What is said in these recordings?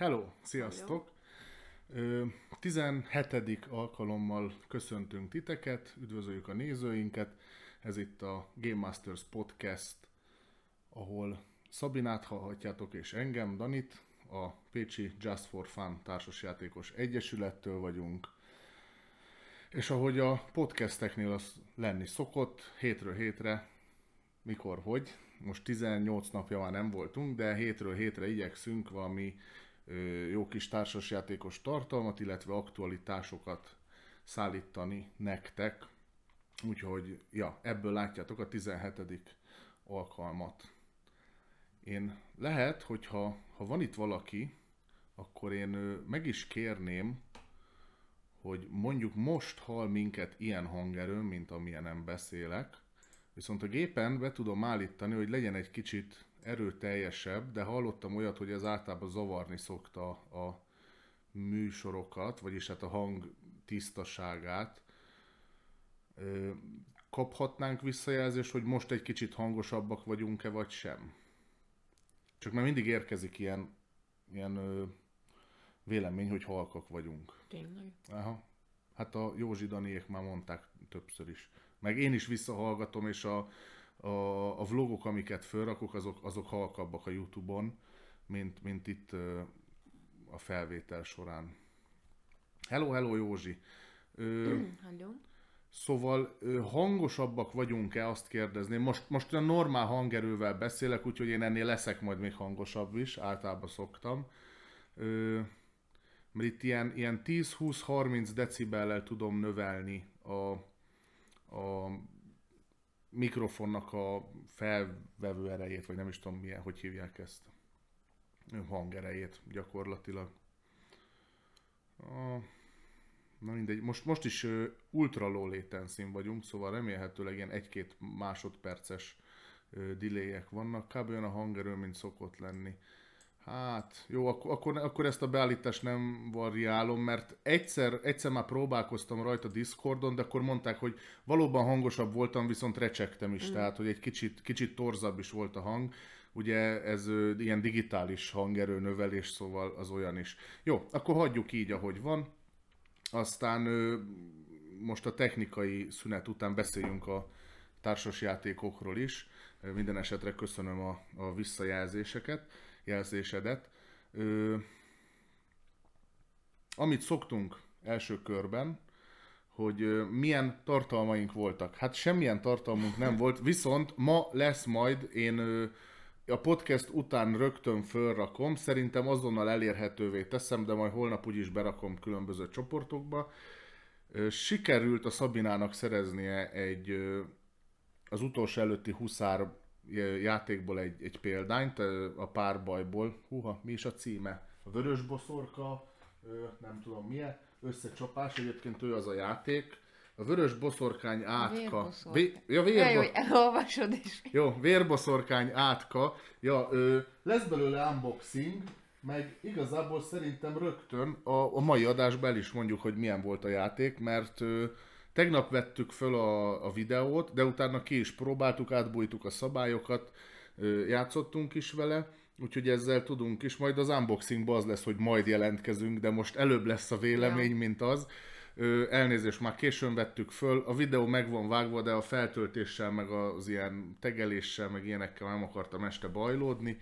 Hello, sziasztok! Ö, 17. alkalommal köszöntünk titeket, üdvözöljük a nézőinket. Ez itt a Game Masters Podcast, ahol Szabinát hallhatjátok és engem, Danit, a Pécsi Just for Fun társasjátékos egyesülettől vagyunk. És ahogy a podcasteknél az lenni szokott, hétről hétre, mikor, hogy, most 18 napja már nem voltunk, de hétről hétre igyekszünk valami jó kis társasjátékos tartalmat, illetve aktualitásokat szállítani nektek. Úgyhogy, ja, ebből látjátok a 17. alkalmat. Én lehet, hogyha ha van itt valaki, akkor én meg is kérném, hogy mondjuk most hall minket ilyen hangerőn, mint amilyenem beszélek, viszont a gépen be tudom állítani, hogy legyen egy kicsit erőteljesebb, de hallottam olyat, hogy ez általában zavarni szokta a műsorokat, vagyis hát a hang tisztaságát. Kaphatnánk visszajelzést, hogy most egy kicsit hangosabbak vagyunk-e, vagy sem? Csak már mindig érkezik ilyen, ilyen ö, vélemény, hogy halkak vagyunk. Tényleg? Aha. Hát a Józsi Daniék már mondták többször is. Meg én is visszahallgatom, és a, a, a vlogok, amiket felrakok, azok, azok halkabbak a Youtube-on, mint, mint itt a felvétel során. Hello, hello Józsi! Ö, Hello. Szóval hangosabbak vagyunk-e, azt kérdezném. Most, most olyan normál hangerővel beszélek, úgyhogy én ennél leszek majd még hangosabb is, általában szoktam. Ö, mert itt ilyen, ilyen 10-20-30 decibellel tudom növelni a, a mikrofonnak a felvevő erejét, vagy nem is tudom milyen, hogy hívják ezt. Hangerejét gyakorlatilag. A, Na mindegy, most, most is ultra low latency vagyunk, szóval remélhetőleg ilyen egy-két másodperces delayek vannak. Kb. olyan a hangerő, mint szokott lenni. Hát, jó, akkor, akkor, akkor ezt a beállítást nem variálom, mert egyszer, egyszer már próbálkoztam rajta Discordon, de akkor mondták, hogy valóban hangosabb voltam, viszont recsegtem is, mm. tehát, hogy egy kicsit, kicsit torzabb is volt a hang. Ugye ez ö, ilyen digitális hangerő növelés, szóval az olyan is. Jó, akkor hagyjuk így, ahogy van. Aztán ö, most a technikai szünet után beszéljünk a társasjátékokról is. Minden esetre köszönöm a, a visszajelzéseket, jelzésedet. Ö, amit szoktunk első körben, hogy milyen tartalmaink voltak. Hát semmilyen tartalmunk nem volt, viszont ma lesz majd, én a podcast után rögtön fölrakom, szerintem azonnal elérhetővé teszem, de majd holnap úgyis berakom különböző csoportokba. Sikerült a Szabinának szereznie egy az utolsó előtti huszár játékból egy, egy példányt, a párbajból. Húha, mi is a címe? A vörös boszorka, nem tudom milyen, összecsapás, egyébként ő az a játék. A vörös boszorkány átka. Vérboszorkány. Vé- ja, vérbo- hogy elolvasod is. jó, vérboszorkány átka. Ja, ö, lesz belőle unboxing, meg igazából szerintem rögtön a, a mai adásban el is mondjuk, hogy milyen volt a játék, mert ö, tegnap vettük föl a, a videót, de utána ki is próbáltuk, átbújtuk a szabályokat, játszottunk is vele, úgyhogy ezzel tudunk is. Majd az unboxingban az lesz, hogy majd jelentkezünk, de most előbb lesz a vélemény, Ja. mint az. Elnézést, már későn vettük föl, a videó meg van vágva, de a feltöltéssel, meg az ilyen tegeléssel, meg ilyenekkel nem akartam este bajlódni,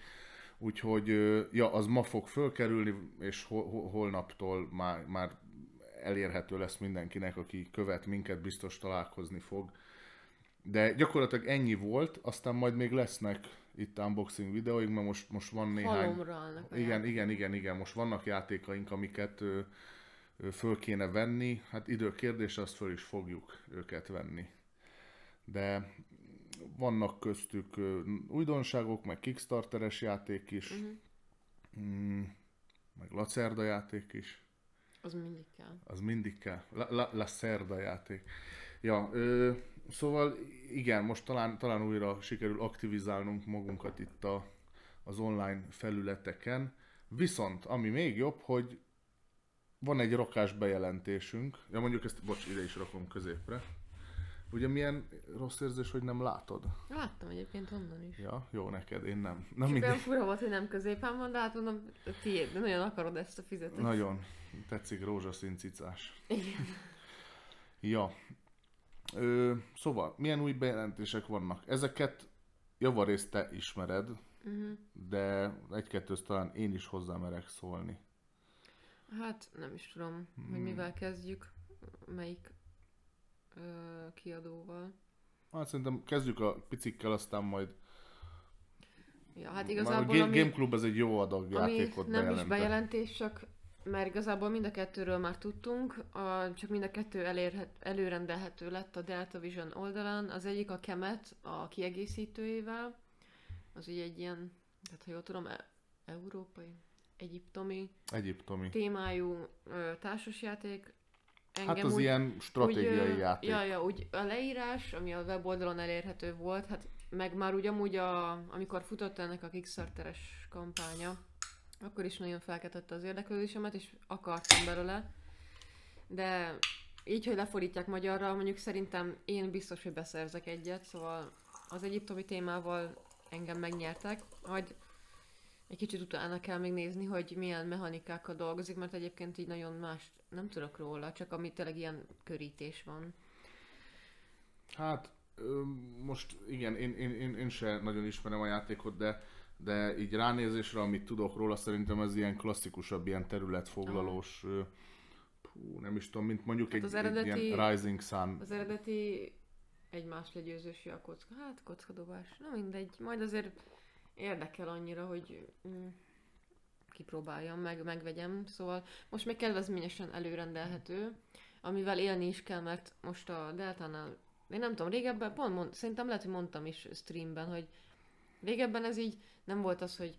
úgyhogy ja, az ma fog fölkerülni, és hol- holnaptól már, már elérhető lesz mindenkinek, aki követ minket, biztos találkozni fog. De gyakorlatilag ennyi volt, aztán majd még lesznek itt unboxing videóink, mert most, most van néhány... Igen, igen, igen, igen. Most vannak játékaink, amiket ö, ö, föl kéne venni. Hát idő kérdése, azt föl is fogjuk őket venni. De vannak köztük ö, újdonságok, meg Kickstarteres játék is, Mhm. mm, meg Lacerda játék is. Az mindig kell. Az mindig kell. La, la, la Cerda játék. Ja, ö, szóval igen, most talán, talán újra sikerül aktivizálnunk magunkat itt a, az online felületeken. Viszont, ami még jobb, hogy van egy rakás bejelentésünk. Ja, mondjuk ezt, bocs, ide is rakom középre. Ugye milyen rossz érzés, hogy nem látod? Láttam egyébként onnan is. Ja, jó neked, én nem. Na olyan fura volt, hogy nem középen van, de hát mondom, tiéd, de nagyon akarod ezt a fizetést. Nagyon. Tetszik rózsaszín cicás. Igen. Ja. Ö, szóval, milyen új bejelentések vannak? Ezeket javarészt te ismered, Uh-huh. de egy-kettőt talán én is hozzá merek szólni. Hát nem is tudom, Hmm. hogy mivel kezdjük, melyik ö, kiadóval. Hát szerintem kezdjük a picikkel, aztán majd... Ja, hát Már igazából a Ga- ami, Game Club ez egy jó adag ami játékot nem is bejelentett. bejelentés, csak mert igazából mind a kettőről már tudtunk, a, csak mind a kettő elérhet, előrendelhető lett a Delta Vision oldalán. Az egyik a Kemet a kiegészítőjével, az ugye egy ilyen, tehát ha jól tudom, e- európai, egyiptomi Egyiptomi. témájú ö, társasjáték. Hát az ilyen stratégiai úgy, játék. Ja, ja, úgy a leírás, ami a weboldalon elérhető volt, hát meg már úgy amúgy, a, amikor futott ennek a Kickstarteres kampánya, akkor is nagyon felkeltette az érdeklődésemet, és akartam belőle. De így, hogy lefordítják magyarra, mondjuk szerintem én biztos, hogy beszerzek egyet, szóval az egyiptomi témával engem megnyertek. Majd egy kicsit utána kell még nézni, hogy milyen mechanikákkal dolgozik, mert egyébként így nagyon más nem tudok róla, csak ami tényleg ilyen körítés van. Hát most igen, én, én, én, én se nagyon ismerem a játékot, de, de így ránézésre, amit tudok róla, szerintem ez ilyen klasszikusabb, ilyen területfoglalós, ö, hú, nem is tudom, mint mondjuk Hát egy, az egy eredeti- ilyen Rising Sun. Az eredeti egymás legyőzősi a kocka. Hát kockadobás. Na mindegy. Majd azért érdekel annyira, hogy mm, kipróbáljam, meg, megvegyem. Szóval most még kedvezményesen előrendelhető, amivel élni is kell, mert most a Deltánál, én nem tudom, régebben, pont mond, szerintem lehet, hogy mondtam is streamben, hogy régebben ez így nem volt az, hogy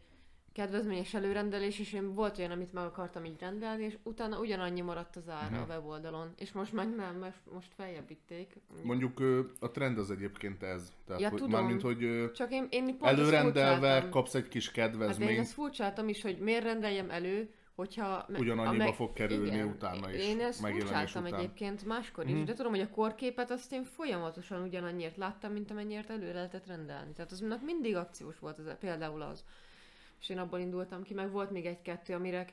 kedvezményes előrendelés, és én volt olyan, amit meg akartam így rendelni, és utána ugyanannyi maradt az ára Mhm. a weboldalon. És most meg nem, mert most feljebb vitték. Mondjuk a trend az egyébként ez. Tehát, Ja, hogy, tudom. mármint, hogy Csak én, én pont előrendelve kapsz egy kis Hát de én kedvezményt, ezt furcsáltam is, hogy miért rendeljem elő, hogyha... Ugyanannyiba a fog kerülni utána is, Én ezt után. egyébként máskor is, Mhm. de tudom, hogy a korképet azt én folyamatosan ugyanannyiért láttam, mint amennyiért elő lehetett rendelni. Tehát az mindig akciós volt az, például az. És én abból indultam ki, meg volt még egy-kettő, amire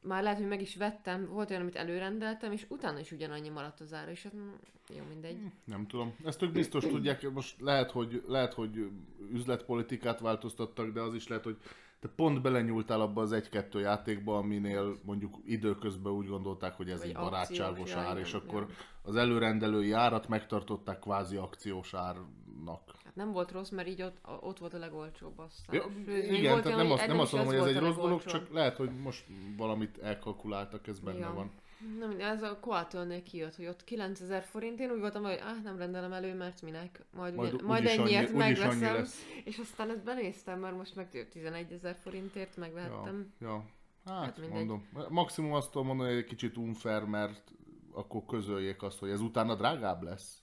már lehet, hogy meg is vettem, volt olyan, amit előrendeltem, és utána is ugyanannyi maradt az ára, és hát mm, jó, mindegy. Nem tudom. Ezt ők biztos tudják, most lehet, hogy, lehet, hogy üzletpolitikát változtattak, de az is lehet, hogy te pont belenyúltál abba az egy-kettő játékba, aminél mondjuk időközben úgy gondolták, hogy ez Vagy egy barátságos ár, igen, és akkor az előrendelői árat megtartották kvázi akciós árnak. Hát nem volt rossz, mert így ott, ott volt a legolcsóbb aztán. Ja, Sőt, igen, volt tehát nem azt, nem azt mondom, hogy ez egy rossz dolog, csak lehet, hogy most valamit elkalkuláltak, ez benne Ja. van. Na, mindegy, ez a Coatölnél kijött, hogy ott 9000 forint, én úgy voltam, hogy ah, nem rendelem elő, mert minek, majd, Majd, majd, majd annyi, ennyiért annyi megveszem, lesz. és aztán ezt benéztem, mert most meg 11 ezer forintért megvehettem. Ja, ja. Hát, Hát mindegy. mondom. Maximum azt tudom mondani, hogy egy kicsit unfair, mert akkor közöljék azt, hogy ez utána drágább lesz.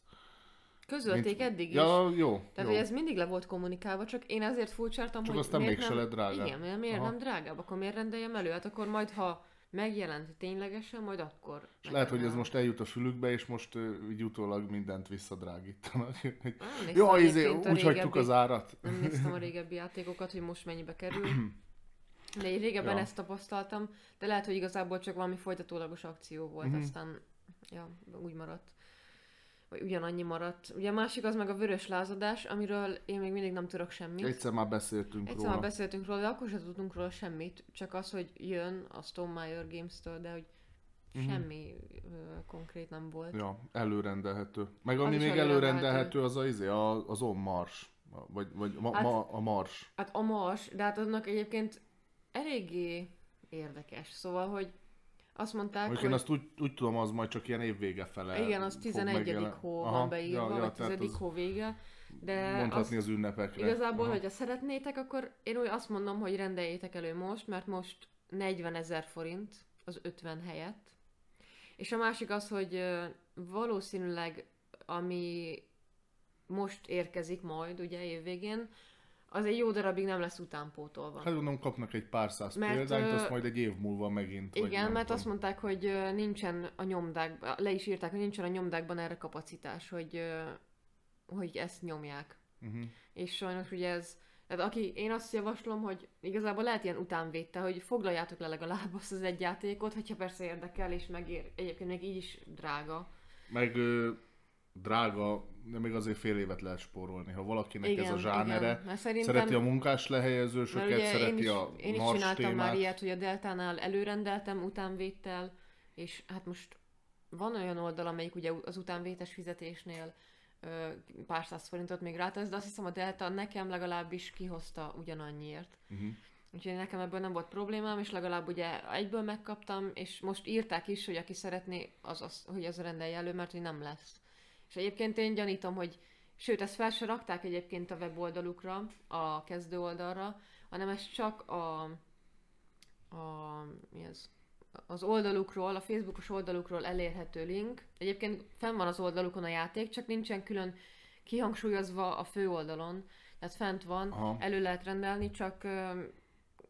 Közölték Mint- eddig is. Ja, jó. Tehát, jó. hogy ez mindig le volt kommunikálva, csak én ezért furcsáltam, Csak hogy aztán miért mégse nem... lett drágább. Igen, miért Aha. nem drágább, akkor miért rendeljem elő? Hát akkor majd, ha megjelent ténylegesen, majd akkor... És lehet, hogy ez most eljut a fülükbe, és most ö, így utólag mindent visszadrágítanak. Jó, izé, úgy hagytuk régebbi- az árat. Nem néztem a régebbi játékokat, hogy most mennyibe kerül. De én régebben Ja. ezt tapasztaltam, de lehet, hogy igazából csak valami folytatólagos akció volt, Mhm. uh-huh. aztán ja, úgy maradt. Vagy ugyanannyi maradt. Ugye a másik az meg a vörös lázadás, amiről én még mindig nem tudok semmit. Egyszer már beszéltünk Egyszer róla. már beszéltünk róla, de akkor sem tudtunk róla semmit, csak az, hogy jön a Stone Meyer Games-től, de hogy Mhm. semmi ö, konkrét nem volt. Ja, előrendelhető. Meg Az ami is még előrendelhető. előrendelhető, az a, izé, a, az On Mars. Vagy, vagy ma, Hát- ma, a Mars. Hát a Mars, de hát annak egyébként eléggé érdekes. Szóval, hogy azt mondták, Mondjuk hogy... én azt úgy, úgy tudom, az majd csak ilyen évvége fele Igen, az fog 11. megjelen- hó Aha, van beírva, ja, ja, vagy tehát 10. az hó vége. De Mondhatni azt, az ünnepekre. igazából, Aha. hogyha szeretnétek, akkor én úgy azt mondom, hogy rendeljétek elő most, mert most 40 ezer forint az 50 helyett. És a másik az, hogy valószínűleg ami most érkezik majd, ugye évvégén, az egy jó darabig nem lesz utánpótolva. Hát gondolom kapnak egy pár száz Mert, példányt, azt majd egy év múlva megint. Igen, mert tudom. azt mondták, hogy nincsen a nyomdákban, le is írták, hogy nincsen a nyomdákban erre kapacitás, hogy hogy ezt nyomják. Uh-huh. És sajnos ugye ez, tehát aki, én azt javaslom, hogy igazából lehet ilyen utánvédte, hogy foglaljátok le legalább azt az egy játékot, hogyha persze érdekel, és megér, egyébként még így is drága. Meg ö, drága, de még azért fél évet lehet spórolni. Ha valakinek Igen, ez a zsánere, szerintem, szereti a munkás lehelyezősöket, szereti én is, a én is csináltam témát. már ilyet, hogy a Deltánál előrendeltem utánvéttel, és hát most van olyan oldal, amelyik ugye az utánvétes fizetésnél ö, pár száz forintot még rátesz, de azt hiszem a Delta nekem legalábbis kihozta ugyanannyiért. Uh-huh. Úgyhogy nekem ebből nem volt problémám, és legalább ugye egyből megkaptam, és most írták is, hogy aki szeretné, az, az hogy az rendelje elő, mert hogy nem lesz. És egyébként én gyanítom, hogy sőt, ezt fel se rakták egyébként a weboldalukra, a kezdő oldalra, hanem ez csak a, a mi ez? az oldalukról, a Facebookos oldalukról elérhető link. Egyébként fenn van az oldalukon a játék, csak nincsen külön kihangsúlyozva a fő oldalon. Tehát fent van, Aha. elő lehet rendelni, csak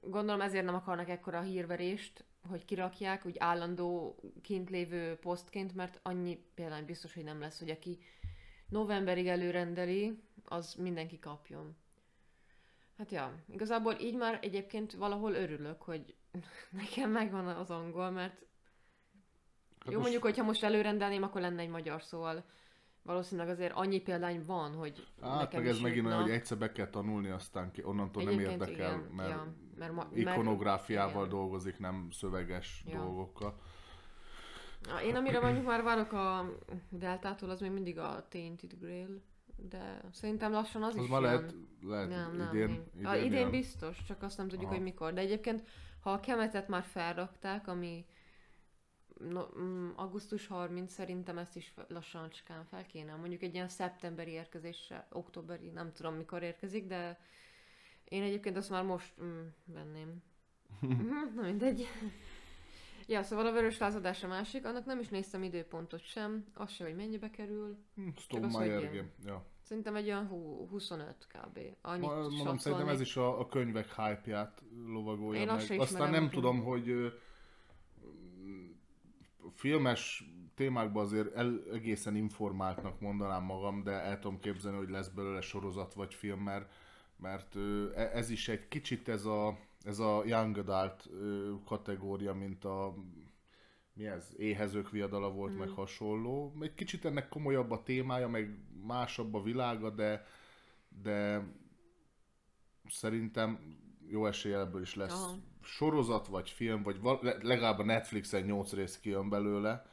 gondolom ezért nem akarnak ekkora hírverést, hogy kirakják, úgy állandó kint lévő posztként, mert annyi például biztos, hogy nem lesz, hogy aki novemberig előrendeli, az mindenki kapjon. Hát ja, igazából így már egyébként valahol örülök, hogy nekem megvan az angol, mert Hát jó most- mondjuk, hogyha most előrendelném, akkor lenne egy magyar, szóval valószínűleg azért annyi példány van, hogy Hát meg ez megint olyan, hogy egyszer be kell tanulni, aztán ki, onnantól nem Egyébként érdekel, igen, mert ja, mert, ma, ikonográfiával igen. dolgozik, nem szöveges Ja. dolgokkal. Na, Én amire mondjuk már várok a Deltától, az még mindig a Tainted Grail, de szerintem lassan az, Az is már jön. lehet, lehet nem, nem, idén, nem. idén, a, idén biztos, csak azt nem tudjuk, Aha. hogy mikor. De egyébként, ha a kemetet már felrakták, ami no, mm, augusztus 30, szerintem ezt is lassan fel kéne. Mondjuk egy ilyen szeptemberi érkezésre, októberi, nem tudom mikor érkezik, de én egyébként azt már most mm, venném. Mhm, Na mindegy. Ja, szóval a vörös lázadás a másik, annak nem is néztem időpontot sem, az se, hogy mennyibe kerül. Hm, az, Stonemeyer. Ja. Szerintem egy olyan hú- 25 kb. Annyit Ma- Mondom, szerintem ez is a, a könyvek hype-ját lovagolja Én meg. azt Aztán nem tudom, hogy filmes témákban azért el, egészen informáltnak mondanám magam, de el tudom képzelni, hogy lesz belőle sorozat vagy film, mert, mert e- ez is egy kicsit ez a, ez a young adult kategória, mint a mi ez, éhezők viadala volt, meg hasonló. Egy kicsit ennek komolyabb a témája, meg másabb a világa, de, de szerintem jó eséllyel ebből is lesz Aha. Sorozat, vagy film, vagy legalább a Netflixen 8 rész kijön belőle.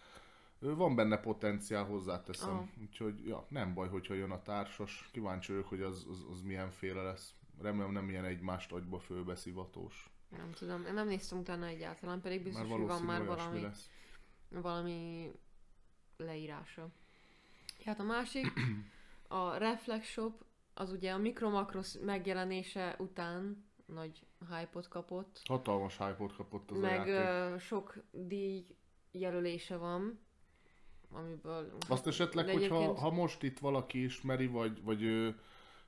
Van benne potenciál, hozzáteszem. Aha. Úgyhogy ja, nem baj, hogyha jön a társas. Kíváncsi vagyok, hogy az, az, az milyen féle lesz. Remélem nem ilyen egymást agyba főbeszivatós. Nem tudom, én nem néztem utána egyáltalán, pedig biztos, Már hogy van már valami, lesz. valami leírása. Hát a másik, a Reflex Shop, az ugye a Mikromakrosz megjelenése után nagy hype-ot kapott, Hatalmas hype-ot kapott az a meg játék. ö, sok díj jelölése van, amiből... Azt esetleg, hogyha egyébként- ha most itt valaki ismeri, vagy, vagy ő,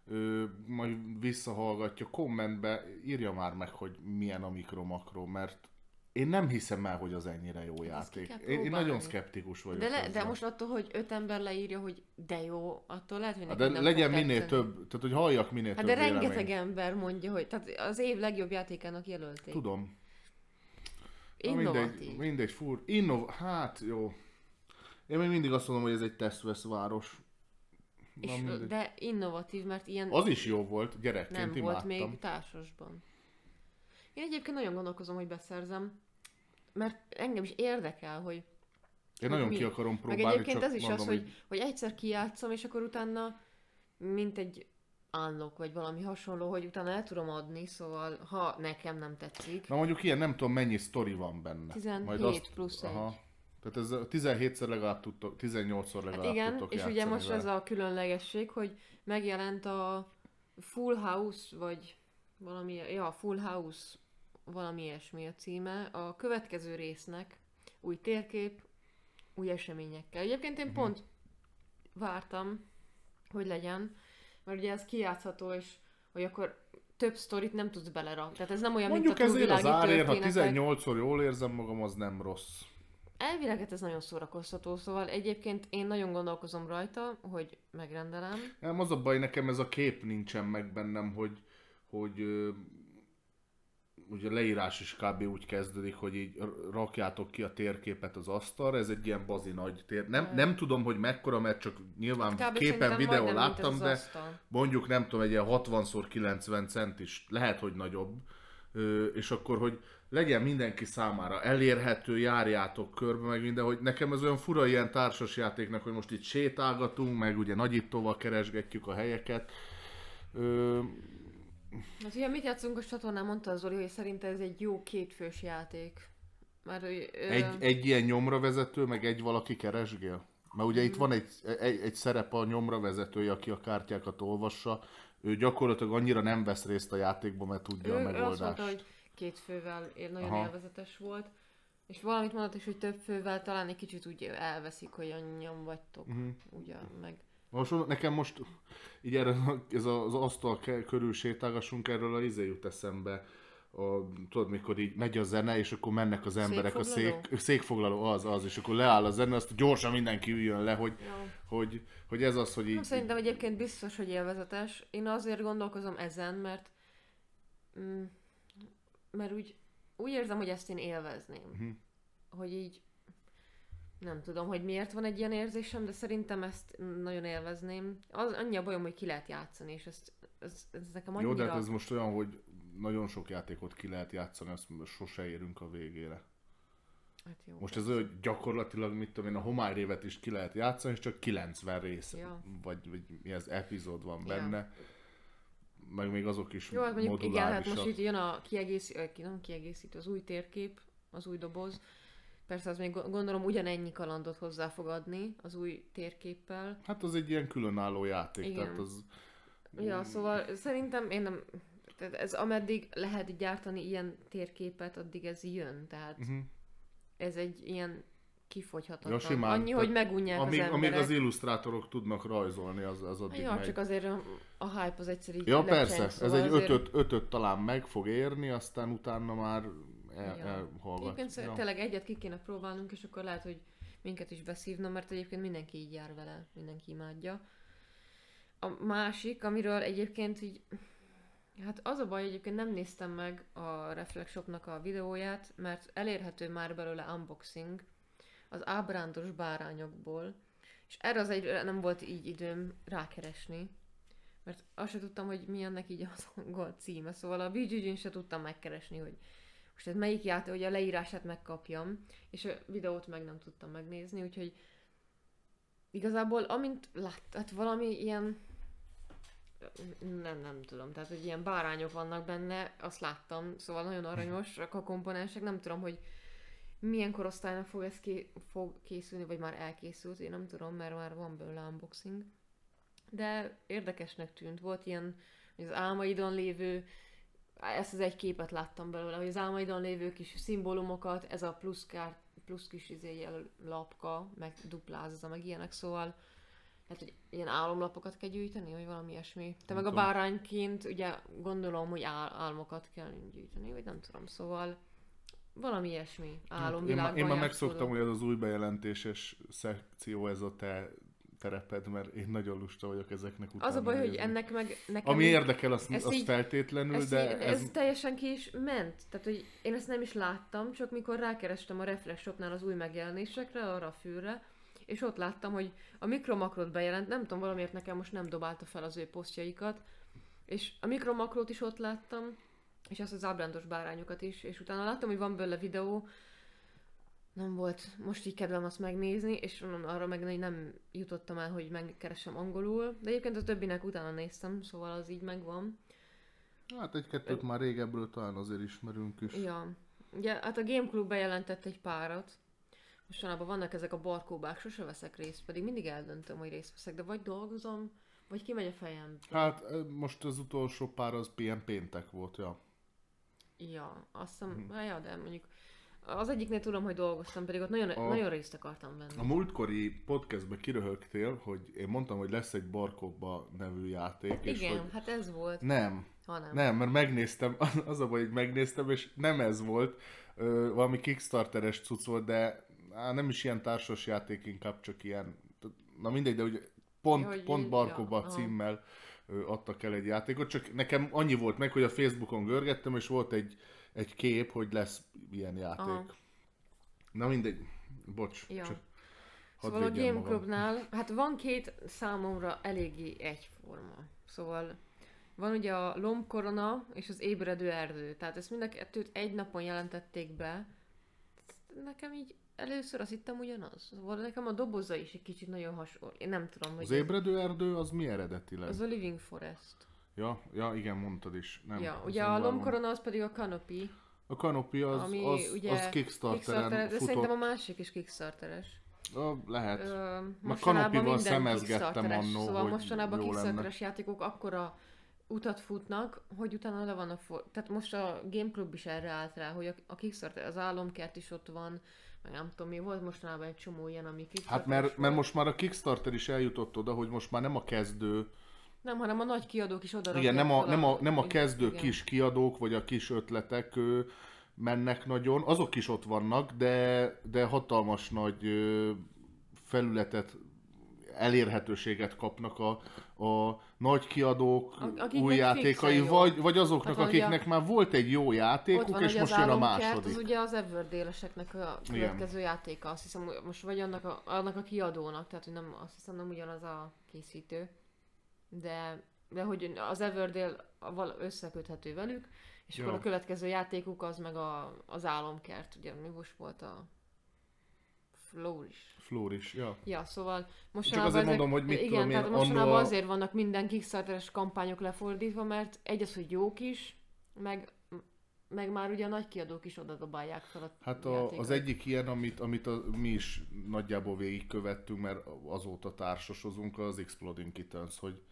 ő majd visszahallgatja, kommentbe írja már meg, hogy milyen a mikro-makro, mert én nem hiszem el, hogy az ennyire jó játék. Én, én nagyon szkeptikus vagyok. De, le, de most attól, hogy öt ember leírja, hogy de jó, attól lehet, hogy Hát de nem legyen minél tetszeni. több, tehát hogy halljak minél Hát több de rengeteg véleményt. ember mondja, hogy tehát az év legjobb játékának jelölték. Tudom. Na Innovatív. mindegy, mindegy, fur. Innov... Hát, jó. Én még mindig azt mondom, hogy ez egy tesztvesz város. Na, És, mindegy. de innovatív, mert ilyen Az is jó volt, gyerekként nem volt imádtam. még társasban. Én egyébként nagyon gondolkozom, hogy beszerzem, mert engem is érdekel, hogy Én nagyon mi. ki akarom meg próbálni, egyébként csak ez is mondom, az, hogy, hogy egyszer kijátszom, és akkor utána mint egy unlock, vagy valami hasonló, hogy utána el tudom adni, szóval ha nekem nem tetszik. Na mondjuk ilyen nem tudom mennyi sztori van benne. 17 plusz egy. Aha. Tehát ez a 17-szer legalább tudtok, 18-szor legalább Hát igen, tudtok és ugye most vele. ez a különlegesség, hogy megjelent a Full House, vagy valami, ja, Full House, valami ilyesmi a címe, a következő résznek új térkép, új eseményekkel. Egyébként én Mhm. pont vártam, hogy legyen, mert ugye ez kijátszható, és hogy akkor több sztorit nem tudsz belerakni. Tehát ez nem olyan, Mondjuk mint a ezért az árért, ha történetek. 18-szor jól érzem magam, az nem rossz. elvileg hát ez nagyon szórakoztató, szóval egyébként én nagyon gondolkozom rajta, hogy megrendelem. Nem, az a baj, nekem ez a kép nincsen meg bennem, hogy, hogy ugye a leírás is kb. úgy kezdődik, hogy így rakjátok ki a térképet az asztalra, ez egy ilyen bazi nagy tér. Nem, nem tudom, hogy mekkora, mert csak nyilván Hát képen, videón ez láttam, de asztal. mondjuk nem tudom, egy ilyen 60x90 centis, lehet, hogy nagyobb, Ö, és akkor, hogy legyen mindenki számára elérhető, járjátok körbe, meg minden, hogy nekem ez olyan fura ilyen társas játéknak, hogy most itt sétálgatunk, meg ugye nagyítóval keresgetjük a helyeket. Ö, Hát ugye mit játszunk a csatornán, mondta az Zoli, hogy szerint ez egy jó kétfős játék. Mert ö, egy, egy ilyen nyomra vezető, meg egy valaki keresgél? Mert ugye itt van egy, egy, egy szerep a nyomra vezetője, aki a kártyákat olvassa, ő gyakorlatilag annyira nem vesz részt a játékban, mert tudja ő, a ő azt megoldást. mondta, hogy két fővel ér- nagyon Aha. élvezetes volt. És valamit mondott is, hogy több fővel talán egy kicsit úgy elveszik, hogy annyian vagytok. Uh-huh. Ugye, meg... Most nekem most így erre, ez az asztal körül sétálgassunk, erről a izé jut eszembe. A, tudod, mikor így megy a zene, és akkor mennek az emberek a szék, székfoglaló, az, az, és akkor leáll a zene, azt gyorsan mindenki üljön le, hogy, Ja. hogy, hogy ez az, hogy így... Nem, szerintem egyébként biztos, hogy élvezetes. Én azért gondolkozom ezen, mert mm, mert úgy, úgy érzem, hogy ezt én élvezném. Mhm. Hogy így nem tudom, hogy miért van egy ilyen érzésem, de szerintem ezt nagyon élvezném. Az annyi a bajom, hogy ki lehet játszani, és ezt, ez, ez nekem annyira... Jó, de hát ez most olyan, hogy nagyon sok játékot ki lehet játszani, azt sose érünk a végére. Hát jó. Most ez olyan, hogy gyakorlatilag, mit tudom én, a homályrévet is ki lehet játszani, és csak 90 rész, Ja. vagy, vagy mi ez, epizód van Ja. benne. Meg még azok is Jó, hát mondjuk igen, hát most itt jön a kiegészítő, nem kiegészítő, az új térkép, az új doboz. Persze az még go- gondolom ugyanennyi kalandot hozzá fog adni az új térképpel. Hát az egy ilyen különálló játék, Igen. tehát az... Ja, szóval szerintem én nem... Tehát ez ameddig lehet gyártani ilyen térképet, addig ez jön. Tehát Uh-huh. ez egy ilyen kifogyhatatlan. Ja, simán. Annyi, hogy megunják Amíg, az amíg emberek. az illusztrátorok tudnak rajzolni, az, az addig Ja, megy. csak azért a, a hype az egyszer így Ja, lecseng, persze, ez szóval egy azért- ötöt, ötöt talán meg fog érni, aztán utána már el, elhallgat. Egyébként Ja. tényleg egyet ki kéne próbálnunk, és akkor lehet, hogy minket is beszívna, mert egyébként mindenki így jár vele, mindenki imádja. A másik, amiről egyébként így, hát az a baj, egyébként nem néztem meg a Reflex Shopnak a videóját, mert elérhető már belőle unboxing az ábrándos bárányokból, és erre az egyre nem volt így időm rákeresni, mert azt se tudtam, hogy mi ennek így az angol címe, szóval a BGG-n se tudtam megkeresni, hogy most ez melyik játék, hogy a leírását megkapjam, és a videót meg nem tudtam megnézni, úgyhogy igazából amint lát, hát valami ilyen nem, nem tudom, tehát hogy ilyen bárányok vannak benne, azt láttam, szóval nagyon aranyosak a komponensek, nem tudom, hogy milyen korosztálynak fog ez ké- fog készülni, vagy már elkészült, én nem tudom, mert már van belőle unboxing. De érdekesnek tűnt, volt ilyen, az álmaidon lévő ezt az egy képet láttam belőle, hogy az álmaidon lévő kis szimbólumokat, ez a plusz, kár, plusz kis izé, jel- lapka, meg duplázza, meg ilyenek, szóval hát, hogy ilyen álomlapokat kell gyűjteni, vagy valami ilyesmi. Te meg a bárányként ugye gondolom, hogy ál- álmokat kell gyűjteni, vagy nem tudom, szóval valami ilyesmi Hát én, álomvilágban én már megszoktam, hogy ez az új bejelentéses szekció, ez a te tereped, mert én nagyon lusta vagyok ezeknek utána Az a baj, hogy nézni. ennek meg nekem... Ami érdekel, az, ezt az így- feltétlenül, Ez, de így, ez, teljesen ki is ment. Tehát, hogy én ezt nem is láttam, csak mikor rákerestem a Reflex Shopnál az új megjelenésekre, arra a fűre, és ott láttam, hogy a mikromakrot bejelent, nem tudom, valamiért nekem most nem dobálta fel az ő posztjaikat, és a mikromakrót is ott láttam, és azt az ábrándos bárányokat is, és utána láttam, hogy van belőle videó, nem volt most így kedvem azt megnézni, és arra meg nem jutottam el, hogy megkeresem angolul, de egyébként a többinek utána néztem, szóval az így megvan. Hát egy-kettőt már régebbről talán azért ismerünk is. Ja. Ugye, hát a Game Club bejelentett egy párat. Mostanában vannak ezek a barkóbák, sose veszek részt, pedig mindig eldöntöm, hogy részt veszek, de vagy dolgozom, vagy kimegy a fejem. Hát most az utolsó pár az ilyen péntek volt, ja. Ja, azt hiszem, hmm. ja, de mondjuk az egyiknél tudom, hogy dolgoztam, pedig ott nagyon, A- nagyon részt akartam venni. A múltkori podcastben kiröhögtél, hogy én mondtam, hogy lesz egy Barkokba nevű játék, és Igen, hogy hát ez volt, nem, ha nem. mert megnéztem, az a baj, hogy megnéztem, és nem ez volt, ö, valami Kickstarteres cucc volt, de á, nem is ilyen társas játék, inkább csak ilyen, na mindegy, de ugye pont, hogy pont Barkóba ja, címmel ö, adtak el egy játékot, csak nekem annyi volt meg, hogy a Facebookon görgettem, és volt egy, egy kép, hogy lesz ilyen játék. Aha. Na mindegy, bocs, Ja. csak Szóval a Game magam. Clubnál, hát van két számomra eléggé egyforma. Szóval van ugye a lombkorona és az ébredő erdő. Tehát ezt mind a kettőt egy napon jelentették be. Nekem így először azt hittem ugyanaz. Szóval nekem a doboza is egy kicsit nagyon hasonló. Én nem tudom, hogy Az ébredő erdő az mi eredetileg? az a Living Forest. Ja, ja, igen, mondtad is. Nem, ja, ugye nem a vágom. lombkorona az pedig a Canopy, A Canopy az, ami az, ugye az Kickstarteren Kickstarter, de szerintem a másik is Kickstarteres. Ö, lehet. Ö, mostanában Kanopival szemezgettem Kickstarteres, annó, Szóval hogy mostanában jó lenne. Kickstarteres játékok akkora utat futnak, hogy utána le van a for... Tehát most a Game Club is erre állt rá, hogy a, a Kickstarter, az álomkert is ott van, meg nem tudom mi, volt mostanában egy csomó ilyen, ami Hát Kickstarteres mert, mert most már a Kickstarter is eljutott oda, hogy most már nem a kezdő, Nem, hanem a nagy kiadók is oda igen, nem a, nem a, nem a kezdő igen. kis kiadók, vagy a kis ötletek ö, mennek nagyon, azok is ott vannak, de, de hatalmas nagy ö, felületet, elérhetőséget kapnak a, a nagy kiadók A- új játékai, jó. vagy, vagy azoknak, Hát akiknek már volt egy jó játékuk, van és most jön a második. az ugye az Everdéleseknek a következő játéka, azt hiszem, most vagy annak a, annak a kiadónak, tehát hogy nem, azt hiszem nem ugyanaz a készítő, de, de hogy az Everdale összeköthető velük, és Ja. akkor a következő játékuk az meg a, az álomkert, ugye mi most volt a Flourish. Flourish, ja. Ja, szóval Csak mostanában azért ezek, mondom, hogy mit igen, tudom tehát annó mostanában a- azért vannak minden Kickstarteres kampányok lefordítva, mert egy az, hogy jók is, meg, meg már ugye a nagy kiadók is oda dobálják fel a Hát a, az egyik ilyen, amit, amit a, mi is nagyjából végigkövettünk, mert azóta társasozunk, az Exploding Kittens, hogy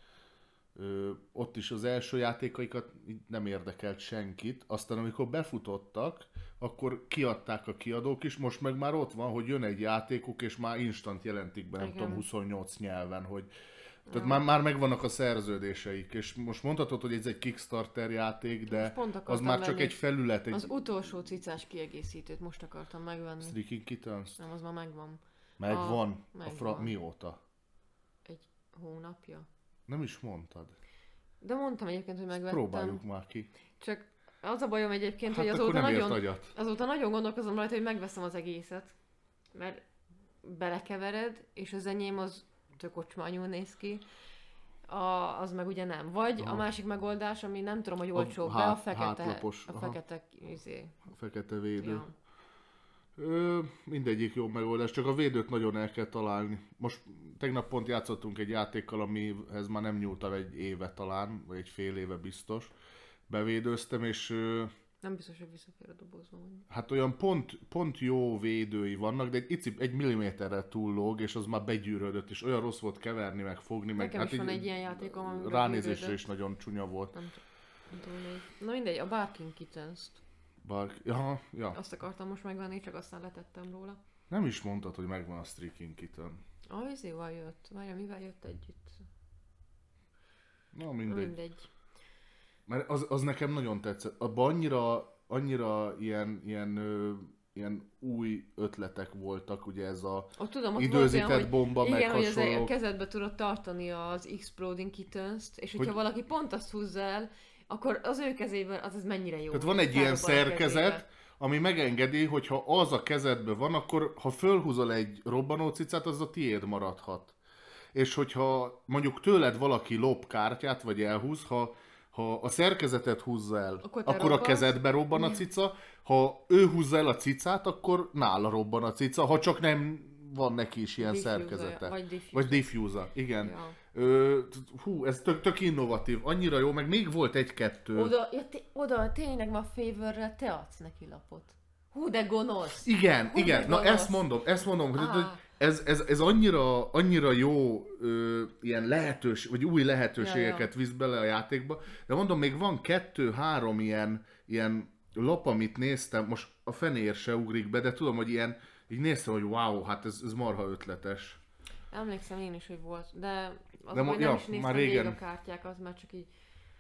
ö, ott is az első játékaikat nem érdekelt senkit, aztán amikor befutottak, akkor kiadták a kiadók is, most meg már ott van, hogy jön egy játékuk, és már instant jelentik be, nem Igen. tudom, 28 nyelven, hogy tehát már, már megvannak a szerződéseik, és most mondhatod, hogy ez egy Kickstarter játék, de az már csak venni. egy felület, egy Az utolsó cicás kiegészítőt most akartam megvenni. Streaking Kittens. Nem, az már megvan. Megvan. A, megvan. fra... Mióta? Egy hónapja. Nem is mondtad. De mondtam egyébként, hogy megvettem. Próbáljuk már ki. Csak az a bajom egyébként, Hát hogy azóta nagyon, azóta nagyon gondolkozom rajta, hogy megveszem az egészet. Mert belekevered, és az enyém az tök ocsmányul néz ki. A, az meg ugye nem. Vagy Aha. a másik megoldás, ami nem tudom, hogy A olcsóbb, be a hát- fekete, hátlapos, a aha. fekete, izé, A fekete védő. ja. Ö, mindegyik jó megoldás, csak a védőt nagyon el kell találni. Most tegnap pont játszottunk egy játékkal, amihez már nem nyúltam egy éve talán, vagy egy fél éve biztos. Bevédőztem, és ö, Nem biztos, hogy visszafér a dobozba. hát olyan pont, pont jó védői vannak, de egy, icip, egy milliméterre túl lóg, és az már begyűrödött, és olyan rossz volt keverni, meg fogni, meg Nekem is van egy ilyen játékom, ránézésre is nagyon csúnya volt. Nem, nem tudom. Na mindegy, a Barking kittens Bár, ja, ja. Azt akartam most megvenni, csak aztán letettem róla. Nem is mondtad, hogy megvan a Streaking Kitten. A izéval jött. Várja, mivel jött együtt? Na mindegy. mindegy. Mert az, az nekem nagyon tetszett. Abban annyira, annyira ilyen, ilyen, ö, ilyen új ötletek voltak, ugye ez a Ott tudom, ott időzített olyan, hogy bomba, meg igen, hogy hasonló. a kezedbe tudod tartani az Exploding Kittens-t, és hogyha Hogy- valaki pont azt húzza el, akkor az ő kezében az, az mennyire jó. Tehát van egy ilyen szerkezet, ami megengedi, hogy ha az a kezedben van, akkor ha fölhúzol egy robbanó cicát, az a tiéd maradhat. És hogyha mondjuk tőled valaki lop kártyát, vagy elhúz, ha, ha a szerkezetet húzza el, Akkor akkor a kezedbe robban a cica, ha ő húzza el a cicát, akkor nála robban a cica, ha csak nem van neki is ilyen Diffuser, szerkezete. vagy diffuser. Vagy diffuser, igen. Ja. Ö, t- hú, ez tök, tök innovatív, annyira jó, meg még volt egy-kettő. Oda, ja, té- oda tényleg ma favorrel te adsz neki lapot. Hú, de gonosz! Igen, Hú, igen, na gonosz. ezt mondom, ezt mondom, hogy, hogy ez, ez, ez annyira, annyira jó ö, ilyen lehetős, vagy új lehetőségeket ja. visz bele a játékba, de mondom, még van kettő-három ilyen, ilyen lap, amit néztem, most a fenér se ugrik be, de tudom, hogy ilyen, így néztem, hogy wow, hát ez, ez marha ötletes. Emlékszem én is, hogy volt, de az De nem ja, is néztem már régen. a kártyákat, mert csak így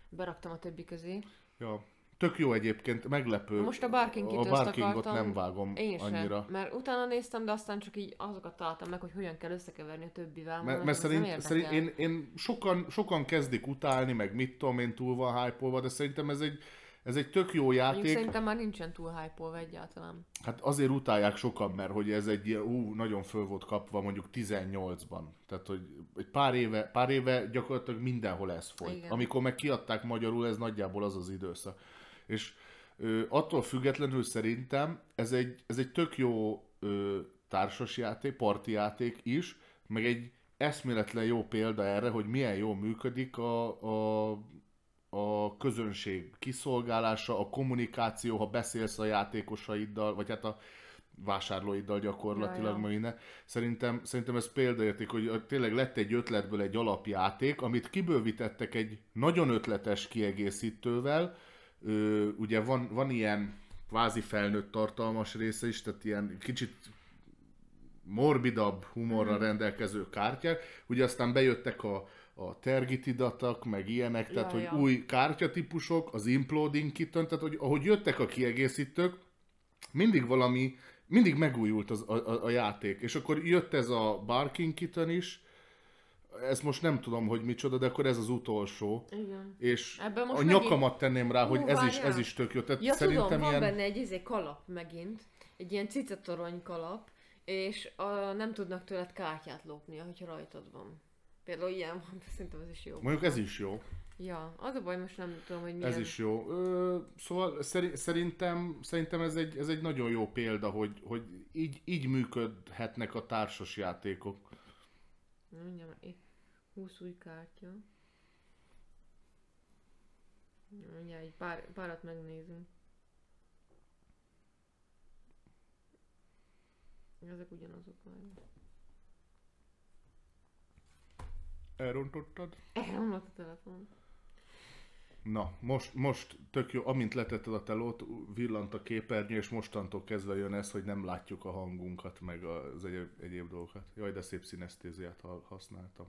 beraktam a többi közé. Ja. Tök jó egyébként, meglepő. Most a Barking A Barkingot akartam. nem vágom Én sem, annyira. mert utána néztem, de aztán csak így azokat találtam meg, hogy hogyan kell összekeverni a többivel. Mert, mert szerint, szerint én, én sokan, sokan kezdik utálni, meg mit tudom én, túl van hype de szerintem ez egy, ez egy tök jó Mondjuk játék. szerintem már nincsen túl hype egyáltalán. Hát azért utálják sokan, mert hogy ez egy ilyen, ú, nagyon föl volt kapva mondjuk 18-ban. Tehát, hogy egy pár éve, pár éve gyakorlatilag mindenhol ez folyt. Igen. Amikor meg kiadták magyarul, ez nagyjából az az időszak. És ö, attól függetlenül szerintem ez egy, ez egy tök jó ö, társasjáték, partijáték is, meg egy eszméletlen jó példa erre, hogy milyen jól működik a, a, a közönség kiszolgálása, a kommunikáció, ha beszélsz a játékosaiddal, vagy hát a vásárlóiddal gyakorlatilag, Ja, ja. meg minden. Szerintem, szerintem ez példaérték, hogy tényleg lett egy ötletből egy alapjáték, amit kibővítettek egy nagyon ötletes kiegészítővel. Ö, ugye van, van ilyen kvázi felnőtt tartalmas része is, tehát ilyen kicsit morbidabb humorral rendelkező kártyák. Ugye aztán bejöttek a, a tergitidatak, meg ilyenek, tehát Ja, hogy ja. új kártyatípusok, az imploding kitten, tehát hogy ahogy jöttek a kiegészítők, mindig valami, mindig megújult az, a, a, a játék. És akkor jött ez a Barking Kitten is, ezt most nem tudom, hogy micsoda, de akkor ez az utolsó. Igen. És Ebben most a megint- nyakamat tenném rá, hogy Hú, ez is, ez is tök jó. Tehát Ja, szerintem tudom, van ilyen... benne egy izé kalap megint, egy ilyen cicatorony kalap, és a, nem tudnak tőled kártyát lopni, hogyha rajtad van. Például ilyen van, szerintem ez is jó. Mondjuk ez is jó. Ja, az a baj, most nem tudom, hogy milyen. Ez is jó. Ö, szóval szeri- szerintem, szerintem ez egy, ez egy nagyon jó példa, hogy, hogy így, így működhetnek a társas játékok. Itt 20 új kártya. Mindjárt egy pár, párat megnézünk. Ezek ugyanazok már. Elrontottad? Elromlott a telefon. Na, most, most tök jó, amint letetted a telót, villant a képernyő, és mostantól kezdve jön ez, hogy nem látjuk a hangunkat, meg az egyéb, egyéb dolgokat. Jaj, de szép szinesztéziát ha- használtam.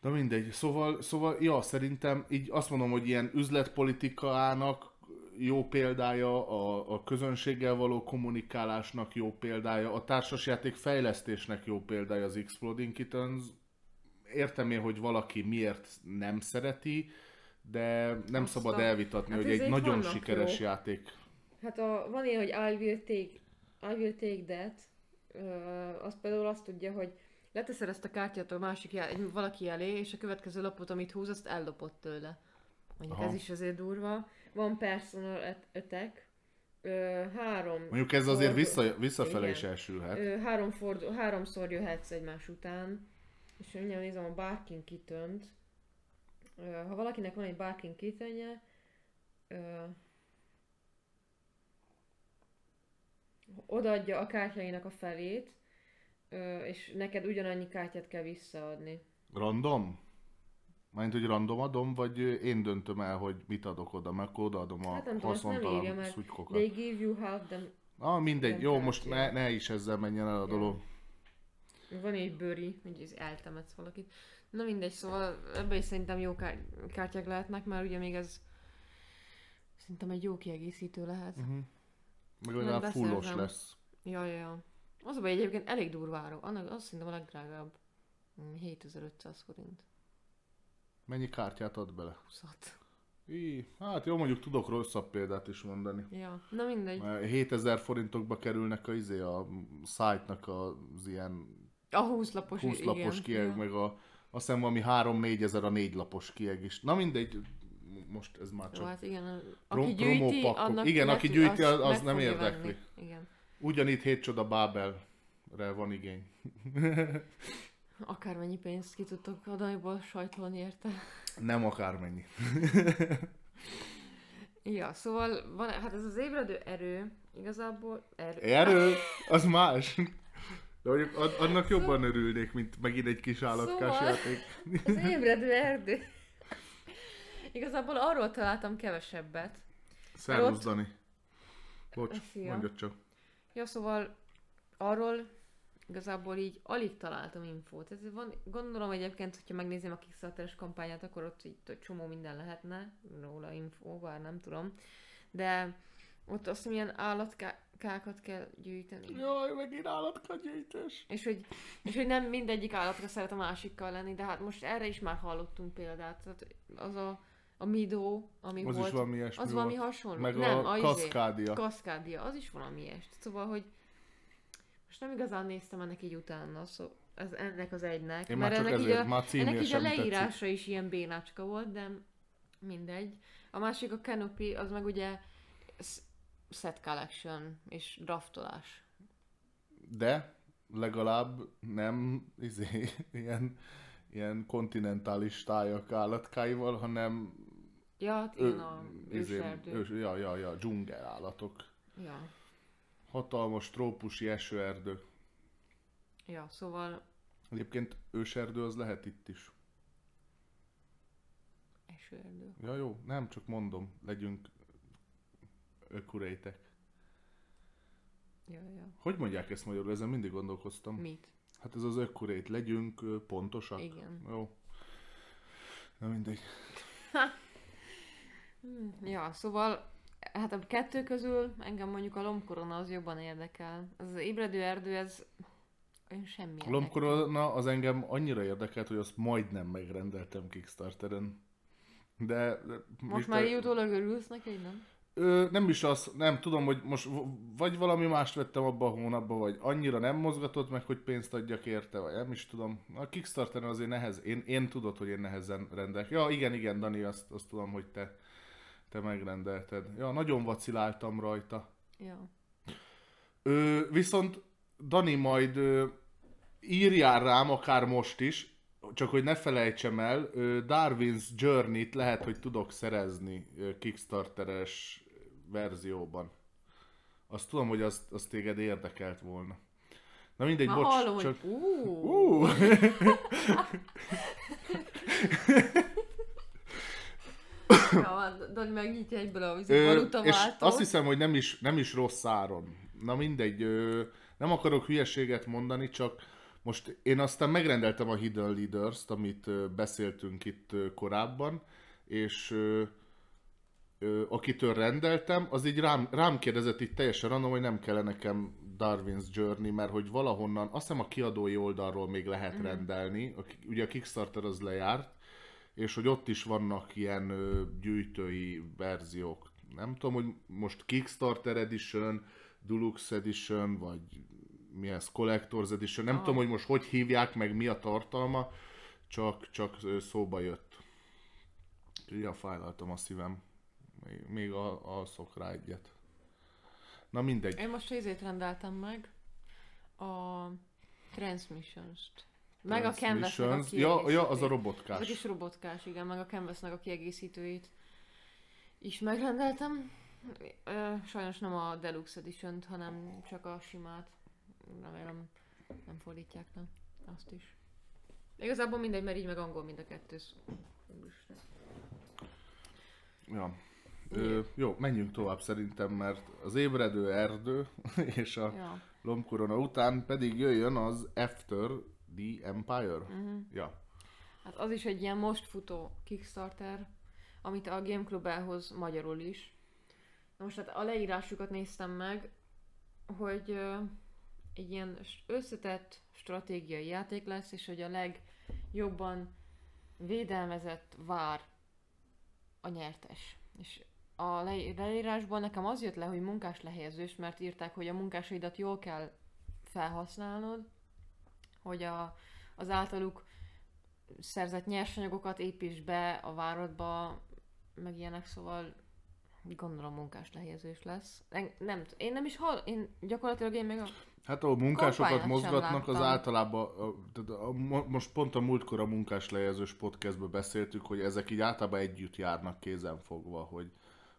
Na mindegy, szóval, szóval, ja, szerintem így azt mondom, hogy ilyen üzletpolitikának jó példája, a, a közönséggel való kommunikálásnak jó példája, a társasjáték fejlesztésnek jó példája az Exploding Kittens. Értem én, hogy valaki miért nem szereti, de nem Azt szabad elvitatni, hát hogy egy nagyon sikeres jó. játék. Hát a, van ilyen, hogy I will take, I will take that, uh, az például azt tudja, hogy leteszed ezt a kártyát a másik jel, valaki elé, és a következő lapot, amit húz, azt ellopott tőle. Mondjuk Aha. ez is azért durva. Van personal attack, ö, három... Mondjuk ez azért vissza, visszafele Igen. is elsülhet. Ö, három fordul, háromszor jöhetsz egymás után, és mindjárt nézem a Barking kitönt. Ö, ha valakinek van egy Barking kitönje, ö, odaadja a kártyáinak a felét, ö, és neked ugyanannyi kártyát kell visszaadni. Random? Mármint, hogy random adom, vagy én döntöm el, hogy mit adok oda, mert akkor odaadom a Hát nem haszontalan szutykokat. They give you half them. Ah, mindegy, jó, most ne, ne is ezzel menjen el a Ja. dolog. Van egy bőri, hogy ez eltemetsz valakit. Na mindegy, szóval ebben is szerintem jó kár- kártyák lehetnek, mert ugye még ez szerintem egy jó kiegészítő lehet. Uh-huh. Meg legalább fullos lesz. Ja, ja, ja. Az a baj egyébként elég durvára. Annak azt szerintem a legdrágább. Mm, 7500 forint. Mennyi kártyát ad bele? 20 Í, hát jó, mondjuk tudok rosszabb példát is mondani. Ja, na mindegy. Mert 7000 forintokba kerülnek a, izé, a site-nak az ilyen A 20 lapos, 20 igen. lapos kieg, ja. meg a, azt hiszem valami 3-4 ezer a 4 lapos kieg is. Na mindegy, most ez már Jó, csak hát igen, aki gyűjti, annak Igen, aki gyűjti, az- az nem érdekli. venni. Igen. ugyanitt hét csoda Bábelre van igény. Akármennyi pénzt ki tudtok adaniból sajtolni érte. Nem akármennyi. Ja, szóval van, hát ez az ébredő erő, igazából erő. Erő, az más. De mondjuk ad- annak jobban örülnék, mint megint egy kis állatkás Szóval- játék. Az ébredő erdő. Igazából arról találtam kevesebbet. Szervusz, ott- Dani. Bocs, Szia. mondjad csak. Ja, szóval arról igazából így alig találtam infót. Ez van, gondolom egyébként, hogyha megnézem a Kickstarteres kampányát, akkor ott így egy csomó minden lehetne róla infó, bár nem tudom. De ott azt milyen állatkákat kell gyűjteni. Jaj, megint állatkagyűjtés. És hogy, és hogy nem mindegyik állatra szeret a másikkal lenni, de hát most erre is már hallottunk példát. Tehát az a, a Mido, ami Az volt, is valami ilyesmi az valami hasonló. Meg nem, a izé, kaszkádia. Kaszkádia, az is valami ilyes. Szóval, hogy most nem igazán néztem ennek így utána, szó, ez ennek az egynek. Én mert ennek így a, ennek így a sem tetszik. leírása is ilyen bénácska volt, de mindegy. A másik a Canopy, az meg ugye set collection és draftolás. De legalább nem izé, ilyen, ilyen kontinentális tájak állatkáival, hanem Ja, hát igen, a izé, ős, ja, ja, ja, dzsungel állatok. Ja. Hatalmas trópusi esőerdő. ja, szóval Egyébként őserdő az lehet itt is. esőerdő. Ja jó, nem, csak mondom, legyünk ökurétek. Ja, ja. Hogy mondják ezt magyarul? Ezen mindig gondolkoztam. Mit? Hát ez az ökurét, legyünk pontosak. Igen. Jó. Na mindegy. Hmm, Ja, szóval hát a kettő közül engem mondjuk a lombkorona az jobban érdekel. Az, ébredő erdő, ez olyan semmi. A lombkorona az engem annyira érdekelt, hogy azt majdnem megrendeltem Kickstarteren. De... Most már így utólag örülsz neki, nem? Ö, nem is az, nem tudom, hogy most vagy valami mást vettem abban a hónapban, vagy annyira nem mozgatott meg, hogy pénzt adjak érte, vagy nem is tudom. A Kickstarteren azért nehez, én, én tudod, hogy én nehezen rendelek. Ja, igen, igen, Dani, azt, azt tudom, hogy te, te megrendelted. Ja, nagyon vaciláltam rajta. Ja. Ö, viszont Dani majd ö, írjál rám, akár most is, csak hogy ne felejtsem el, ö, Darwin's Journey-t lehet, hogy tudok szerezni ö, Kickstarteres verzióban. Azt tudom, hogy az, az téged érdekelt volna. Na mindegy, Már bocs, hallom, csak... hogy ú, Uh! Dani megnyitja egyből a Ö, és valutaváltót. azt hiszem, hogy nem is, nem is rossz áron. Na mindegy, ö, nem akarok hülyeséget mondani, csak most én aztán megrendeltem a Hidden Leaders-t, amit beszéltünk itt korábban, és ö, ö, akitől rendeltem, az így rám, rám kérdezett így teljesen random, hogy nem kell nekem Darwin's Journey, mert hogy valahonnan, azt hiszem a kiadói oldalról még lehet mm. rendelni, a, ugye a Kickstarter az lejárt, és hogy ott is vannak ilyen gyűjtői verziók. Nem tudom, hogy most Kickstarter Edition, Deluxe Edition, vagy mi ez, Collector's Edition, nem Aha. tudom, hogy most hogy hívják, meg mi a tartalma, csak, csak szóba jött. Ja, fájlaltam a szívem. Még, még al- alszok rá egyet. Na mindegy. Én most izét rendeltem meg. A Transmissions-t. Meg a Canvas-nek a. Ja, ja, az a robotkás. Az a kis robotkás, igen, meg a Canvas-nek a kiegészítőit is megrendeltem. Sajnos nem a Deluxe edition hanem csak a simát. Remélem nem fordítják, nem? Azt is. Igazából mindegy, mert így meg angol mind a kettő. Ja. Ö, jó, menjünk tovább szerintem, mert az ébredő erdő és a Ja. lombkorona után pedig jöjjön az After the Empire. Uh-huh. Ja. Hát az is egy ilyen most futó Kickstarter, amit a Game Club elhoz magyarul is. Na most hát a leírásukat néztem meg, hogy ö, egy ilyen összetett stratégiai játék lesz, és hogy a legjobban védelmezett vár a nyertes. És a le- leírásból nekem az jött le, hogy munkás lehelyezős, mert írták, hogy a munkásaidat jól kell felhasználnod, hogy a, az általuk szerzett nyersanyagokat építs be a várodba, meg ilyenek, szóval gondolom munkás lehelyezés lesz. En- Nem, én nem is hall, én gyakorlatilag én még a... Hát ahol munkásokat mozgatnak, az általában, a, tehát a, mo- most pont a múltkor a munkás lejezős podcastben beszéltük, hogy ezek így általában együtt járnak kézen fogva, hogy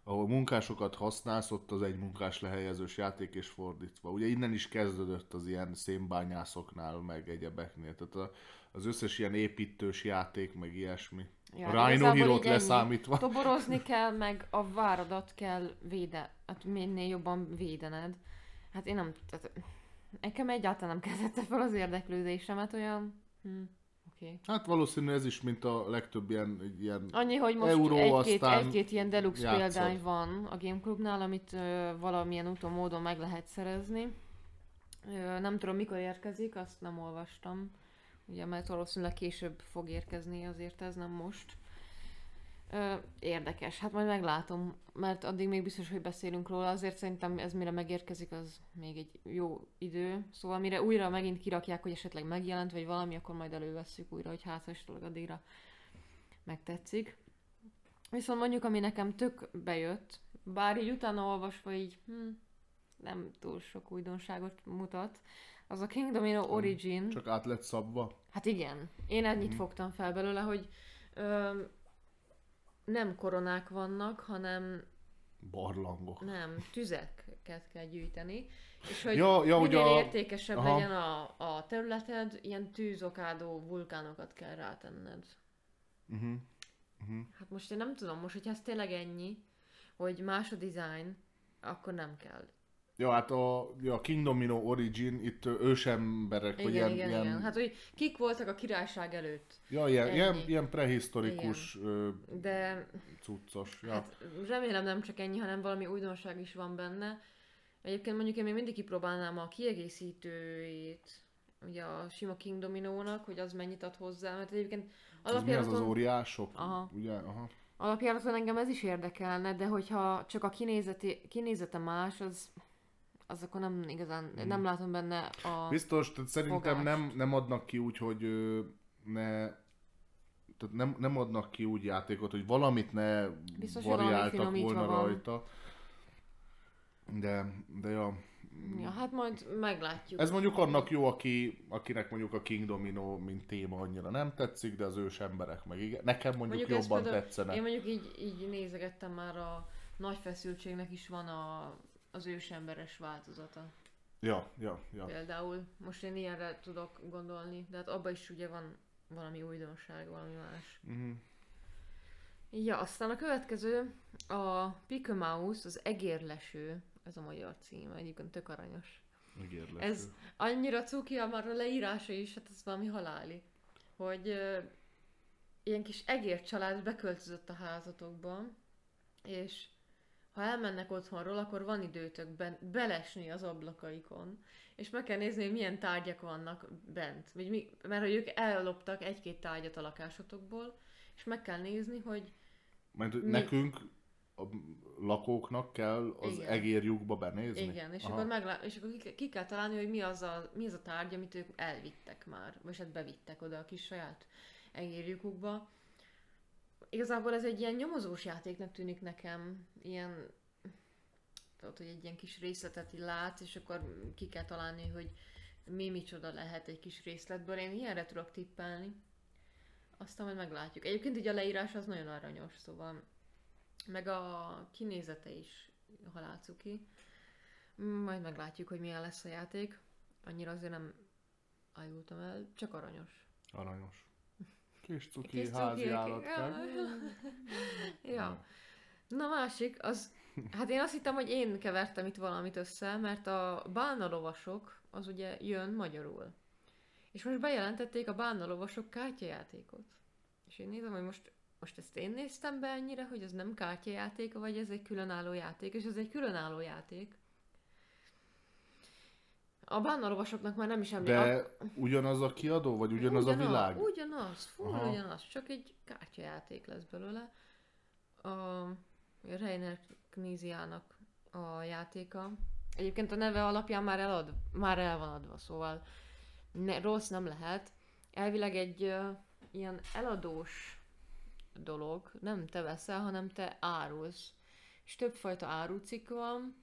ahol munkásokat használsz, ott az egy munkás lehelyezős játék és fordítva. Ugye innen is kezdődött az ilyen szénbányászoknál, meg egyebeknél. Tehát az összes ilyen építős játék, meg ilyesmi. Ja, a Rhino Hero-t ennyi. leszámítva. Toborozni kell, meg a várodat kell véde, hát minél jobban védened. Hát én nem, tehát nekem egyáltalán nem kezdette fel az érdeklődésemet, olyan... Hm. Okay. Hát valószínű ez is, mint a legtöbb ilyen, ilyen Annyi, hogy most Euró, egy-két, aztán egy-két ilyen deluxe játszod. példány van a Game Clubnál, amit ö, valamilyen úton, módon meg lehet szerezni. Ö, nem tudom, mikor érkezik, azt nem olvastam. Ugye, mert valószínűleg később fog érkezni, azért ez nem most. Ö, érdekes, hát majd meglátom, mert addig még biztos, hogy beszélünk róla, azért szerintem ez mire megérkezik, az még egy jó idő. Szóval mire újra megint kirakják, hogy esetleg megjelent, vagy valami, akkor majd elővesszük újra, hogy hát esetleg addigra megtetszik. Viszont mondjuk, ami nekem tök bejött, bár így utána olvasva így hm, nem túl sok újdonságot mutat, az a Kingdom in Origin. csak át lett szabva. Hát igen, én ennyit Mhm. fogtam fel belőle, hogy ö, nem koronák vannak, hanem Barlangok. nem, tüzeket kell gyűjteni, és hogy Ja, ja, minél a- értékesebb aha. legyen a, a területed, ilyen tűzokádó vulkánokat kell rátenned. Uh-huh. Uh-huh. Hát most én nem tudom, most hogyha ez tényleg ennyi, hogy más a design, akkor nem kell. Ja, hát a, ja, Kingdom Mino Origin, itt ősemberek, Igen, vagy ilyen, igen, ilyen, igen. Hát, hogy kik voltak a királyság előtt. ja, ilyen, ennyi. ilyen, ilyen prehisztorikus ö, De cuccos. Ja. hát remélem nem csak ennyi, hanem valami újdonság is van benne. Egyébként mondjuk én még mindig kipróbálnám a kiegészítőjét, ugye a sima King Dominónak, hogy az mennyit ad hozzá, mert egyébként Ez mi az az alapjáraton, óriások? Aha. Ugye? Aha. alapjáraton engem ez is érdekelne, de hogyha csak a kinézeti, kinézete más, az, az akkor nem igazán, nem látom benne a... Biztos, tehát szerintem fogást. nem, nem adnak ki úgy, hogy ne tehát nem, nem adnak ki úgy játékot, hogy valamit ne Biztos, valami variáltak finomítva volna van. rajta. De, de ja. Ja, hát majd meglátjuk. Ez mondjuk annak jó, aki, akinek mondjuk a King Domino, mint téma annyira nem tetszik, de az ős emberek meg igen. Nekem mondjuk, Mondjuk jobban például- tetszene. Én mondjuk így, így nézegettem már a nagy feszültségnek is van a, az ősemberes változata. Ja, ja, ja. Például most én ilyenre tudok gondolni, de hát abban is ugye van valami újdonság, valami más. Uh-huh. Ja, aztán a következő, a Pika Mouse, az egérleső, ez a magyar cím, egyébként tök aranyos. Megérleső. Ez annyira cuki, már a leírása is, hát ez valami haláli. Hogy ilyen kis egér család beköltözött a házatokba, és ha elmennek otthonról, akkor van időtök ben, belesni az ablakaikon, és meg kell nézni, hogy milyen tárgyak vannak bent. Vagy mi, mert hogy ők elloptak egy-két tárgyat a lakásotokból, és meg kell nézni, hogy Mert Mi- nekünk, a lakóknak kell az Igen. egérjukba benézni. Igen, és Aha. akkor, meglá- és akkor ki, ki kell találni, hogy mi az, a, mi az a tárgy, amit ők elvittek már, vagy hát bevittek oda a kis saját egérjukukba. Igazából ez egy ilyen nyomozós játéknak tűnik nekem, ilyen, tudod, hogy egy ilyen kis részletet így látsz, és akkor ki kell találni, hogy mi micsoda lehet egy kis részletből. Én ilyenre tudok tippelni. Aztán majd meglátjuk. Egyébként így a leírás az nagyon aranyos, szóval meg a kinézete is halálcuki. Majd meglátjuk, hogy milyen lesz a játék. Annyira azért nem ájultam el, csak aranyos. Aranyos. Kis cuki, Kis házi állatkák. Ja. Na másik, az... Hát én azt hittem, hogy én kevertem itt valamit össze, mert a Bálna lovasok, az ugye jön magyarul. És most bejelentették a Bálna lovasok kártyajátékot. És én nézem, hogy most, most ezt én néztem be ennyire, hogy ez nem kártyajáték, vagy ez egy különálló játék, és ez egy különálló játék. A Bálna lovasoknak már nem is emlékszem. De ugyanaz a kiadó, vagy ugyanaz, a világ? Ugyanaz, full Aha. ugyanaz, csak egy kártyajáték lesz belőle. A Reiner Kníziának a játéka. Egyébként a neve alapján már, elad, már el van adva, szóval ne, rossz nem lehet. Elvileg egy uh, ilyen eladós dolog, nem te veszel, hanem te árulsz. És többfajta árucikk van,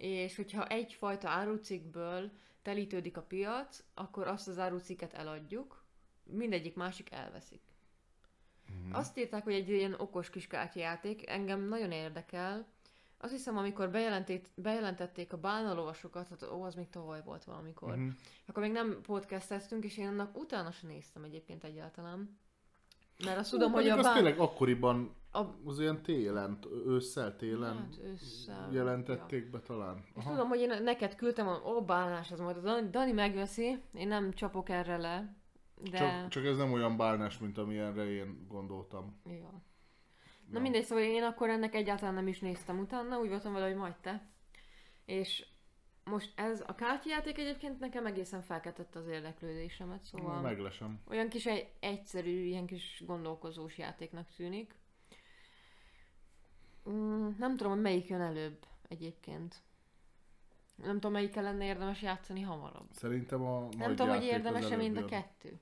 és hogyha egyfajta árucikkből telítődik a piac, akkor azt az árucikket eladjuk, mindegyik másik elveszik. Mhm. Azt írták, hogy egy ilyen okos kis kártyajáték, engem nagyon érdekel. Azt hiszem, amikor bejelentették a bálnalovasokat, hát ó, az még tavaly volt valamikor. Mhm. Akkor még nem podcasteztünk, és én annak utána sem néztem egyébként egyáltalán. Mert azt tudom, hogy a bán... tényleg akkoriban A, Az olyan télen, ősszel, télen hát össze... jelentették be talán. És tudom, hogy én neked küldtem, hogy ó, bálnás, az majd a Dani, Dani megveszi, én nem csapok erre le, de... Csak, csak ez nem olyan bálnás, mint amilyenre én gondoltam. Ja. Na mindegy, szóval én akkor ennek egyáltalán nem is néztem utána, úgy voltam vele, hogy majd te. És most ez a kártyajáték egyébként nekem egészen felkeltette az érdeklődésemet, szóval Meglesem. olyan kis egy, egyszerű, ilyen kis gondolkozós játéknak tűnik. Mm, nem tudom, hogy melyik jön előbb egyébként. Nem tudom, melyikkel lenne érdemes játszani hamarabb. Szerintem a Nem tudom, hogy érdemes-e mind a kettő.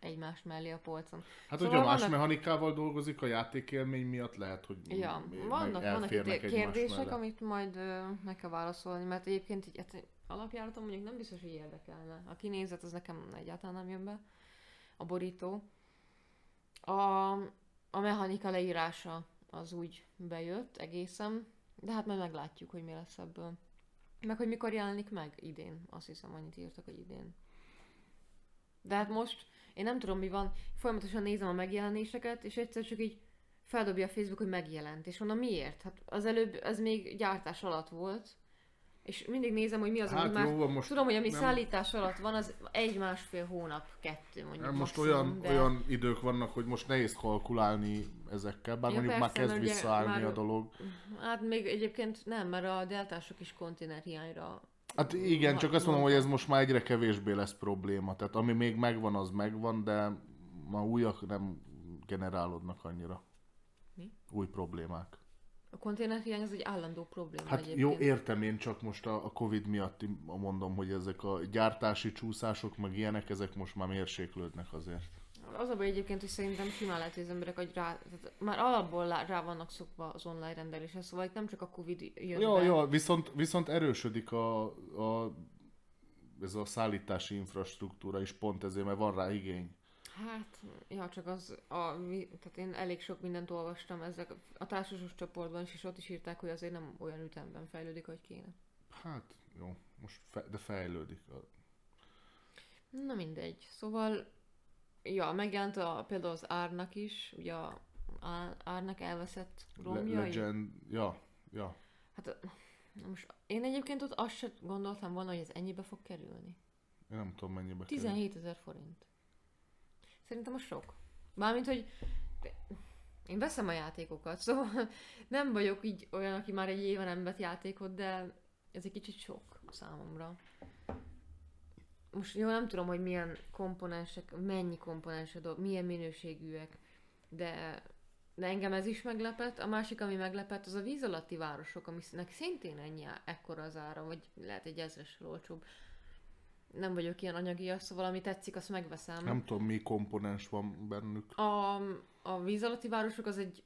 Egymás mellé a polcon. Hát, Szóval hogyha más vannak- mechanikával dolgozik a játékélmény miatt, lehet, hogy Ja, vannak, vannak itt kérdések, mellett. amit majd ö, meg kell válaszolni, mert egyébként így, hát alapjáraton mondjuk nem biztos, hogy érdekelne. A kinézet az nekem egyáltalán nem jön be. A borító. A, a mechanika leírása az úgy bejött egészen, de hát majd meglátjuk, hogy mi lesz ebből. Meg hogy mikor jelenik meg idén. Azt hiszem, annyit írtak, hogy idén. De hát most én nem tudom mi van, folyamatosan nézem a megjelenéseket, és egyszer csak így feldobja a Facebook, hogy megjelent. És mondom, miért? Hát az előbb ez még gyártás alatt volt, és mindig nézem, hogy mi az, Hát ami már... jó, van most Tudom, hogy ami nem- szállítás alatt van, az egy-másfél hónap, kettő mondjuk Hát most maximum, olyan, de... olyan idők vannak, hogy most nehéz kalkulálni ezekkel, bár Ja, mondjuk már persze, kezd mert ugye visszaállni már- a dolog. Hát még egyébként nem, mert a deltások is konténerhiányra... Hát igen, csak azt mondom, hogy ez most már egyre kevésbé lesz probléma. Tehát ami még megvan, az megvan, de ma újak nem generálódnak annyira. Mi? Új problémák. A konténerhiány az egy állandó probléma Hát egyébként. jó, értem én csak most a, a Covid miatt mondom, hogy ezek a gyártási csúszások, meg ilyenek, ezek most már mérséklődnek azért. Az a baj egyébként, hogy szerintem simán lehet, hogy az emberek hogy rá, tehát már alapból rá vannak szokva az online rendelésre, szóval itt nem csak a Covid jön Jó, be. jó, viszont, viszont erősödik a, a, ez a szállítási infrastruktúra is pont ezért, mert van rá igény. Hát, ja, csak az, a, tehát én elég sok mindent olvastam ezek a társasos csoportban is, és ott is írták, hogy azért nem olyan ütemben fejlődik, hogy kéne. Hát jó, most fe, de fejlődik. A, Na mindegy. Szóval, ja, megjelent a, például az árnak is, ugye a árnak elveszett Le, romjai. legend, ja, ja. Hát, most én egyébként ott azt sem gondoltam volna, hogy ez ennyibe fog kerülni. Én nem tudom mennyibe kerül. 17 ezer forint. Szerintem a sok. Mármint, hogy én veszem a játékokat, szóval nem vagyok így olyan, aki már egy éve nem vett játékot, de ez egy kicsit sok számomra. Most jó, nem tudom, hogy milyen komponensek, mennyi komponensek, dob, milyen minőségűek, de, de engem ez is meglepett. A másik, ami meglepett, az a víz alatti városok, aminek szintén ennyi ekkora az ára, vagy lehet egy ezresről olcsóbb. Nem vagyok ilyen anyagias, szóval ami tetszik, azt megveszem. Nem tudom, mi komponens van bennük. A, a víz alatti városok az egy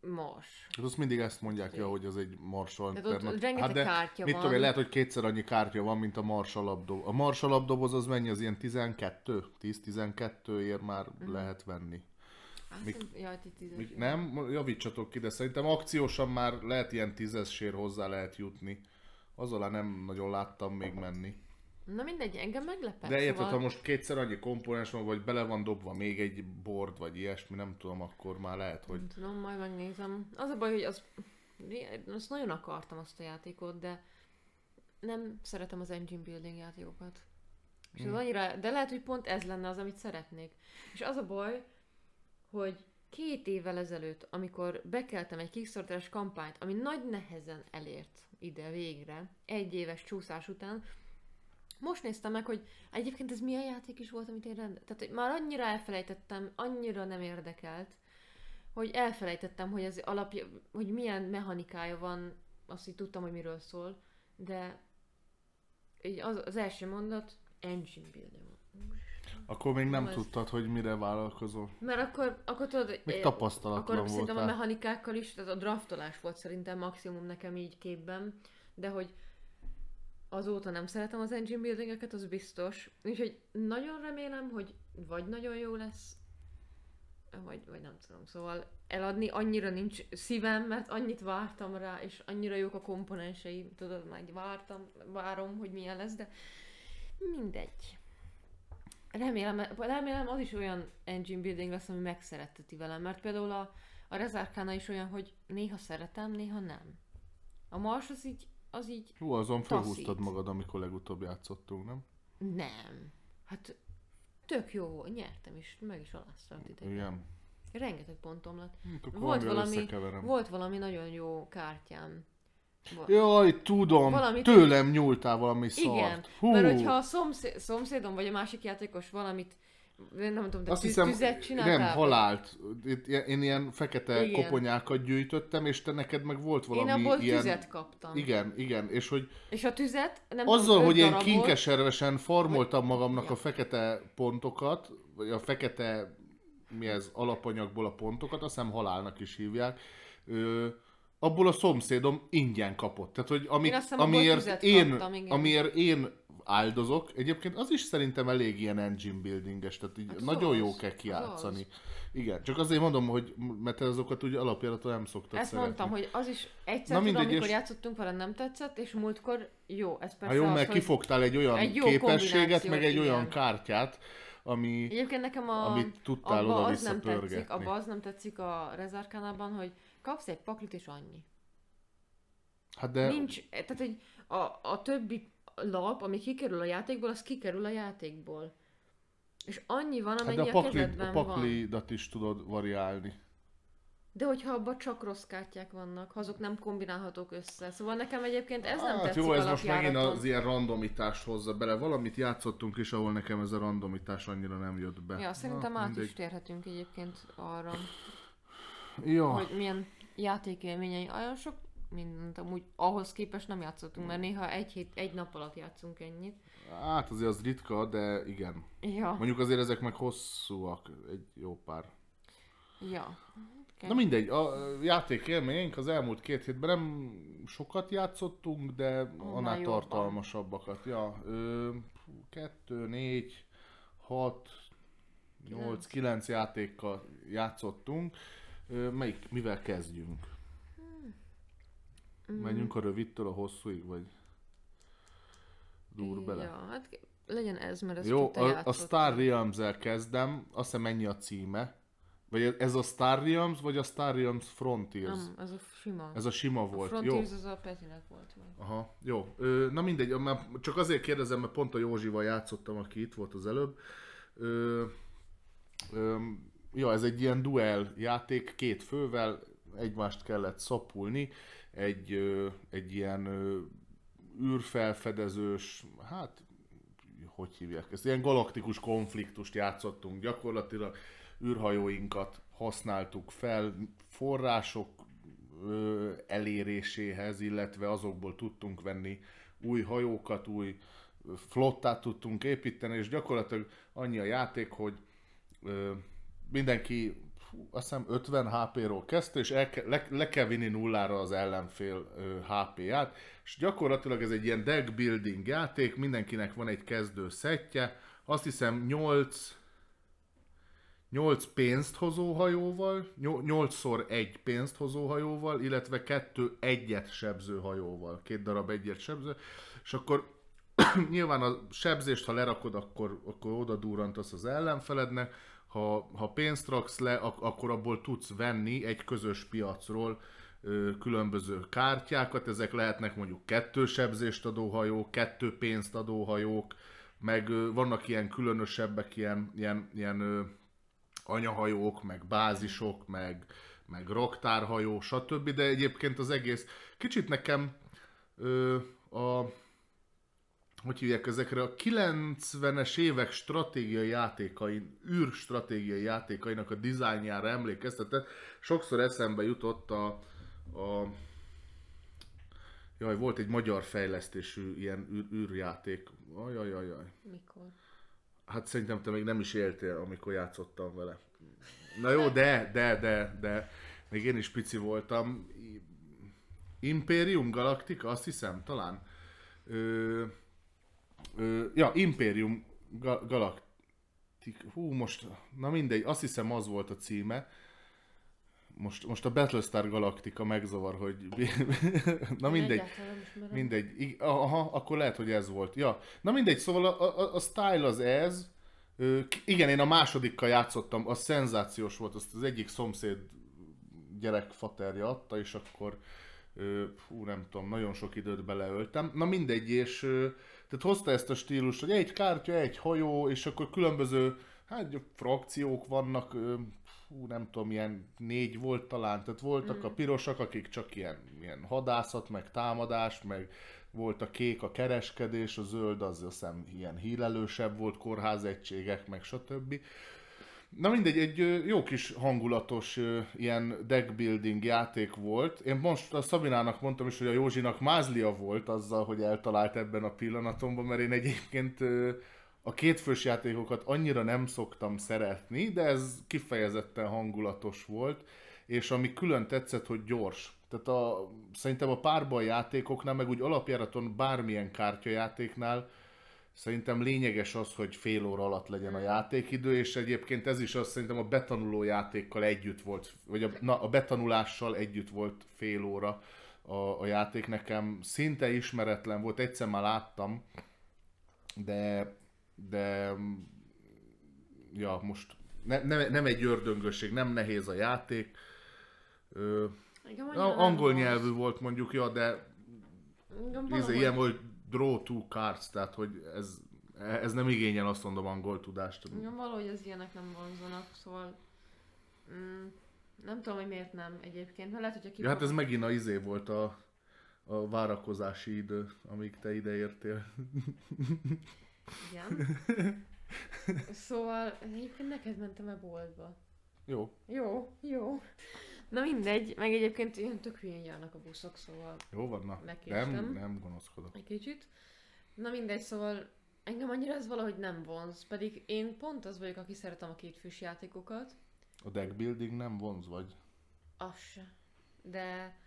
mars. Hát azt mindig ezt mondják, ja, hogy az egy mars alternat- rengeteg hát de kártya mit van. tudom én, lehet, hogy kétszer annyi kártya van, mint a mars alapdoboz. A mars alapdoboz az mennyi? Az ilyen 12? 10-12 ér már Mhm. lehet venni. Mik- Jaj, tízes. Mik nem? Javítsatok ki, de szerintem akciósan már lehet ilyen tízessér hozzá lehet jutni. Az alá nem nagyon láttam még menni. Na mindegy, engem meglepett. De érted, szóval... ha most kétszer annyi komponens van, vagy bele van dobva még egy board, vagy ilyesmi, nem tudom, akkor már lehet, hogy... Nem tudom, majd megnézem. Az a baj, hogy az... Azt nagyon akartam azt a játékot, de nem szeretem az engine building játékokat. És Hmm. az annyira, de lehet, hogy pont ez lenne az, amit szeretnék. És az a baj, hogy két évvel ezelőtt, amikor bekeltem egy Kickstarteres kampányt, ami nagy nehezen elért ide végre, egy éves csúszás után, most néztem meg, hogy egyébként ez milyen játék is volt, amit én rend... Tehát hogy már annyira elfelejtettem, annyira nem érdekelt, hogy elfelejtettem, hogy ez alapja, hogy milyen mechanikája van, azt így tudtam, hogy miről szól, de így az, az első mondat, engine building. Akkor még nem Ez- tudtad, hogy mire vállalkozol. Mert akkor, akkor tudod, Még eh, tapasztalatlan akkor szerintem a voltál. mechanikákkal is, tehát a draftolás volt szerintem maximum nekem így képben, de hogy azóta nem szeretem az engine buildingeket, az biztos. Úgyhogy nagyon remélem, hogy vagy nagyon jó lesz, vagy, vagy nem tudom. Szóval eladni annyira nincs szívem, mert annyit vártam rá, és annyira jók a komponensei, tudod, már vártam, várom, hogy milyen lesz, de mindegy. Remélem, remélem az is olyan engine building lesz, ami megszeretteti velem, mert például a, a Rezárkána is olyan, hogy néha szeretem, néha nem. A Mars az így, az így Hú, azon felhúztad magad, amikor legutóbb játszottunk, nem? nem. Hát tök jó volt, nyertem is, meg is alásztam titeket. Igen. Rengeteg pontom lett. Hm, Volt valami, volt valami nagyon jó kártyám. Volt. Jaj, tudom, Valamit- tőlem nyúltál valami szart. Igen, Hú, mert hogyha a szomszéd, szomszédom vagy a másik játékos valamit, nem tudom, de azt tüz, hiszem, tüzet csináltál? nem, halált. Én ilyen fekete Igen. koponyákat gyűjtöttem, és te neked meg volt Én valami abból ilyen... tüzet kaptam. Igen, igen, és hogy És a tüzet, nem azzal, tudom, hogy én darabot, kinkeservesen farmoltam magamnak Ja. a fekete pontokat, vagy a fekete mi ez, alapanyagból a pontokat, azt hiszem halálnak is hívják, ö, abból a szomszédom ingyen kapott. Tehát, hogy amit, Én amiért, én, kaptam, igen. amiért én áldozok, egyébként az is szerintem elég ilyen engine buildinges, tehát így Hát az nagyon jó az, kell az kiátszani. Igen, csak azért mondom, hogy mert azokat ugye alapjáraton nem szoktad Ezt szeretni. mondtam, hogy az is egyszer Na mindegy, amikor és- játszottunk vele, nem tetszett, és múltkor jó, ez persze Hát jó, az, mert kifogtál egy olyan egy jó képességet, meg egy olyan igen. kártyát, ami... Egyébként nekem a, amit tudtál abba az nem tetszik, abba az nem tetszik a Rezarkánában, hogy kapsz egy paklit és annyi. Hát de... Nincs, tehát hogy a, a többi lap, ami kikerül a játékból, az kikerül a játékból. És annyi van, Hát amennyi de a, a, pakli, kezedben a van. paklidat is tudod variálni. De hogyha abban csak rossz kártyák vannak, azok nem kombinálhatók össze. Szóval nekem egyébként ez nem hát tetszik jó, ez most megint az ilyen randomitást hozza bele. Valamit játszottunk is, ahol nekem ez a randomitás annyira nem jött be. Ja, szerintem Na, át is mindegy. térhetünk egyébként arra, Ja, hogy milyen játékélményei. Olyan sok mindent amúgy ahhoz képest nem játszottunk, mert néha egy, hét, egy nap alatt játszunk ennyit. hát azért az ritka, de igen. Ja, Mondjuk azért ezek meg hosszúak, egy jó pár. ja. Na mindegy, a játék élményeink az elmúlt két hétben nem sokat játszottunk, de annál jobban. tartalmasabbakat. Ja, ö, kettő, négy, hat, nyolc, Kilenc. kilenc játékkal játszottunk. Ö, melyik, mivel kezdjünk? Mm. Menjünk a rövidtől a hosszúig, vagy dur bele? Ja, hát legyen ez, mert ezt Jó, a, a játszottad. Star Realms-el kezdem, azt hiszem ennyi a címe. Vagy ez a Star Realms, vagy a Star Realms Frontiers? Nem, ez a sima. Ez a sima a volt, jó? Frontiers az a Petinek volt meg. Aha, jó. Ö, na mindegy, már csak azért kérdezem, mert pont a Józsival játszottam, aki itt volt az előbb. Ö, ö, ja, ez egy ilyen duel játék, két fővel, egymást kellett szapulni, egy, egy ilyen űrfelfedezős, hát hogy hívják ezt, ilyen galaktikus konfliktust játszottunk, gyakorlatilag űrhajóinkat használtuk fel, források eléréséhez, illetve azokból tudtunk venni új hajókat, új flottát tudtunk építeni, és gyakorlatilag annyi a játék, hogy mindenki fú, azt hiszem 50 HP-ról kezdte, és el le, le kell vinni nullára az ellenfél HP-ját, és gyakorlatilag ez egy ilyen deck building játék, mindenkinek van egy kezdő szettje, azt hiszem 8 8 pénzt hozó hajóval, 8-szor egy pénzt hozó hajóval, illetve kettő egyet sebző hajóval, két darab egyet sebző, és akkor nyilván a sebzést, ha lerakod, akkor, akkor oda durrantasz az ellenfelednek, ha, ha pénzt raksz le, ak- akkor abból tudsz venni egy közös piacról különböző kártyákat, ezek lehetnek mondjuk kettő sebzést adó hajók, kettő pénzt adó hajók, meg vannak ilyen különösebbek, ilyen, ilyen, ilyen anyahajók, meg bázisok, meg, meg raktárhajó, stb. De egyébként az egész kicsit nekem ö, a hogy hívják ezekre a 90-es évek stratégiai játékai, űr stratégiai játékainak a dizájnjára emlékeztetett. Sokszor eszembe jutott a, a Jaj, volt egy magyar fejlesztésű ilyen űr, űrjáték. Ajajajaj. Mikor? Hát szerintem te még nem is éltél, amikor játszottam vele. Na jó, de, de, de, de. Még én is pici voltam. Imperium Galactica, azt hiszem, talán. Ö, ö, ja, Imperium Ga- Galactica. Hú, most, na mindegy, azt hiszem az volt a címe. Most, most a Battlestar Galactica megzavar, hogy... na mindegy. Mindegy. Aha, akkor lehet, hogy ez volt. Ja. Na mindegy, szóval a, a, a style az ez. Ö, igen, én a másodikkal játszottam, az szenzációs volt, azt az egyik szomszéd gyerek faterja adta, és akkor hú, nem tudom, nagyon sok időt beleöltem. Na mindegy, és tehát hozta ezt a stílust, hogy egy kártya, egy hajó, és akkor különböző hát frakciók vannak, hú, nem tudom, ilyen négy volt talán, tehát voltak mm. a pirosak, akik csak ilyen, ilyen hadászat, meg támadás, meg volt a kék a kereskedés, a zöld az azt hiszem ilyen hílelősebb volt, kórházegységek, meg stb. Na mindegy, egy jó kis hangulatos ilyen deckbuilding játék volt. Én most a Szabinának mondtam is, hogy a Józsinak mázlia volt azzal, hogy eltalált ebben a pillanatomban, mert én egyébként a kétfős játékokat annyira nem szoktam szeretni, de ez kifejezetten hangulatos volt, és ami külön tetszett, hogy gyors. Tehát a, szerintem a párban játékoknál, meg úgy alapjáraton bármilyen kártyajátéknál szerintem lényeges az, hogy fél óra alatt legyen a játékidő, és egyébként ez is az szerintem a betanuló játékkal együtt volt, vagy a, na, a betanulással együtt volt fél óra a, a játék. Nekem szinte ismeretlen volt, egyszer már láttam, de, de ja, most ne, ne, nem egy ördöngösség, nem nehéz a játék. Ö, Igen, angol nyelvű volt mondjuk, ja, de Igen, ez ilyen volt draw two cards, tehát hogy ez, ez nem igényel azt mondom angol tudást. Igen, valahogy az ilyenek nem vonzanak, szóval... Mm, nem tudom, hogy miért nem egyébként, mert lehet, hogy Ja, hát ez megint a izé volt a, a várakozási idő, amíg te ide értél. Igen. Szóval egyébként neked mentem a boltba. Jó, Jó, jó. Na mindegy, meg egyébként ilyen tök hülyén járnak a buszok, szóval jó van, na. Megkéstem. Nem, nem gonoszkodok. egy kicsit. Na mindegy, szóval engem annyira ez valahogy nem vonz, pedig én pont az vagyok, aki szeretem a kétfős játékokat. A deck building nem vonz, vagy? Az se. De,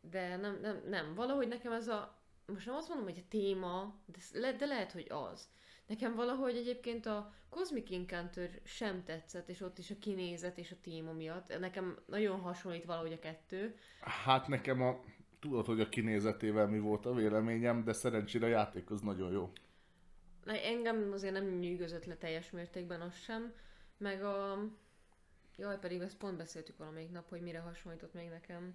de nem, nem, nem. Valahogy nekem ez a, most nem azt mondom, hogy a téma, de, le, de lehet, hogy az. Nekem valahogy egyébként a Cosmic Encounter sem tetszett, és ott is a kinézet és a téma miatt. Nekem nagyon hasonlít valahogy a kettő. Hát nekem a... Tudod, hogy a kinézetével mi volt a véleményem, de szerencsére a játék az nagyon jó. Na, engem azért nem nyűgözött le teljes mértékben az sem, meg a... Jaj, pedig ezt pont beszéltük valamelyik nap, hogy mire hasonlított még nekem.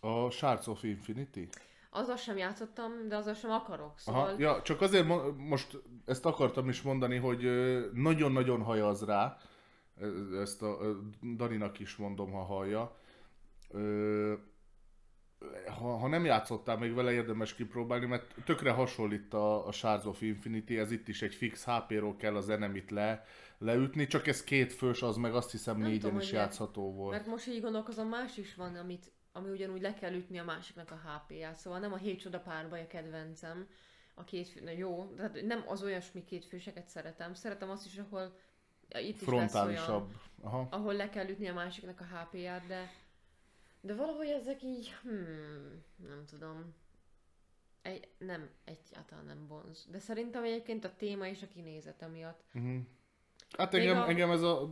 A Shards of Infinity? Azzal sem játszottam, de azzal sem akarok, szóval... Aha, ja, csak azért mo- most ezt akartam is mondani, hogy nagyon-nagyon hajaz rá, ezt a Daninak is mondom, ha hallja. Ha, ha nem játszottál még vele, érdemes kipróbálni, mert tökre hasonlít a, a Shards of Infinity, ez itt is egy fix HP-ról kell az enemit le, leütni, csak ez két fős, az meg azt hiszem Nem négyen tudom, is játszható volt. Mert most így gondolkozom, más is van, amit, ami ugyanúgy le kell ütni a másiknak a HP-ját. Szóval nem a hét csoda párbaj a kedvencem. A két fő, na jó, tehát nem az olyasmi két főseket szeretem. Szeretem azt is, ahol itt is lesz olyan. Aha. ahol le kell ütni a másiknak a HP-ját, de de valahogy ezek így, hmm, nem tudom. Egy, nem, egyáltalán nem vonz. De szerintem egyébként a téma és a kinézete miatt. Uh-huh. Hát engem, a- engem ez a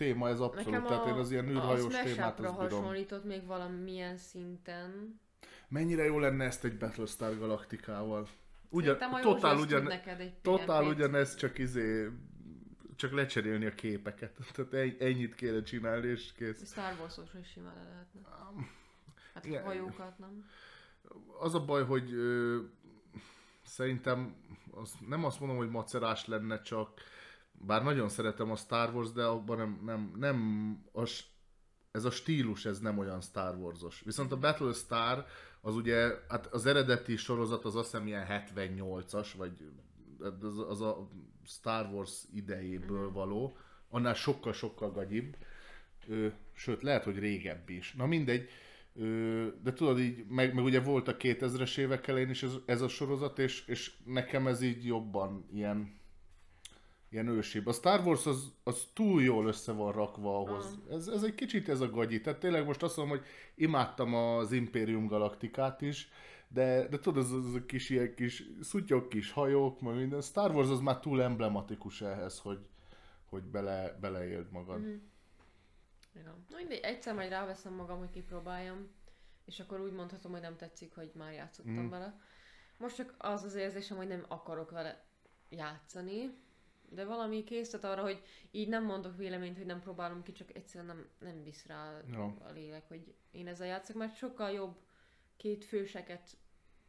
téma, ez abszolút, Nekem tehát én a, az ilyen a űrhajós Smash témát azt bírom. hasonlított még valamilyen szinten. Mennyire jó lenne ezt egy Battlestar galaktikával. Ugyan, a totál, ugyan, neked egy totál ugyanez, csak izé, csak lecserélni a képeket. Tehát ennyi- ennyit kéne csinálni, és kész. Star Wars-os is simán le lehetne. Hát igen. a hajókat nem. Az a baj, hogy ö, szerintem az, nem azt mondom, hogy macerás lenne, csak bár nagyon szeretem a Star Wars, de abban nem, nem, nem a, ez a stílus, ez nem olyan Star Wars-os. Viszont a Battlestar, az ugye, hát az eredeti sorozat az azt hiszem ilyen 78-as, vagy az, az a Star Wars idejéből való, annál sokkal-sokkal gagyibb, ö, sőt, lehet, hogy régebbi is. Na mindegy, ö, de tudod így, meg, meg ugye volt a 2000-es évek elején is ez, ez a sorozat, és, és nekem ez így jobban ilyen, ilyen ősibb. A Star Wars az, az túl jól össze van rakva ahhoz. Ez, ez egy kicsit ez a gagyi. Tehát tényleg most azt mondom, hogy imádtam az Imperium Galaktikát is, de, de tudod, az, az a kis ilyen kis szutyok, kis hajók, meg minden. Star Wars az már túl emblematikus ehhez, hogy, hogy bele, beleéld magad. Mhm. Igen. Na mindegy, egyszer majd ráveszem magam, hogy kipróbáljam, és akkor úgy mondhatom, hogy nem tetszik, hogy már játszottam Mhm. vele. Most csak az az érzésem, hogy nem akarok vele játszani, de valami készített arra, hogy így nem mondok véleményt, hogy nem próbálom ki, csak egyszerűen nem, nem visz rá Ja. a lélek, hogy én ezzel játszok, mert sokkal jobb két főseket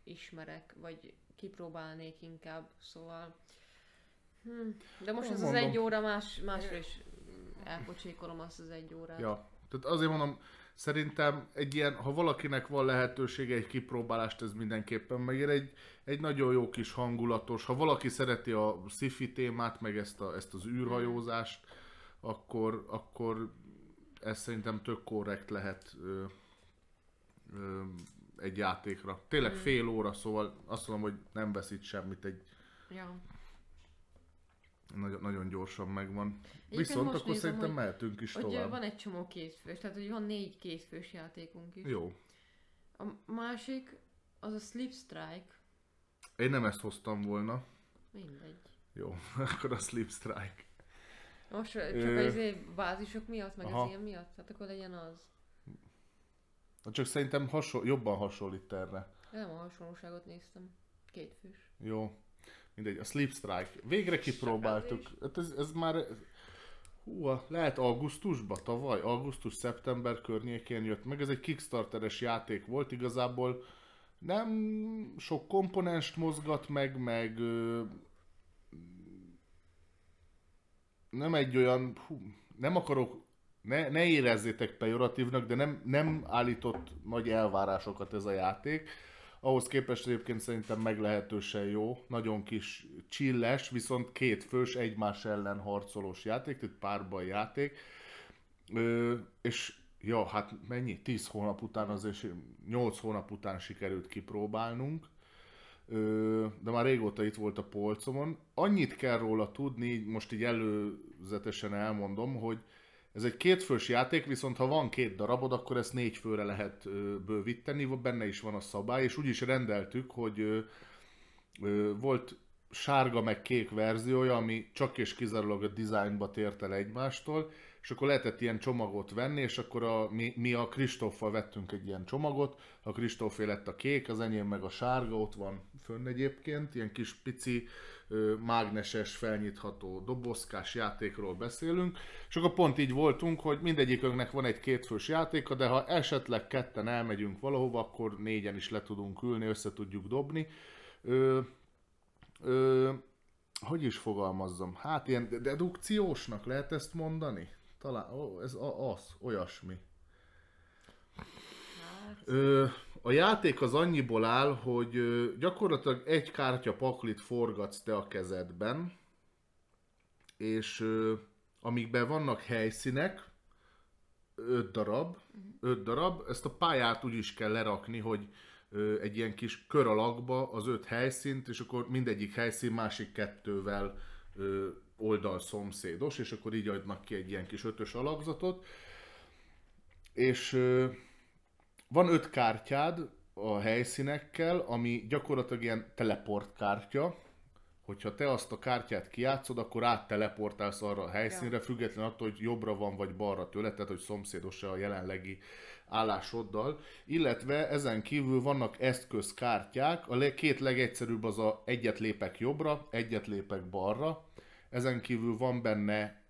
ismerek, vagy kipróbálnék inkább, szóval... Hm. De most ez az egy óra, más, másra is elpocsékolom azt az egy órát. Ja. Tehát azért mondom, szerintem egy ilyen, ha valakinek van lehetősége egy kipróbálást, ez mindenképpen megér egy, egy nagyon jó kis hangulatos, ha valaki szereti a sci-fi témát, meg ezt, a, ezt az űrhajózást, akkor, akkor ez szerintem tök korrekt lehet ö, ö, egy játékra. Tényleg fél óra, szóval azt mondom, hogy nem veszít semmit, egy Ja. Nagyon, nagyon gyorsan megvan. Egyébként Viszont akkor nézem, szerintem hogy- mehetünk is Hogy tovább. van egy csomó kétfős, tehát hogy van négy kétfős játékunk is. Jó. A másik, az a Sleep Strike. Én nem ezt hoztam volna. Mindegy. Jó, akkor a Sleep Strike. Most csak Ö, az izé bázisok miatt, meg aha. az ilyen miatt, hát akkor legyen az. Csak szerintem hasonl- jobban hasonlít erre. Nem a hasonlóságot néztem. Kétfős. Jó. Mindegy, a Sleep Strike. Végre kipróbáltuk. Hát ez, ez már... Hú, lehet augusztusban, tavaly, augusztus-szeptember környékén jött meg. Ez egy Kickstarteres játék volt, igazából nem sok komponenst mozgat meg, meg ö, nem egy olyan, hú, nem akarok, ne, ne érezzétek pejoratívnak, de nem, nem állított nagy elvárásokat ez a játék. Ahhoz képest egyébként szerintem meglehetősen jó, nagyon kis csilles, viszont két fős egymás ellen harcolós játék, tehát párban játék. Ö, és ja, hát mennyi? 10 hónap után, azért 8 hónap után sikerült kipróbálnunk. Ö, de már régóta itt volt a polcomon. Annyit kell róla tudni, most így előzetesen elmondom, hogy ez egy kétfős játék, viszont ha van két darabod, akkor ezt négy főre lehet bővíteni, benne is van a szabály, és úgy is rendeltük, hogy volt sárga meg kék verziója, ami csak és kizárólag a dizájnba tért el egymástól, és akkor lehetett ilyen csomagot venni, és akkor a, mi, mi a Kristóffal vettünk egy ilyen csomagot, a Kristófé lett a kék, az enyém meg a sárga, ott van fönn egyébként, ilyen kis pici mágneses, felnyitható dobozkás játékról beszélünk, és akkor pont így voltunk, hogy mindegyikünknek van egy kétfős játéka, de ha esetleg ketten elmegyünk valahova, akkor négyen is le tudunk ülni, össze tudjuk dobni. Ö, ö, hogy is fogalmazzam? Hát ilyen de- dedukciósnak lehet ezt mondani? Talán, ó, ez az, olyasmi. Hát, Ö, a játék az annyiból áll, hogy gyakorlatilag egy kártya paklit forgatsz te a kezedben, és amikben vannak helyszínek, öt darab, öt darab, ezt a pályát úgy is kell lerakni, hogy egy ilyen kis kör alakba az öt helyszínt, és akkor mindegyik helyszín másik kettővel oldal szomszédos, és akkor így adnak ki egy ilyen kis ötös alakzatot. És van öt kártyád a helyszínekkel, ami gyakorlatilag ilyen teleportkártya, hogyha te azt a kártyát kijátszod, akkor átteleportálsz arra a helyszínre, független attól, hogy jobbra van vagy balra tőle, tehát hogy szomszédos a jelenlegi állásoddal. Illetve ezen kívül vannak eszközkártyák, a két legegyszerűbb az a egyet lépek jobbra, egyet lépek balra. Ezen kívül van benne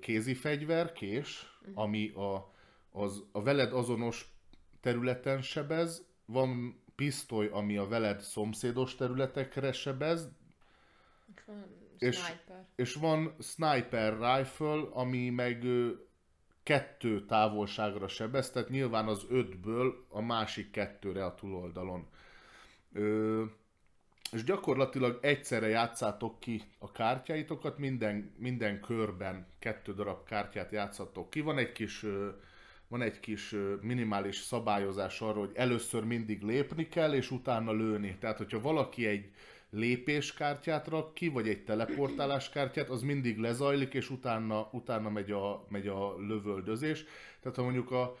kézi fegyver, kés, ami a, az, a veled azonos területen sebez, van pisztoly, ami a veled szomszédos területekre sebez, és van és- sniper. és van sniper rifle, ami meg kettő távolságra sebez, tehát nyilván az ötből a másik kettőre a túloldalon. Ö, és gyakorlatilag egyszerre játszátok ki a kártyáitokat, minden, minden körben kettő darab kártyát játszatok ki. Van egy kis, ö, van egy kis minimális szabályozás arra, hogy először mindig lépni kell, és utána lőni. Tehát, hogyha valaki egy lépéskártyát rak ki, vagy egy teleportálás kártyát, az mindig lezajlik, és utána, utána megy, a, megy a lövöldözés. Tehát ha mondjuk a,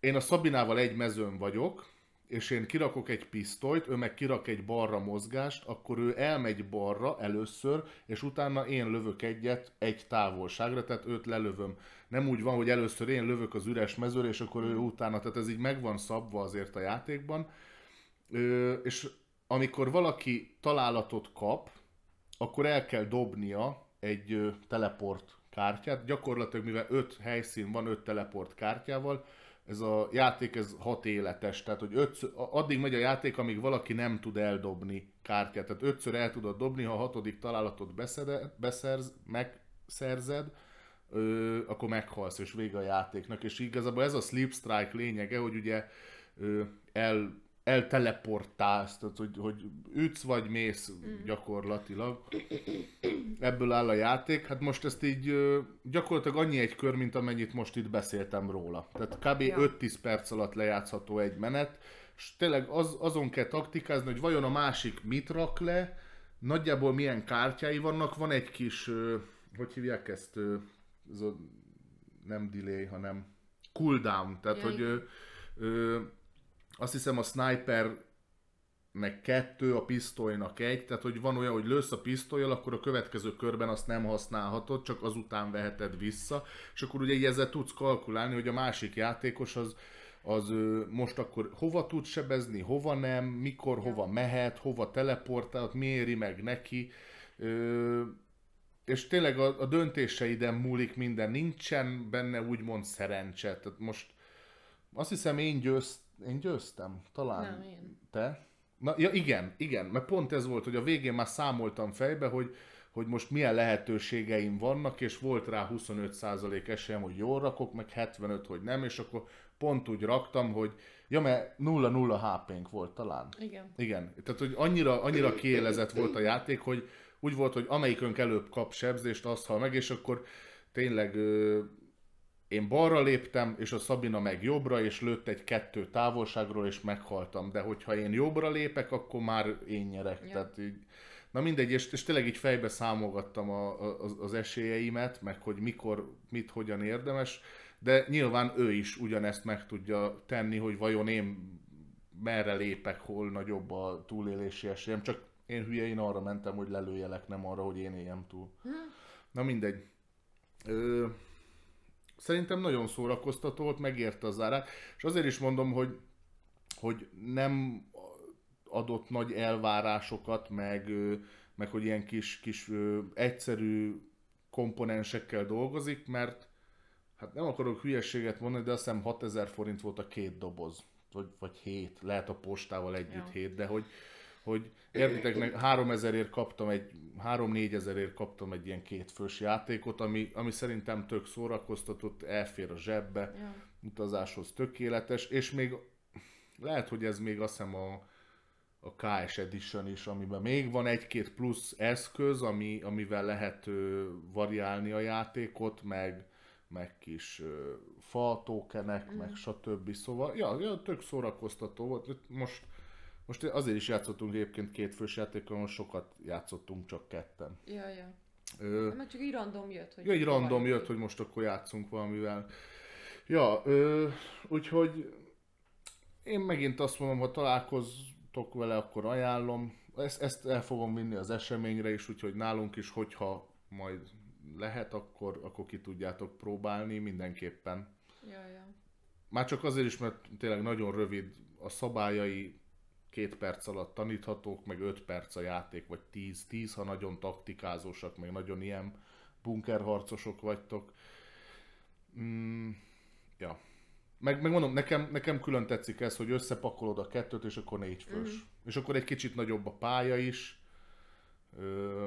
én a Szabinával egy mezőn vagyok, és én kirakok egy pisztolyt, ő meg kirak egy balra mozgást, akkor ő elmegy balra először, és utána én lövök egyet egy távolságra, tehát őt lelövöm. Nem úgy van, hogy először én lövök az üres mezőre, és akkor ő utána, tehát ez így meg van szabva azért a játékban. Ö, és amikor valaki találatot kap, akkor el kell dobnia egy teleport kártyát. Gyakorlatilag, mivel öt helyszín van, öt teleport kártyával, ez a játék ez hat életes, tehát hogy ötször, addig megy a játék, amíg valaki nem tud eldobni kártyát. Tehát ötször el tudod dobni, ha a hatodik találatot beszede, beszerz, megszerzed, ö, akkor meghalsz, és vége a játéknak. És igazából ez a Sleep Strike lényege, hogy ugye ö, el, elteleportálsz, tehát hogy, hogy ütsz vagy mész mm. gyakorlatilag. Ebből áll a játék. Hát most ezt így gyakorlatilag annyi egy kör, mint amennyit most itt beszéltem róla. Tehát kb. Ja. 5-10 perc alatt lejátszható egy menet, és tényleg az, azon kell taktikázni, hogy vajon a másik mit rak le, nagyjából milyen kártyái vannak, van egy kis, hogy hívják ezt, ez a, nem delay, hanem cooldown, tehát ja, hogy ö, ö, azt hiszem a sniper meg kettő, a pisztolynak egy, tehát hogy van olyan, hogy lősz a pisztolyjal, akkor a következő körben azt nem használhatod, csak azután veheted vissza, és akkor ugye ezzel tudsz kalkulálni, hogy a másik játékos az, az most akkor hova tud sebezni, hova nem, mikor, hova mehet, hova teleportál, mi éri meg neki, és tényleg a, a döntéseiden múlik minden, nincsen benne úgymond szerencse, tehát most azt hiszem én, győzt, én győztem, talán Nem, én. te. Na, ja igen, igen, mert pont ez volt, hogy a végén már számoltam fejbe, hogy, hogy most milyen lehetőségeim vannak, és volt rá 25% esélyem, hogy jól rakok, meg 75, hogy nem, és akkor pont úgy raktam, hogy ja, mert 0-0 HP-nk volt talán. Igen. Igen, tehát hogy annyira, annyira kiélezett volt a játék, hogy úgy volt, hogy amelyikünk előbb kap sebzést, azt hal meg, és akkor tényleg én balra léptem, és a Szabina meg jobbra, és lőtt egy kettő távolságról, és meghaltam. De hogyha én jobbra lépek, akkor már én nyerek. Ja. Tehát így, na mindegy, és, és tényleg így fejbe számolgattam a, a, az esélyeimet, meg hogy mikor, mit, hogyan érdemes, de nyilván ő is ugyanezt meg tudja tenni, hogy vajon én merre lépek, hol nagyobb a túlélési esélyem, csak én hülye, én arra mentem, hogy lelőjelek, nem arra, hogy én éljem túl. Hm. Na mindegy. Ö, szerintem nagyon szórakoztató volt, megérte az árát, és azért is mondom, hogy, hogy nem adott nagy elvárásokat, meg, meg hogy ilyen kis, kis egyszerű komponensekkel dolgozik, mert hát nem akarok hülyeséget mondani, de azt hiszem 6000 forint volt a két doboz, vagy, vagy 7, lehet a postával együtt ja. 7, de hogy, hogy értitek meg, 3000ért kaptam egy, 3-4 ezerért kaptam egy ilyen kétfős játékot, ami, ami szerintem tök szórakoztatott, elfér a zsebbe, ja. utazáshoz tökéletes, és még lehet, hogy ez még azt hiszem a, a KS Edition is, amiben még van egy-két plusz eszköz, ami, amivel lehet ö, variálni a játékot, meg, meg kis ö, fa tokenek, mm. meg stb. Szóval, ja, ja, tök szórakoztató volt. Most most azért is játszottunk egyébként két fős játékkal, most sokat játszottunk csak ketten. Ja, ja. Ö, mert csak így random jött, hogy... Ja, egy random jött, hogy most akkor játszunk valamivel. Ja, ö, úgyhogy én megint azt mondom, ha találkoztok vele, akkor ajánlom. Ezt, ezt el fogom vinni az eseményre is, úgyhogy nálunk is, hogyha majd lehet, akkor, akkor ki tudjátok próbálni mindenképpen. Ja, ja. Már csak azért is, mert tényleg nagyon rövid a szabályai, két perc alatt taníthatók, meg öt perc a játék, vagy tíz, tíz, ha nagyon taktikázósak, meg nagyon ilyen bunkerharcosok vagytok. Mm, ja. Meg, mondom, nekem, nekem külön tetszik ez, hogy összepakolod a kettőt, és akkor négy fős. Mm. És akkor egy kicsit nagyobb a pálya is. Ö...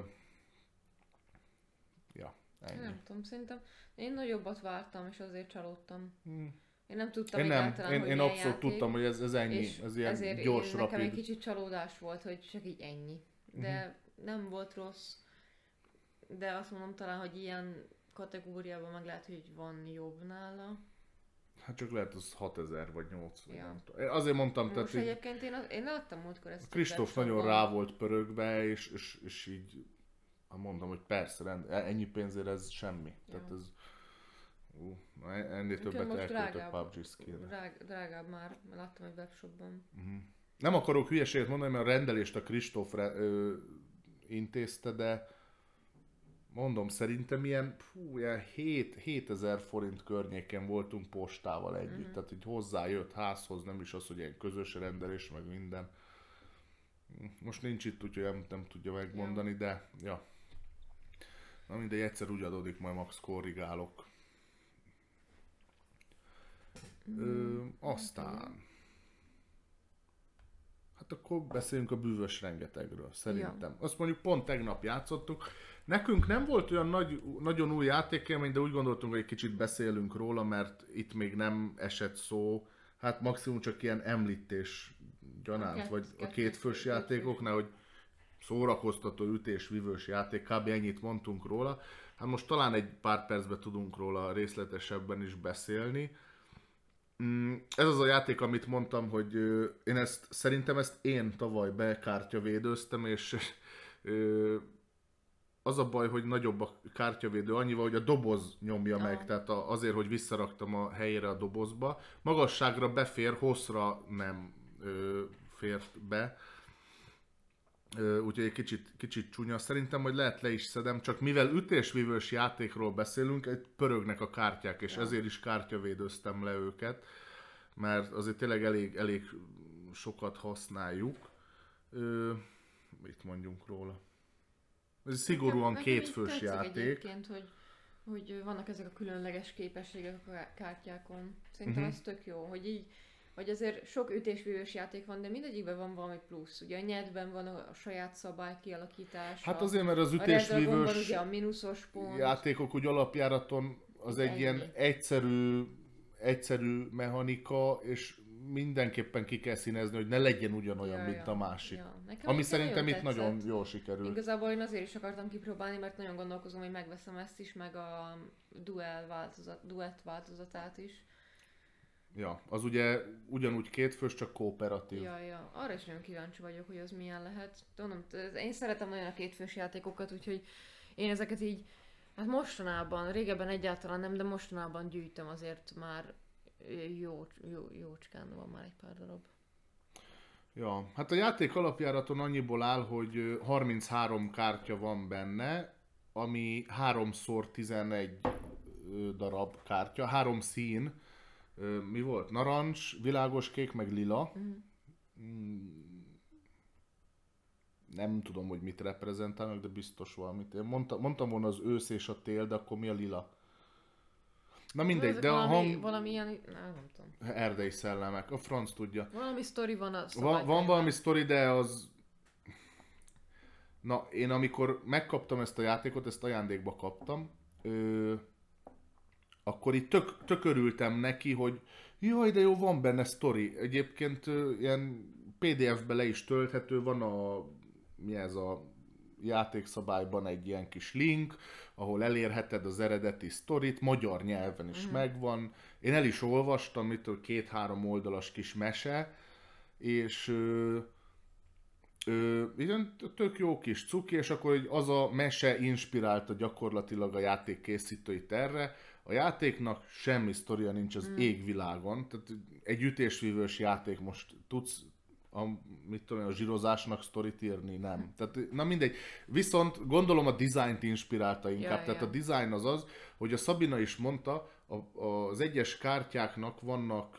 Ja, ennyi. Nem tudom, szerintem én nagyobbat vártam, és azért csalódtam. Mm. Én nem tudtam én nem, én, hogy én abszolút játék, tudtam, hogy ez, ez ennyi, ez ilyen ezért gyors, én, rapid. Nekem egy kicsit csalódás volt, hogy csak így ennyi. De uh-huh. nem volt rossz. De azt mondom talán, hogy ilyen kategóriában meg lehet, hogy van jobb nála. Hát csak lehet az 6000 vagy 8000. Ja. Nem Azért mondtam, Most tehát egyébként én, én láttam múltkor ezt. Kristóf nagyon rá volt pörögve, és, és, és így mondom, hogy persze, rend, ennyi pénzért ez semmi. Ja. Tehát ez Ú, ennél többet elköltök PUBG skin drág, drágább már, mert láttam egy webshopban. Uh-huh. Nem akarok hülyeséget mondani, mert a rendelést a Kristóf ö, intézte, de mondom, szerintem ilyen, fú, ilyen 7, 7000 forint környéken voltunk postával együtt, uh-huh. tehát így hozzájött házhoz, nem is az, hogy ilyen közös rendelés, meg minden. Most nincs itt, úgyhogy nem, nem tudja megmondani, ja. de ja. Na mindegy, egyszer úgy adódik, majd max korrigálok. Ö, aztán... Hát akkor beszéljünk a bűvös rengetegről, szerintem. Ja. Azt mondjuk pont tegnap játszottuk. Nekünk nem volt olyan nagy, nagyon új játékélmény, de úgy gondoltunk, hogy egy kicsit beszélünk róla, mert itt még nem esett szó. Hát maximum csak ilyen említés gyanánt, a vagy a kétfős játékoknál, hogy szórakoztató ütés, vívős játék, kb. ennyit mondtunk róla. Hát most talán egy pár percben tudunk róla részletesebben is beszélni. Mm, ez az a játék, amit mondtam, hogy én ezt, szerintem ezt én tavaly bekártyavédőztem, és az a baj, hogy nagyobb a kártyavédő annyival, hogy a doboz nyomja ja. meg, tehát azért, hogy visszaraktam a helyére a dobozba. Magasságra befér, hosszra nem fért be. Úgyhogy egy kicsit, kicsit csúnya. Szerintem, hogy lehet le is szedem, csak mivel ütésvívős játékról beszélünk, egy pörögnek a kártyák, és ja. ezért is kártyavédőztem le őket, mert azért tényleg elég, elég sokat használjuk. Ö, mit mondjunk róla? Ez szigorúan Nekem, kétfős játék. Egyébként, hogy, hogy vannak ezek a különleges képességek a kártyákon. Szerintem uh-huh. ez tök jó, hogy így hogy azért sok ütésvívős játék van, de mindegyikben van valami plusz. Ugye a nyedben van a saját szabály kialakítás. Hát azért, mert az ütésvívős ugye a mínuszos pont. játékok úgy alapjáraton az egy ilyen egyszerű, egyszerű mechanika, és mindenképpen ki kell színezni, hogy ne legyen ugyanolyan, ja, mint ja, a másik. Ja. Nekem Ami szerintem itt nagyon jól sikerül. Igazából én azért is akartam kipróbálni, mert nagyon gondolkozom, hogy megveszem ezt is, meg a duel változat, duet változatát is. Ja, az ugye ugyanúgy kétfős, csak kooperatív. Ja, ja. Arra is nagyon kíváncsi vagyok, hogy az milyen lehet. Tudom, én szeretem nagyon a kétfős játékokat, úgyhogy én ezeket így, hát mostanában, régebben egyáltalán nem, de mostanában gyűjtöm azért már jó, jó, jócskán van már egy pár darab. Ja, hát a játék alapjáraton annyiból áll, hogy 33 kártya van benne, ami 3x11 darab kártya, három szín, mi volt? Narancs, világos kék, meg lila. Mm. Nem tudom, hogy mit reprezentálnak, de biztos valamit. Én mondta, mondtam volna az ősz és a tél, de akkor mi a lila? Na mindegy, de valami, a hang... Valami ilyen, nem, nem tudom. Erdei szellemek, a franc tudja. Valami sztori van a Van, van valami sztori, de az... Na, én amikor megkaptam ezt a játékot, ezt ajándékba kaptam, ö... akkor itt tök, tök örültem neki, hogy jaj, de jó, van benne sztori. Egyébként ilyen PDF-be le is tölthető, van a... mi ez a játékszabályban egy ilyen kis link, ahol elérheted az eredeti sztorit, magyar nyelven is mm. megvan. Én el is olvastam, itt két-három oldalas kis mese, és ö, ö, igen, tök jó kis cuki, és akkor hogy az a mese inspirálta gyakorlatilag a játék készítőit erre. A játéknak semmi sztoria nincs az mm. égvilágon, tehát egy ütésvívős játék most tudsz a, mit tudom, a zsírozásnak sztorit írni, nem. Tehát, na mindegy. Viszont gondolom a dizájnt inspirálta inkább. Ja, Tehát ja. a dizájn az az, hogy a Szabina is mondta, a, az egyes kártyáknak vannak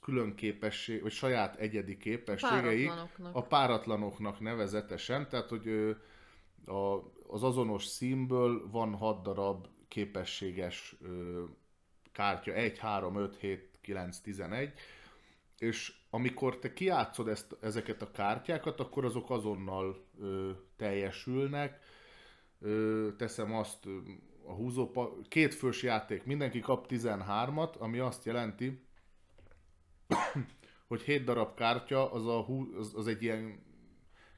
külön képesség, vagy saját egyedi képességei. A páratlanoknak nevezetesen. Tehát, hogy a, az azonos színből van 6 darab képességes kártya. 1, 3, 5, 7, 9, 11 és amikor te kiátszod ezt, ezeket a kártyákat, akkor azok azonnal ö, teljesülnek. Ö, teszem azt, a húzó, két fős játék, mindenki kap 13-at, ami azt jelenti, hogy 7 darab kártya, az, a, az, az egy ilyen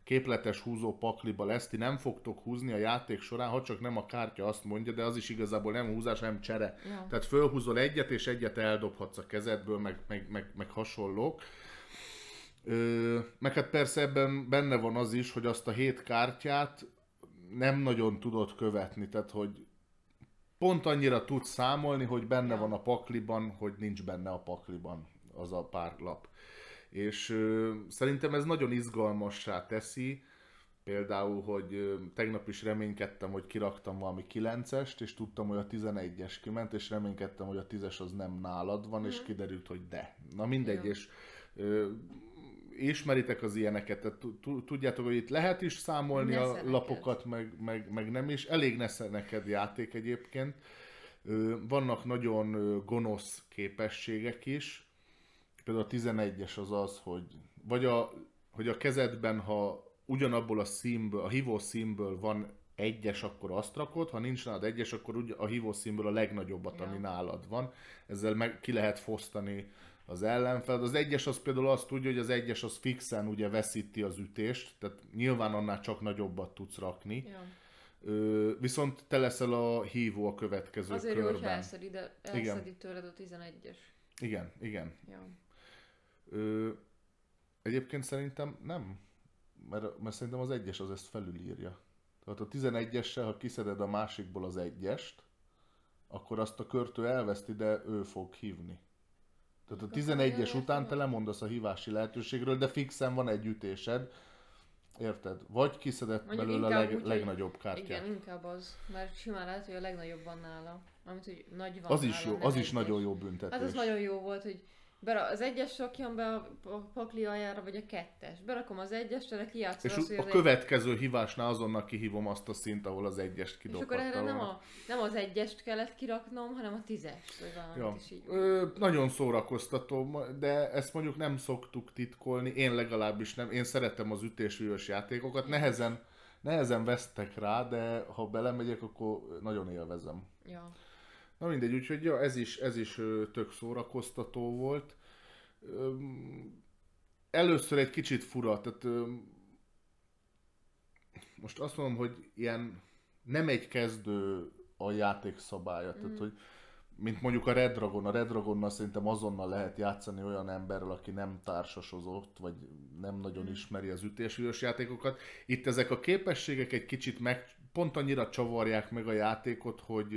képletes húzó pakliba lesz, ti nem fogtok húzni a játék során, ha csak nem a kártya azt mondja, de az is igazából nem húzás, hanem csere. Ja. Tehát fölhúzol egyet, és egyet eldobhatsz a kezedből, meg, meg, meg, meg hasonlók. Ö, meg hát persze ebben benne van az is, hogy azt a hét kártyát nem nagyon tudod követni, tehát hogy pont annyira tudsz számolni, hogy benne ja. van a pakliban, hogy nincs benne a pakliban az a pár lap és ö, szerintem ez nagyon izgalmassá teszi, például, hogy ö, tegnap is reménykedtem, hogy kiraktam valami 9-est, és tudtam, hogy a 11-es kiment, és reménykedtem, hogy a 10-es az nem nálad van, mm. és mhm. kiderült, hogy de. Na mindegy, Jó. és ö, ismeritek az ilyeneket, tehát tudjátok, hogy itt lehet is számolni a lapokat, meg, meg, meg nem is. Elég nesze neked játék egyébként. Vannak nagyon gonosz képességek is. Például a 11-es az az, hogy vagy a, hogy a kezedben, ha ugyanabból a színből, a hívó színből van egyes, akkor azt rakod, ha nincs nálad egyes, akkor úgy a hívó színből a legnagyobbat, ja. ami nálad van. Ezzel meg ki lehet fosztani az ellenfel. Az egyes az például azt tudja, hogy az egyes az fixen ugye veszíti az ütést, tehát nyilván annál csak nagyobbat tudsz rakni. Ja. Ö, viszont te leszel a hívó a következő Azért körben. Azért, hogy elszedi, de elszedi tőled a 11-es. Igen, igen. Ja. Ö, egyébként szerintem nem, mert, mert szerintem az egyes az ezt felülírja. Tehát a 11-essel, ha kiszeded a másikból az egyest, akkor azt a körtő elveszti, de ő fog hívni. Tehát a 11-es után te lemondasz a hívási lehetőségről, de fixen van egy ütésed, Érted? Vagy kiszedett Mondjuk belőle a leg, úgy, legnagyobb kártyát. Igen, inkább az. Mert simán lehet, hogy a legnagyobb van nála. Amit, hogy nagy van Az nála, is jó, az is nagyon jó büntetés. Hát az nagyon jó volt, hogy Bera, az egyes rakjam be a pakli aljára, vagy a kettes. Berakom az egyest, de kijátszol És az, a következő egy... hívásnál azonnal kihívom azt a szint, ahol az egyest kidobhattam. És akkor erre nem, a, nem az egyest kellett kiraknom, hanem a tízest, vagy ja. is így. Ö, nagyon szórakoztató, de ezt mondjuk nem szoktuk titkolni, én legalábbis nem. Én szeretem az ütésűjös játékokat, nehezen, nehezen vesztek rá, de ha belemegyek, akkor nagyon élvezem. Ja. Na mindegy, úgyhogy ja, ez is, ez is tök szórakoztató volt. Először egy kicsit fura, tehát most azt mondom, hogy ilyen nem egy kezdő a játék szabálya, mm. tehát hogy mint mondjuk a Red Dragon, a Red Dragonnal szerintem azonnal lehet játszani olyan emberrel, aki nem társasozott, vagy nem nagyon mm. ismeri az ütésvívős játékokat. Itt ezek a képességek egy kicsit meg, pont annyira csavarják meg a játékot, hogy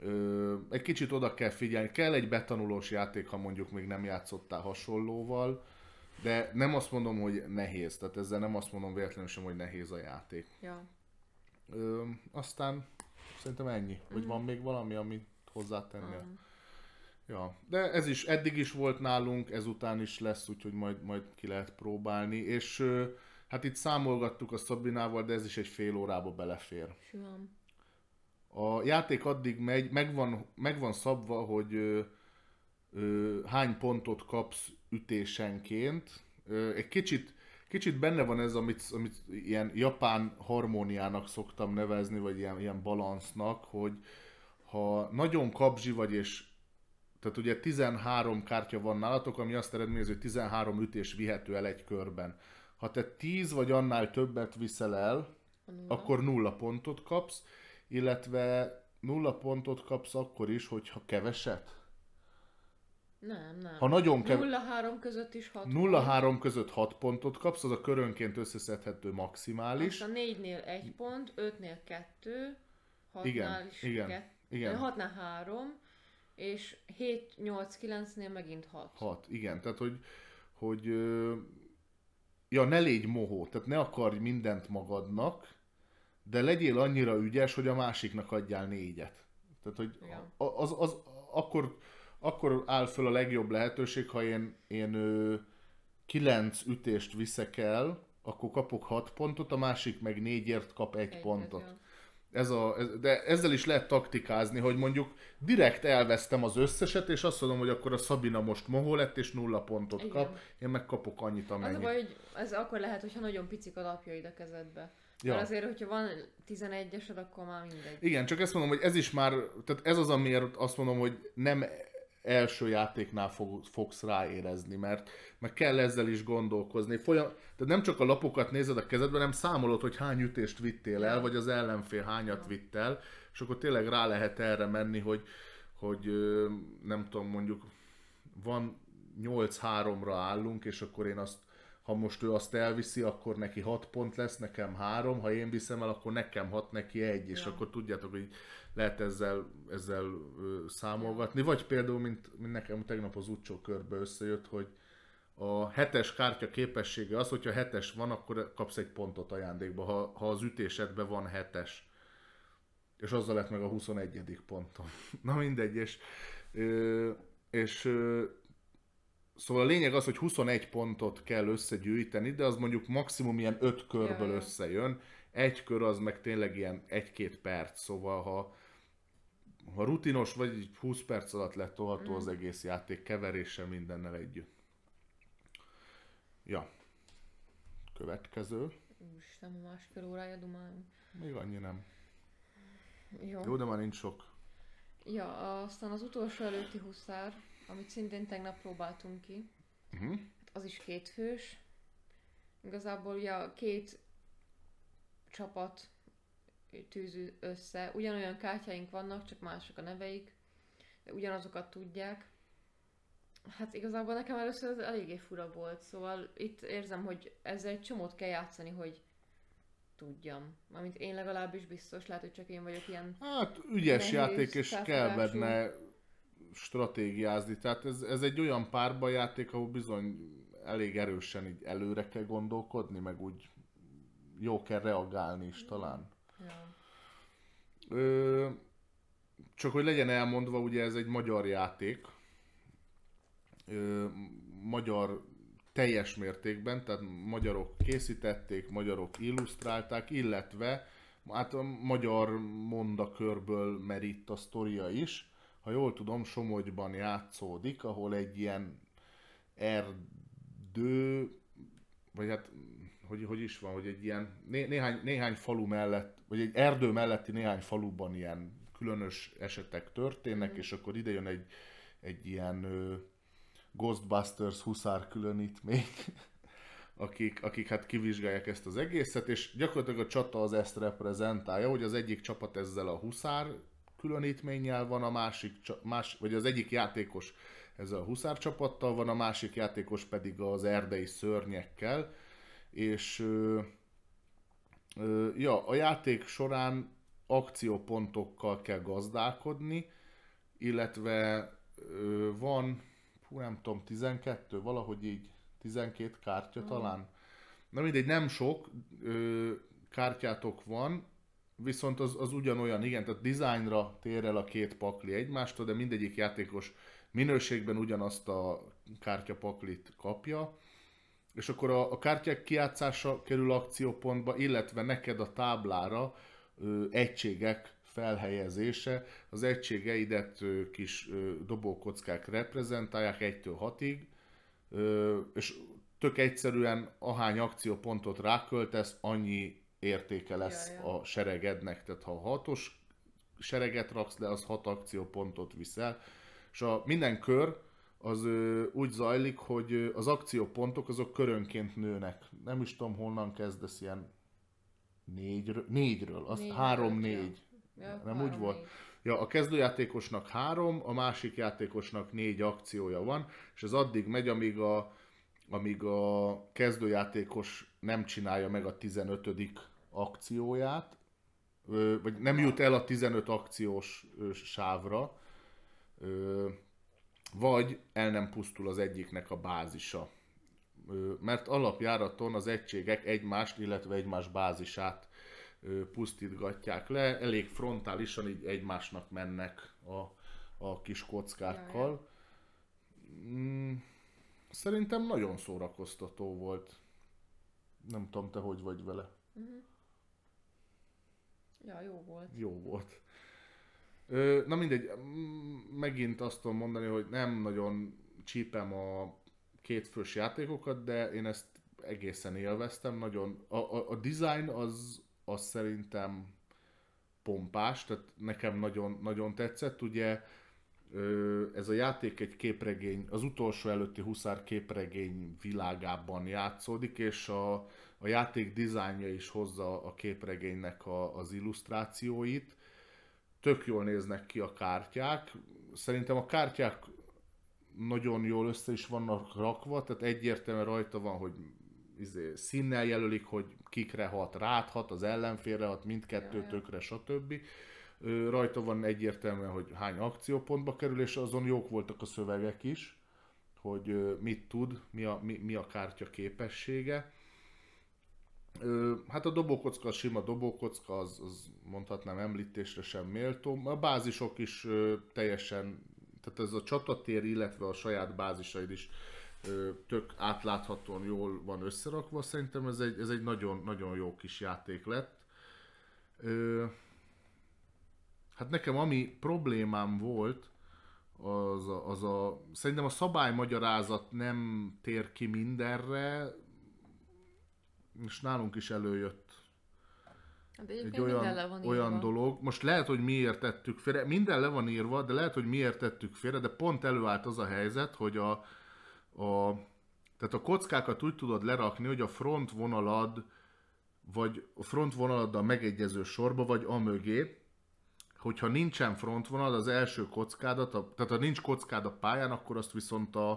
ö, egy kicsit oda kell figyelni. Kell egy betanulós játék, ha mondjuk még nem játszottál hasonlóval, de nem azt mondom, hogy nehéz. Tehát ezzel nem azt mondom véletlenül sem, hogy nehéz a játék. Ja. Ö, aztán szerintem ennyi. Vagy mm. van még valami, amit hozzátenni? Mm. Ja, de ez is eddig is volt nálunk, ezután is lesz, úgyhogy majd, majd ki lehet próbálni. És hát itt számolgattuk a Szabinával, de ez is egy fél órába belefér. Simán. A játék addig megy, megvan, megvan szabva, hogy ö, ö, hány pontot kapsz ütésenként. Ö, egy kicsit, kicsit benne van ez, amit, amit ilyen japán harmóniának szoktam nevezni, vagy ilyen, ilyen balansznak, hogy ha nagyon kapzsi vagy, és tehát ugye 13 kártya van nálatok, ami azt eredményezi, hogy 13 ütés vihető el egy körben. Ha te 10 vagy annál többet viszel el, akkor nulla pontot kapsz, illetve nulla pontot kapsz akkor is, hogyha keveset? Nem, nem. Ha nagyon kevés... 0-3 között is 6 0-3 között 6 pontot kapsz, az a körönként összeszedhető maximális. Azt a 4-nél 1 pont, 5-nél 2, 6-nál igen, is igen, 2, igen. 6-nál 3, és 7-8-9-nél megint 6. 6, igen. Tehát, hogy, hogy ja, ne légy mohó, tehát ne akarj mindent magadnak, de legyél annyira ügyes, hogy a másiknak adjál négyet. Tehát, hogy az, az, az akkor, akkor áll föl a legjobb lehetőség, ha én, én ö, kilenc ütést viszek el, akkor kapok hat pontot, a másik meg négyért kap egy, egy pontot. Ez a, ez, de ezzel is lehet taktikázni, hogy mondjuk direkt elvesztem az összeset, és azt mondom, hogy akkor a Szabina most mohó lett, és nulla pontot Igen. kap, én meg kapok annyit, amennyit. Az a baj, hogy ez akkor lehet, hogyha nagyon picik a lapjaid a kezedbe. Ja. Mert azért, hogyha van 11-esed, akkor már mindegy. Igen, csak ezt mondom, hogy ez is már, tehát ez az, amiért azt mondom, hogy nem első játéknál fog, fogsz ráérezni, mert meg kell ezzel is gondolkozni. Folyam, tehát nem csak a lapokat nézed a kezedben, hanem számolod, hogy hány ütést vittél el, vagy az ellenfél hányat vitt el, és akkor tényleg rá lehet erre menni, hogy, hogy nem tudom, mondjuk van 8-3-ra állunk, és akkor én azt ha most ő azt elviszi, akkor neki 6 pont lesz, nekem 3, ha én viszem el, akkor nekem 6, neki 1, és ja. akkor tudjátok, hogy lehet ezzel, ezzel számolgatni. Vagy például, mint, mint nekem tegnap az utcsó körbe összejött, hogy a hetes kártya képessége az, hogyha hetes van, akkor kapsz egy pontot ajándékba, ha, ha az ütésedben van hetes. És azzal lett meg a 21. ponton. Na mindegy, és, és Szóval a lényeg az, hogy 21 pontot kell összegyűjteni, de az mondjuk maximum ilyen 5 körből Ja, ja. összejön. Egy kör az meg tényleg ilyen 1-2 perc, szóval ha, ha rutinos vagy, így 20 perc alatt letolható Mhm. az egész játék keverése mindennel együtt. Ja. Következő. Úristen, másfél órája dumálunk. Még annyi nem. Jó. Jó, de már nincs sok. Ja, aztán az utolsó előtti huszár, amit szintén tegnap próbáltunk ki, Uh-huh. hát az is kétfős. Igazából ugye a két csapat tűző össze. Ugyanolyan kártyáink vannak, csak mások a neveik, de ugyanazokat tudják. Hát igazából nekem először ez eléggé fura volt, szóval itt érzem, hogy ezzel egy csomót kell játszani, hogy tudjam. Mármint én legalábbis biztos, lehet, hogy csak én vagyok ilyen Hát ügyes Nehéz játék, és kell benne stratégiázni. Tehát ez, ez egy olyan párba játék, ahol bizony elég erősen így előre kell gondolkodni, meg úgy jó kell reagálni is talán. Ja. Ö, csak hogy legyen elmondva, ugye ez egy magyar játék. Ö, magyar teljes mértékben, tehát magyarok készítették, magyarok illusztrálták, illetve hát a magyar mondakörből merít a sztoria is. Ha jól tudom, Somogyban játszódik, ahol egy ilyen erdő, vagy hát hogy, hogy is van, hogy egy ilyen né, néhány, néhány falu mellett, vagy egy erdő melletti néhány faluban ilyen különös esetek történnek, Mhm. és akkor ide jön egy, egy ilyen ö, Ghostbusters huszár különítmény, akik, akik hát kivizsgálják ezt az egészet, és gyakorlatilag a csata az ezt reprezentálja, hogy az egyik csapat ezzel a huszár különítménnyel van, a másik, más, vagy az egyik játékos ezzel a huszár csapattal van, a másik játékos pedig az erdei szörnyekkel, és ö, ö, ja, a játék során akciópontokkal kell gazdálkodni, illetve ö, van, hú, nem tudom, 12, valahogy így 12 kártya Mhm. talán. Na mindegy, nem sok ö, kártyátok van, viszont az, az ugyanolyan, igen, tehát dizájnra tér el a két pakli egymástól, de mindegyik játékos minőségben ugyanazt a kártyapaklit kapja, és akkor a, a kártyák kiátszása kerül akciópontba, illetve neked a táblára ö, egységek felhelyezése. Az egységeidet ö, kis ö, dobókockák reprezentálják 1-től 6-ig, ö, és tök egyszerűen ahány akciópontot ráköltesz, annyi értéke lesz Ja, ja. a seregednek. Tehát ha hatos sereget raksz le, az 6 akciópontot viszel. És a minden kör az ö, úgy zajlik, hogy az akciópontok azok körönként nőnek. Nem is tudom, honnan kezdesz ilyen négyről, négyről, azt Négy, három-négy. Ja, Nem úgy volt? négy. Ja, a kezdőjátékosnak három, a másik játékosnak négy akciója van, és ez addig megy, amíg a, amíg a kezdőjátékos nem csinálja meg a 15. akcióját, vagy nem jut el a 15 akciós sávra, vagy el nem pusztul az egyiknek a bázisa. Mert alapjáraton az egységek egymást, illetve egymás bázisát pusztítgatják le, elég frontálisan így egymásnak mennek a, a kis kockákkal. Mm, Szerintem nagyon szórakoztató volt. Nem tudom, te hogy vagy vele. Ja, jó volt. Jó volt. Na mindegy, megint azt tudom mondani, hogy nem nagyon csípem a kétfős játékokat, de én ezt egészen élveztem. Nagyon, a, a, a design az, az szerintem pompás, tehát nekem nagyon, nagyon tetszett. Ugye ez a játék egy képregény, az utolsó előtti huszár képregény világában játszódik, és a, a játék dizájnja is hozza a képregénynek a, az illusztrációit. Tök jól néznek ki a kártyák. Szerintem a kártyák nagyon jól össze is vannak rakva, tehát egyértelműen rajta van, hogy izé, színnel jelölik, hogy kikre hat, ráthat, az ellenfélre hat, mindkettőtökre, stb. Rajta van egyértelműen, hogy hány akciópontba kerül, és azon jók voltak a szövegek is, hogy mit tud, mi a, mi, mi a kártya képessége. Ö, hát a dobókocka, a sima dobókocka, az, az mondhatnám említésre sem méltó. A bázisok is ö, teljesen, tehát ez a csatatér, illetve a saját bázisaid is ö, tök átláthatóan jól van összerakva, szerintem ez egy, ez egy nagyon, nagyon jó kis játék lett. Ö, hát nekem ami problémám volt, az a, az a, szerintem a szabálymagyarázat nem tér ki mindenre, és nálunk is előjött Hát egy minden le olyan, van olyan írva. dolog. Most lehet, hogy miért tettük félre, minden le van írva, de lehet, hogy miért tettük félre, de pont előállt az a helyzet, hogy a, a tehát a kockákat úgy tudod lerakni, hogy a front vonalad, vagy a front vonaladdal megegyező sorba, vagy a mögé, hogyha nincsen frontvonal, az első kockádat, a, tehát ha nincs kockád a pályán, akkor azt viszont a,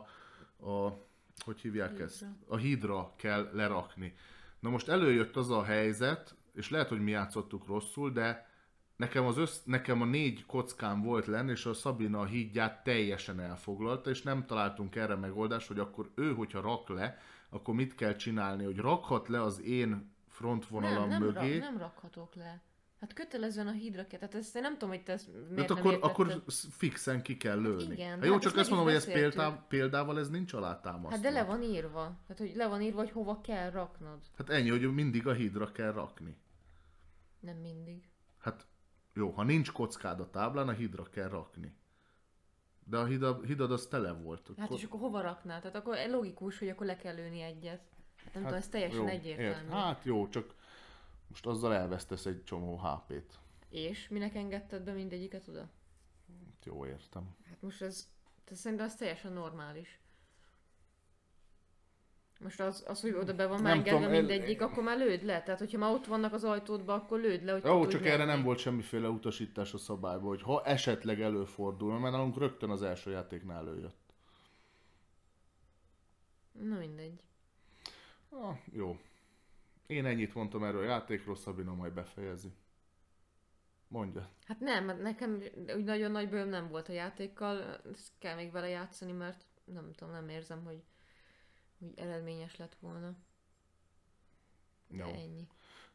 a hogy hívják Hídra. ezt? A hídra kell lerakni. Na most előjött az a helyzet, és lehet, hogy mi játszottuk rosszul, de nekem, az össz, nekem a négy kockám volt lenn, és a Szabina a hídját teljesen elfoglalta, és nem találtunk erre megoldást, hogy akkor ő, hogyha rak le, akkor mit kell csinálni, hogy rakhat le az én frontvonalam nem, nem, mögé, Ra, nem rakhatok le. Hát kötelezően a hídra kell. Tehát ezt én nem tudom, hogy te ezt miért Hát nem akkor, értetted. akkor fixen ki kell lőni. igen, hát de jó, hát csak ezt mondom, hogy ez példá, példával ez nincs alátámasztva. Hát de le van írva. Tehát, hogy le van írva, hogy hova kell raknod. Hát ennyi, hogy mindig a hídra kell rakni. Nem mindig. Hát jó, ha nincs kockád a táblán, a hídra kell rakni. De a hidad, hidad az tele volt. Hát és akkor hova raknál? Tehát akkor logikus, hogy akkor le kell lőni egyet. Hát nem tudom, ez teljesen jó, egyértelmű. ért. Hát jó, csak most azzal elvesztesz egy csomó HP-t. És minek engedted be mindegyiket oda? Hát Jó, értem. Hát most ez, ez szerintem ez teljesen normális. Most az, az hogy oda be van már engedve tudom, el- mindegyik, akkor már lőd le. Tehát, hogyha már ott vannak az ajtódba, akkor lőd le, hogy Jó, csak erre menni. nem volt semmiféle utasítás a szabályban, hogy ha esetleg előfordul, mert nálunk rögtön az első játéknál előjött. Na mindegy. Ah, jó. Én ennyit mondtam erről a játékról, Szabina majd befejezi. Mondja. Hát nem, hát nekem úgy nagyon nagy bőm nem volt a játékkal, ezt kell még vele játszani, mert nem tudom, nem érzem, hogy, hogy eredményes lett volna. De Jó. ennyi.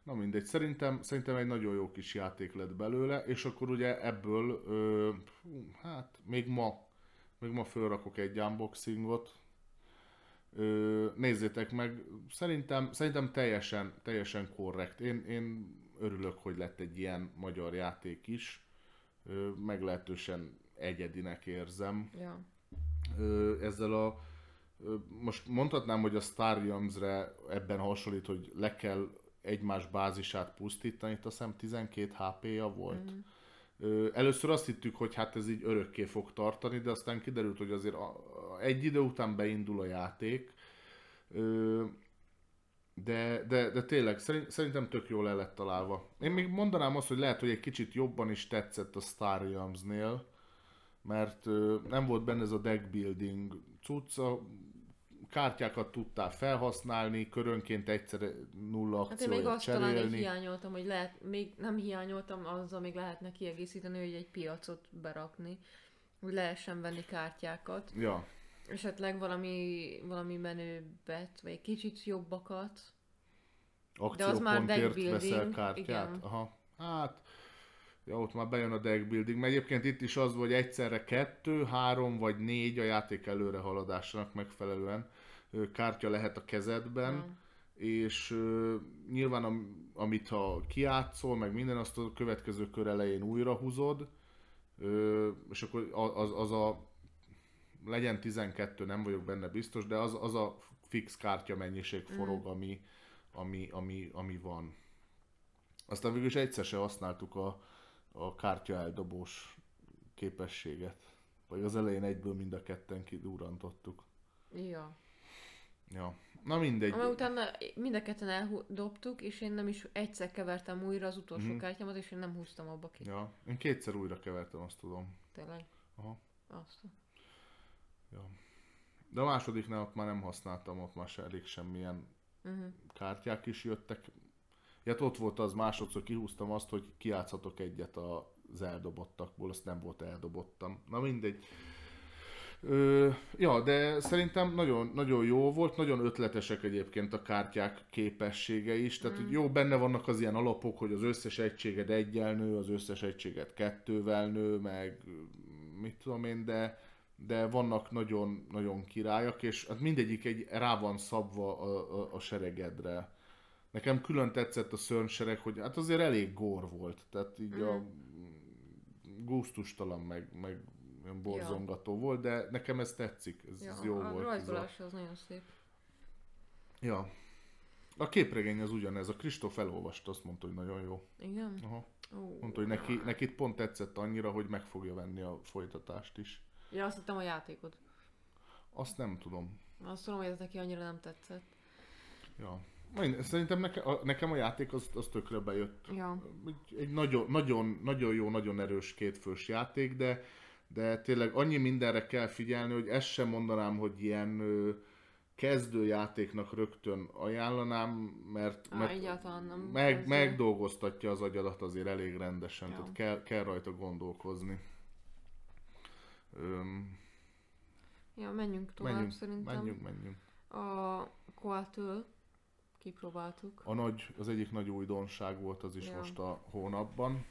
Na mindegy, szerintem, szerintem egy nagyon jó kis játék lett belőle, és akkor ugye ebből, ö, hát még ma, még ma fölrakok egy unboxingot, ö, nézzétek meg, szerintem, szerintem teljesen, teljesen korrekt. Én, én örülök, hogy lett egy ilyen magyar játék is, ö, meglehetősen egyedinek érzem. Ja. Ö, ezzel a most mondhatnám, hogy a Star Realms-re ebben hasonlít, hogy le kell egymás bázisát pusztítani, itt azt hiszem 12 HP-ja volt. Mm. Először azt hittük, hogy hát ez így örökké fog tartani, de aztán kiderült, hogy azért egy idő után beindul a játék. De, de, de tényleg, szerint, szerintem tök jól el lett találva. Én még mondanám azt, hogy lehet, hogy egy kicsit jobban is tetszett a Star Realms-nél, mert nem volt benne ez a deck building cucc, a kártyákat tudtál felhasználni, körönként egyszer nulla Hát én még akciót azt talán cserélni. hiányoltam, hogy lehet, még nem hiányoltam, azzal még lehetne kiegészíteni, hogy egy piacot berakni, hogy lehessen venni kártyákat. Ja, Esetleg valami, valami menőbbet, vagy kicsit jobbakat. De az már veszel kártyát. igen. Aha, hát, ja, ott már bejön a deck building, mert egyébként itt is az, hogy egyszerre kettő, három vagy négy a játék előre haladásának megfelelően kártya lehet a kezedben, Ja. és nyilván am, amit ha kiátszol, meg minden, azt a következő kör elején újra húzod, és akkor az, az a legyen 12, nem vagyok benne biztos, de az, az a fix kártya mennyiség forog, ami, ami, ami, ami van. Aztán végül is egyszer se használtuk a, a kártya eldobós képességet. Vagy az elején egyből mind a ketten kidurrantottuk. Ja. Ja. Na mindegy. Amely utána mind a ketten eldobtuk, és én nem is egyszer kevertem újra az utolsó Mhm. kártyámat, és én nem húztam abba ki. Ja. Én kétszer újra kevertem, azt tudom. Tényleg. Aha. Azt. Ja. De a másodiknál ott már nem használtam, ott már se elég semmilyen Uh-huh. kártyák is jöttek. Ja, hát ott volt az másodszor kihúztam azt, hogy kiátszhatok egyet az eldobottakból, azt nem volt eldobottam. Na mindegy. Ö, ja, de szerintem nagyon, nagyon jó volt, nagyon ötletesek egyébként a kártyák képessége is, tehát hogy jó, benne vannak az ilyen alapok, hogy az összes egységed egyel nő, az összes egységed kettővel nő, meg mit tudom én, de, de vannak nagyon, nagyon királyak, és hát mindegyik egy rá van szabva a, a, a seregedre. Nekem külön tetszett a szörnysereg, hogy hát azért elég gór volt, tehát így mm. a gusztustalan, meg, meg olyan borzongató ja. volt, de nekem ez tetszik, ez, ja, ez jó a volt. A rajzolás az nagyon szép. Ja. A képregény az ugyanez, a Kristóf elolvasta, azt mondta, hogy nagyon jó. Igen? Aha. Oh. Mondta, hogy neki, neki pont tetszett annyira, hogy meg fogja venni a folytatást is. Ja, azt hittem a játékot. Azt nem tudom. Azt tudom, hogy ez neki annyira nem tetszett. Ja. Én, szerintem neke, a, nekem a játék az, az tökre bejött. Ja. Egy, egy nagyon, nagyon, nagyon jó, nagyon erős kétfős játék, de, de tényleg annyi mindenre kell figyelni, hogy ezt sem mondanám, hogy ilyen kezdőjátéknak rögtön ajánlanám, mert, Á, mert nem meg, megdolgoztatja az agyadat azért elég rendesen, Ja. tehát kell, kell rajta gondolkozni. Öm, Ja, menjünk tovább menjünk, szerintem. menjünk, menjünk. A Coatől kipróbáltuk. A nagy, az egyik nagy újdonság volt az is Ja. most a hónapban.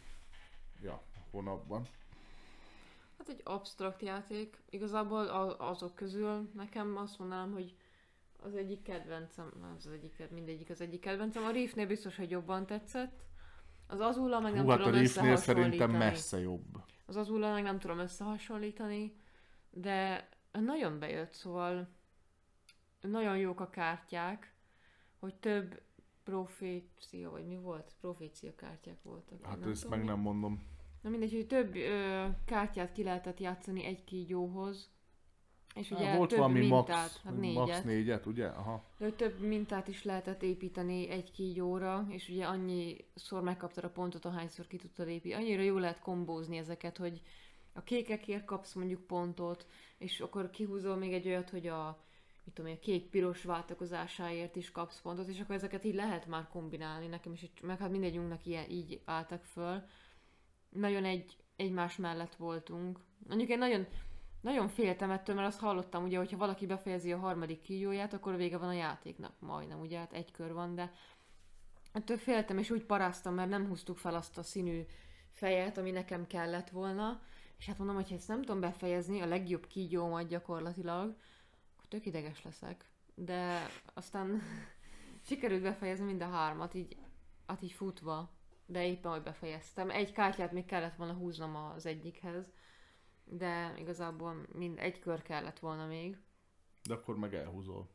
Ja, hónapban. Hát egy absztrakt játék. Igazából a- azok közül nekem azt mondanám, hogy az egyik kedvencem, nem az egyik, ked- mindegyik az egyik kedvencem. A Reefnél biztos, hogy jobban tetszett. Az Azula meg nem Hú, hát a tudom Reefnél szerintem messze jobb. Az Azula meg nem tudom összehasonlítani, de nagyon bejött, szóval nagyon jók a kártyák, hogy több profécia, vagy mi volt? Profécia kártyák voltak. Hát ezt meg nem mondom. Na mindegy, hogy több ö, kártyát ki lehetett játszani egy kígyóhoz. És ugye Há, volt több valami mintát, max, hát max négyet. négyet, ugye? Aha. De több mintát is lehetett építeni egy kígyóra, és ugye annyiszor megkaptad a pontot, ahányszor ki tudtad építeni. Annyira jó lehet kombózni ezeket, hogy a kékekért kapsz mondjuk pontot, és akkor kihúzol még egy olyat, hogy a mit tudom én, a kék-piros váltakozásáért is kapsz pontot, és akkor ezeket így lehet már kombinálni. Nekem is, meg hát mindegyünknek ilyen, így álltak föl. Nagyon egy, egymás mellett voltunk. Mondjuk én nagyon, nagyon féltem ettől, mert azt hallottam, ugye, hogyha valaki befejezi a harmadik kígyóját, akkor vége van a játéknak. Majdnem, ugye, hát egy kör van, de ettől féltem, és úgy paráztam, mert nem húztuk fel azt a színű fejet, ami nekem kellett volna. És hát mondom, hogy ha ezt nem tudom befejezni, a legjobb kígyómat gyakorlatilag, akkor tök ideges leszek. De aztán sikerült befejezni mind a hármat, így, hát így futva. De éppen, hogy befejeztem. Egy kártyát még kellett volna húznom az egyikhez, de igazából mind egy kör kellett volna még. De akkor meg elhúzol.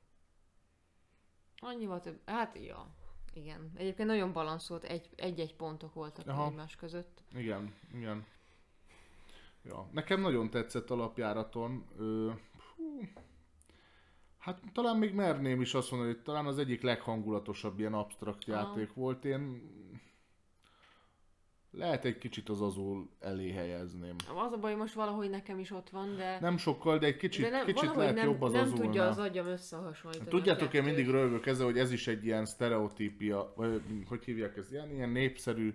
Annyival több, hát ja, igen. Egyébként nagyon balanszolt, egy- egy-egy pontok voltak Aha. egymás között. Igen, igen. Ja, nekem nagyon tetszett alapjáraton. Ö, hú, hát talán még merném is azt mondani, hogy talán az egyik leghangulatosabb ilyen absztrakt Aha. játék volt. Én lehet egy kicsit az azul elé helyezném. Az a baj, most valahogy nekem is ott van, de, Nem sokkal, de egy kicsit, de nem, kicsit lehet nem, jobb az nem azulnál. tudja az agyam összehasonlítani. Tudjátok, én mindig rögök ezzel, hogy ez is egy ilyen sztereotípia, vagy hogy hívják ezt, ilyen, ilyen népszerű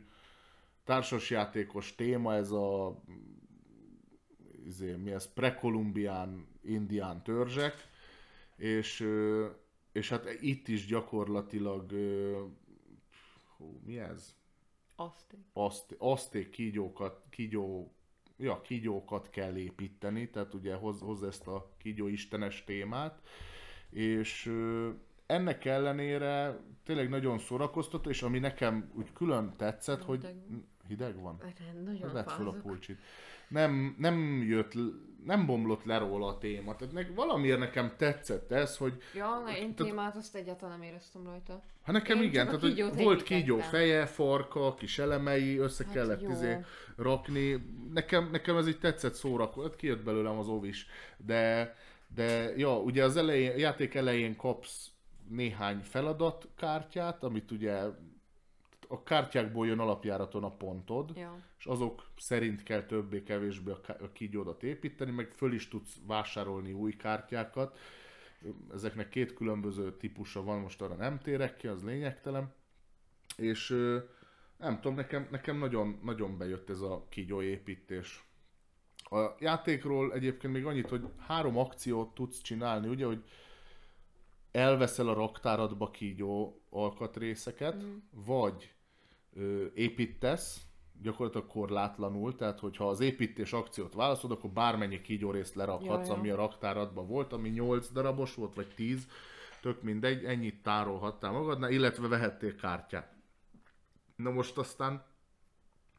társasjátékos téma, ez a izé, mi ez, prekolumbián indián törzsek, és, és hát itt is gyakorlatilag hú, mi ez? Azt. Azt, azték kígyókat, kígyó, ja, kígyókat kell építeni, tehát ugye hoz, hoz ezt a kígyó istenes témát, és ennek ellenére tényleg nagyon szórakoztató, és ami nekem úgy külön tetszett, hogy Hideg van. hideg van? Erre Nagyon Vedd fel a pulcsit. Nem, nem jött, nem bomlott le róla a téma. Tehát ne, valamiért nekem tetszett ez, hogy Ja, na, én Tehát- témát azt egyáltalán nem éreztem rajta. Hát nekem Én igen, tehát hogy volt kígyó feje, farka, kis elemei, össze Hát kellett jó. izé rakni. Nekem, nekem ez így tetszett szórakozó, hát kijött belőlem az ovis. De, de ja, ugye az elején, játék elején kapsz néhány feladatkártyát, amit ugye a kártyákból jön alapjáraton a pontod, Ja. és azok szerint kell többé-kevésbé a, kígyódat építeni, meg föl is tudsz vásárolni új kártyákat. Ezeknek két különböző típusa van, most arra nem térek ki, az lényegtelen. És nem tudom, nekem, nekem nagyon, nagyon bejött ez a kígyóépítés. A játékról egyébként még annyit, hogy három akciót tudsz csinálni, ugye, hogy elveszel a raktáradba kígyó alkatrészeket, Mhm. vagy ö, építesz, gyakorlatilag korlátlanul, tehát hogyha az építés akciót választod, akkor bármennyi kígyórészt lerakhatsz, Ja, ja. ami a raktáradban volt, ami 8 darabos volt, vagy 10, tök mindegy, ennyit tárolhattál magadnál, illetve vehettél kártyát. Na most aztán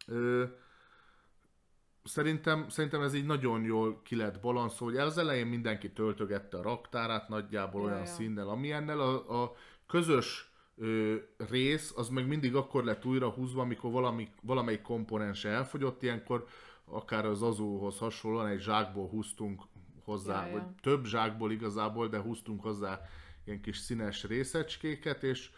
ö, szerintem, szerintem ez így nagyon jól ki lett balanszolva, hogy az elején mindenki töltögette a raktárát nagyjából Ja, olyan ja. színnel, amilyennel a, a közös ö, rész, az meg mindig akkor lett újra húzva, amikor valami, valamelyik komponense elfogyott, ilyenkor akár az azóhoz hasonlóan egy zsákból húztunk hozzá, Ja, vagy több zsákból igazából, de húztunk hozzá ilyen kis színes részecskéket, és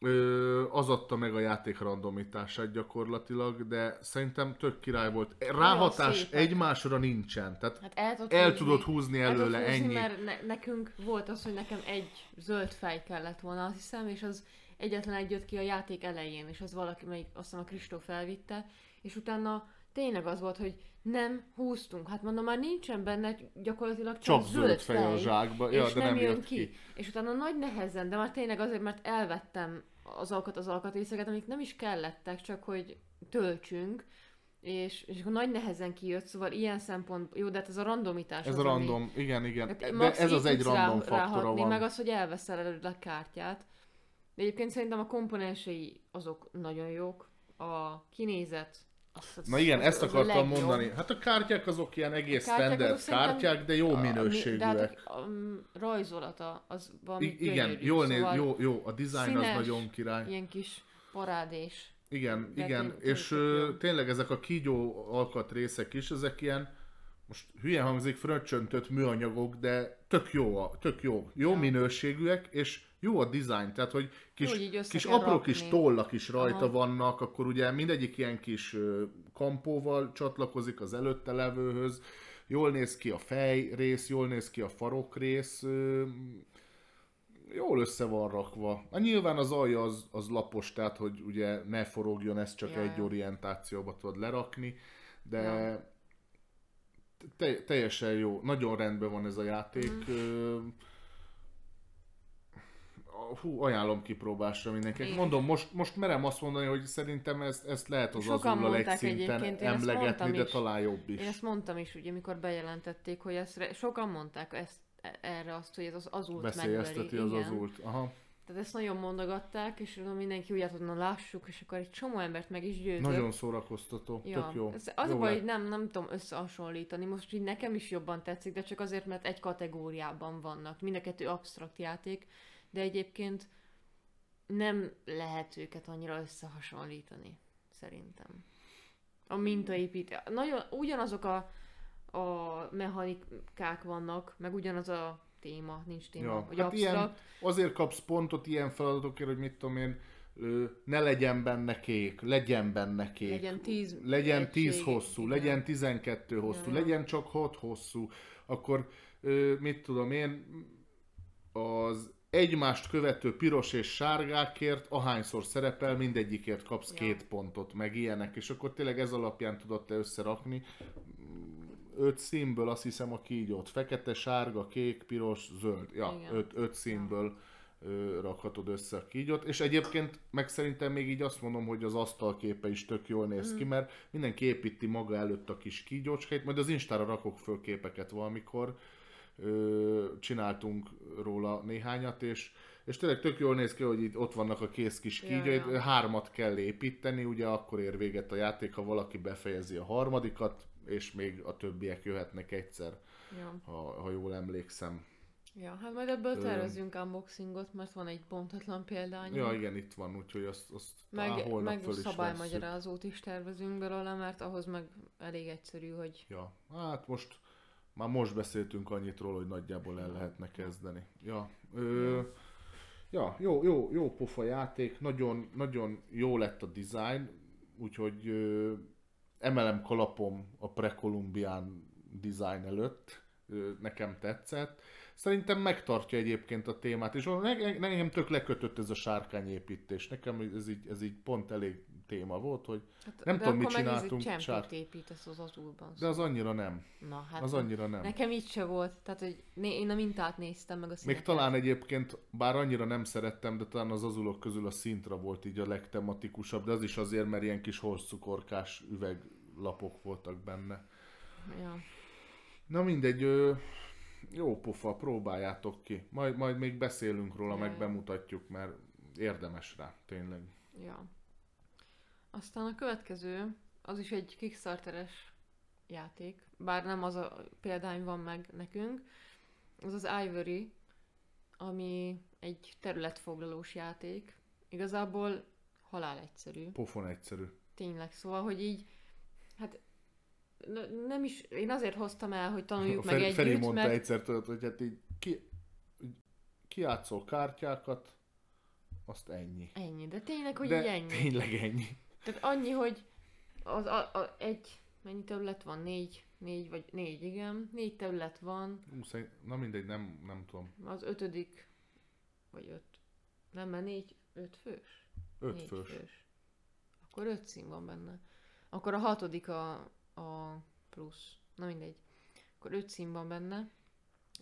Ö, az adta meg a játék randomitását gyakorlatilag, de szerintem tök király volt. Ráhatás egymásra nincsen, tehát Hát el tudod el húzni. tudod húzni El előle, húzni, ennyi. Mert ne, nekünk volt az, hogy nekem egy zöld fej kellett volna, azt hiszem, és az egyetlen egy jött ki a játék elején, és az valaki, melyik azt hiszem a Kristóf felvitte, és utána tényleg az volt, hogy nem húztunk. Hát mondom, már nincsen benne gyakorlatilag csak, Csak zöld fej a zsákba, ja, és de nem, nem jön jött ki. ki. És utána nagy nehezen, de már tényleg azért, mert elvettem azokat az alkatrészeket, amik nem is kellettek, csak hogy töltsünk, és, és akkor nagy nehezen kijött, szóval ilyen szempont, jó, de hát ez a randomitás Ez az, a ami- random, igen, igen. Hát De ez az egy random rá- faktora ráhatni, van. meg az, hogy elveszel előle a kártyát. De egyébként szerintem a komponensei azok nagyon jók. A kinézet, Na igen, ezt akartam mondani. Hát a kártyák azok ilyen egész A kártyák standard kártyák, de jó A- minőségűek. De hát a, a, a rajzolata az valami I- igen, gyönyörű, jól néz, szóval jó, jó, a design színes, az nagyon király. Ilyen kis parádés. Igen, De igen, tényleg és ö, tényleg ezek a kígyó alkatrészek is, ezek ilyen, most hülye hangzik, fröccsöntött műanyagok, de tök jó, a, tök jó, jó Ja. minőségűek, és jó a design, tehát hogy kis, össze kis apró rakni. kis tollak is rajta Aha. vannak, akkor ugye mindegyik ilyen kis kampóval csatlakozik az előtte levőhöz, jól néz ki a fej rész, jól néz ki a farok rész, jól össze van rakva. Hát nyilván az alja az, az lapos, tehát hogy ugye ne forogjon, ez csak Ja, egy orientációba tudod lerakni, de Ja. te, teljesen jó, nagyon rendben van ez a játék. Mhm. Hú, ajánlom kipróbásra mindenkinek. Mondom, most, most merem azt mondani, hogy szerintem ezt, ezt lehet az Sokan azullal egy mondták szinten egyébként, én ezt emlegetni, de is. talán jobb is. Én ezt mondtam is, ugye, amikor bejelentették, hogy ezt, sokan mondták ezt, e- erre azt, hogy ez az azult Veszélyezteti megveri. az azult. Aha. Tehát ezt nagyon mondogatták, és mondom, mindenki úgy hogy na lássuk, és akkor egy csomó embert meg is győzött. Nagyon szórakoztató, Ja, tök jó. Ez, az jó a baj, hogy nem, nem tudom összehasonlítani. Most így nekem is jobban tetszik, de csak azért, mert egy kategóriában vannak. Mind a kettő absztrakt játék, de egyébként nem lehet őket annyira összehasonlítani, szerintem. A mintaépít. Nagyon ugyanazok a, a mechanikák vannak, meg ugyanaz a téma, nincs téma, Ja, hogy hát ilyen, azért kapsz pontot ilyen feladatokért, hogy mit tudom én, ne legyen benne kék, legyen benne kék. Legyen 10 legyen 10 egység, hosszú, igen. legyen 12 hosszú, Ja, legyen csak 6 hosszú. Akkor mit tudom én, az egymást követő piros és sárgákért, ahányszor szerepel, mindegyikért kapsz Ja. két pontot, meg ilyenek, és akkor tényleg ez alapján tudod te összerakni. Öt színből azt hiszem a kígyót. Fekete, sárga, kék, piros, zöld. Ja, Igen. öt, öt színből ö, rakhatod össze a kígyót. És egyébként meg szerintem még így azt mondom, hogy az asztalképe is tök jól néz ki, mert mindenki építi maga előtt a kis kígyócskáit, majd az Instára rakok föl képeket valamikor. Csináltunk róla néhányat, és és tényleg tök jól néz ki, hogy itt ott vannak a kész kis Ja, kígyóid, ja. hármat kell építeni, ugye akkor ér véget a játék, ha valaki befejezi a harmadikat, és még a többiek jöhetnek egyszer, Ja. ha, ha jól emlékszem. ja, hát majd ebből tervezünk unboxingot, mert van egy bontatlan példány. Ja, igen, itt van, úgyhogy azt, azt Meg, meg föl is szabálymagyarázót is tervezünk belőle, mert ahhoz meg elég egyszerű, hogy Ja, hát most már most beszéltünk annyit róla, hogy nagyjából el lehetne kezdeni. Ja, ö, ja jó, jó, jó pofa játék, nagyon, nagyon jó lett a design, úgyhogy ö, emelem kalapom a prekolumbián design előtt, ö, nekem tetszett. Szerintem megtartja egyébként a témát, és ne- ne- nekem tök lekötött ez a sárkányépítés. Nekem ez így, ez így pont elég téma volt, hogy Hát, Nem de tudom, mit csináltunk, csempét Sár- építesz az azulban. de az annyira nem. Na, hát Az annyira nem. nekem így se volt. Tehát, hogy én a mintát néztem meg a Még színeket. talán egyébként, bár annyira nem szerettem, de talán az azulok közül a szintra volt így a legtematikusabb, de az is azért, mert ilyen kis hosszcukorkás üveglapok voltak benne. Ja. Na mindegy, jó pofa, próbáljátok ki. Majd, majd még beszélünk róla, Ja, meg bemutatjuk, mert érdemes rá, tényleg. ja. Aztán a következő, az is egy Kickstarteres játék, bár nem az a példány van meg nekünk, az az Ivory, ami egy területfoglalós játék. Igazából halál egyszerű. Pofon egyszerű. Tényleg, szóval, hogy így, hát nem is, én azért hoztam el, hogy tanuljuk A meg Feri, együtt, Feri mondta mert egyszer, tudod, hogy hát így ki, kiátszol kártyákat, azt ennyi. ennyi, de tényleg, hogy De így ennyi. tényleg ennyi. Tehát annyi, hogy az a, a, egy, mennyi terület van? Négy, négy vagy négy, igen. Négy terület van, szerint- Na mindegy, nem, nem tudom. az ötödik, vagy öt, nem, mert négy, öt fős? Öt négy fős. fős. Akkor öt szín van benne. Akkor a hatodik a, a plusz. Na mindegy. Akkor öt szín van benne.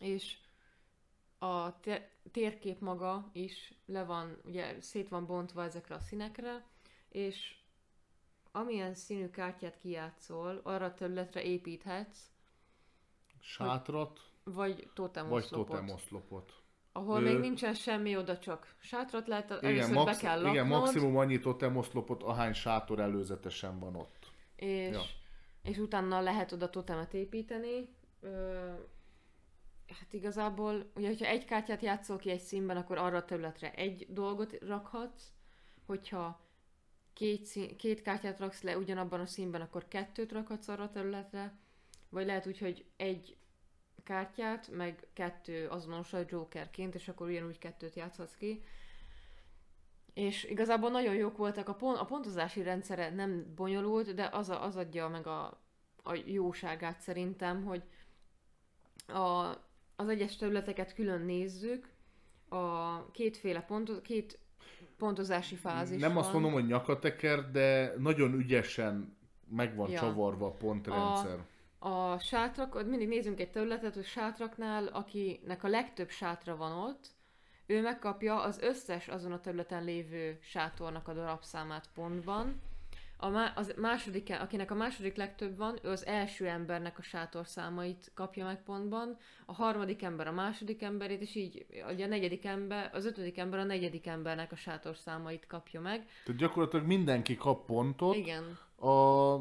És a tér- térkép maga is le van, ugye szét van bontva ezekre a színekre, és amilyen színű kártyát kijátszol, arra a területre építhetsz, Sátrat, vagy totem vagy oszlopot, totemoszlopot. ahol Ö, még nincsen semmi, oda csak sátrat lehet, Igen, először max, be kell laknod, igen, maximum annyi totemoszlopot, ahány sátor előzetesen van ott. és, Ja. és utána lehet oda totemet építeni. Ö, hát igazából, ugye, hogyha egy kártyát játszol ki egy színben, akkor arra a területre egy dolgot rakhatsz, hogyha két, szín, két kártyát raksz le ugyanabban a színben, akkor kettőt rakhatsz arra a területre, vagy lehet úgy, hogy egy kártyát, meg kettő azonos a jokerként, és akkor ugyanúgy kettőt játszhatsz ki. És igazából nagyon jók voltak, a, pont, a pontozási rendszere nem bonyolult, de az, a, az adja meg a, a jóságát szerintem, hogy a, az egyes területeket külön nézzük, a kétféle pont, két pontozási fázis nem van. azt mondom, hogy nyakateker, de nagyon ügyesen meg van Ja. csavarva a pontrendszer. A sátrak, ott mindig nézzünk egy területet, hogy sátraknál, akinek a legtöbb sátra van ott, ő megkapja az összes azon a területen lévő sátornak a darabszámát pontban. A má- az második, akinek a második legtöbb van, ő az első embernek a sátorszámait kapja meg pontban, a harmadik ember a második emberét, és így ugye a negyedik ember, az ötödik ember a negyedik embernek a sátorszámait kapja meg. Tehát gyakorlatilag mindenki kap pontot, Igen, a,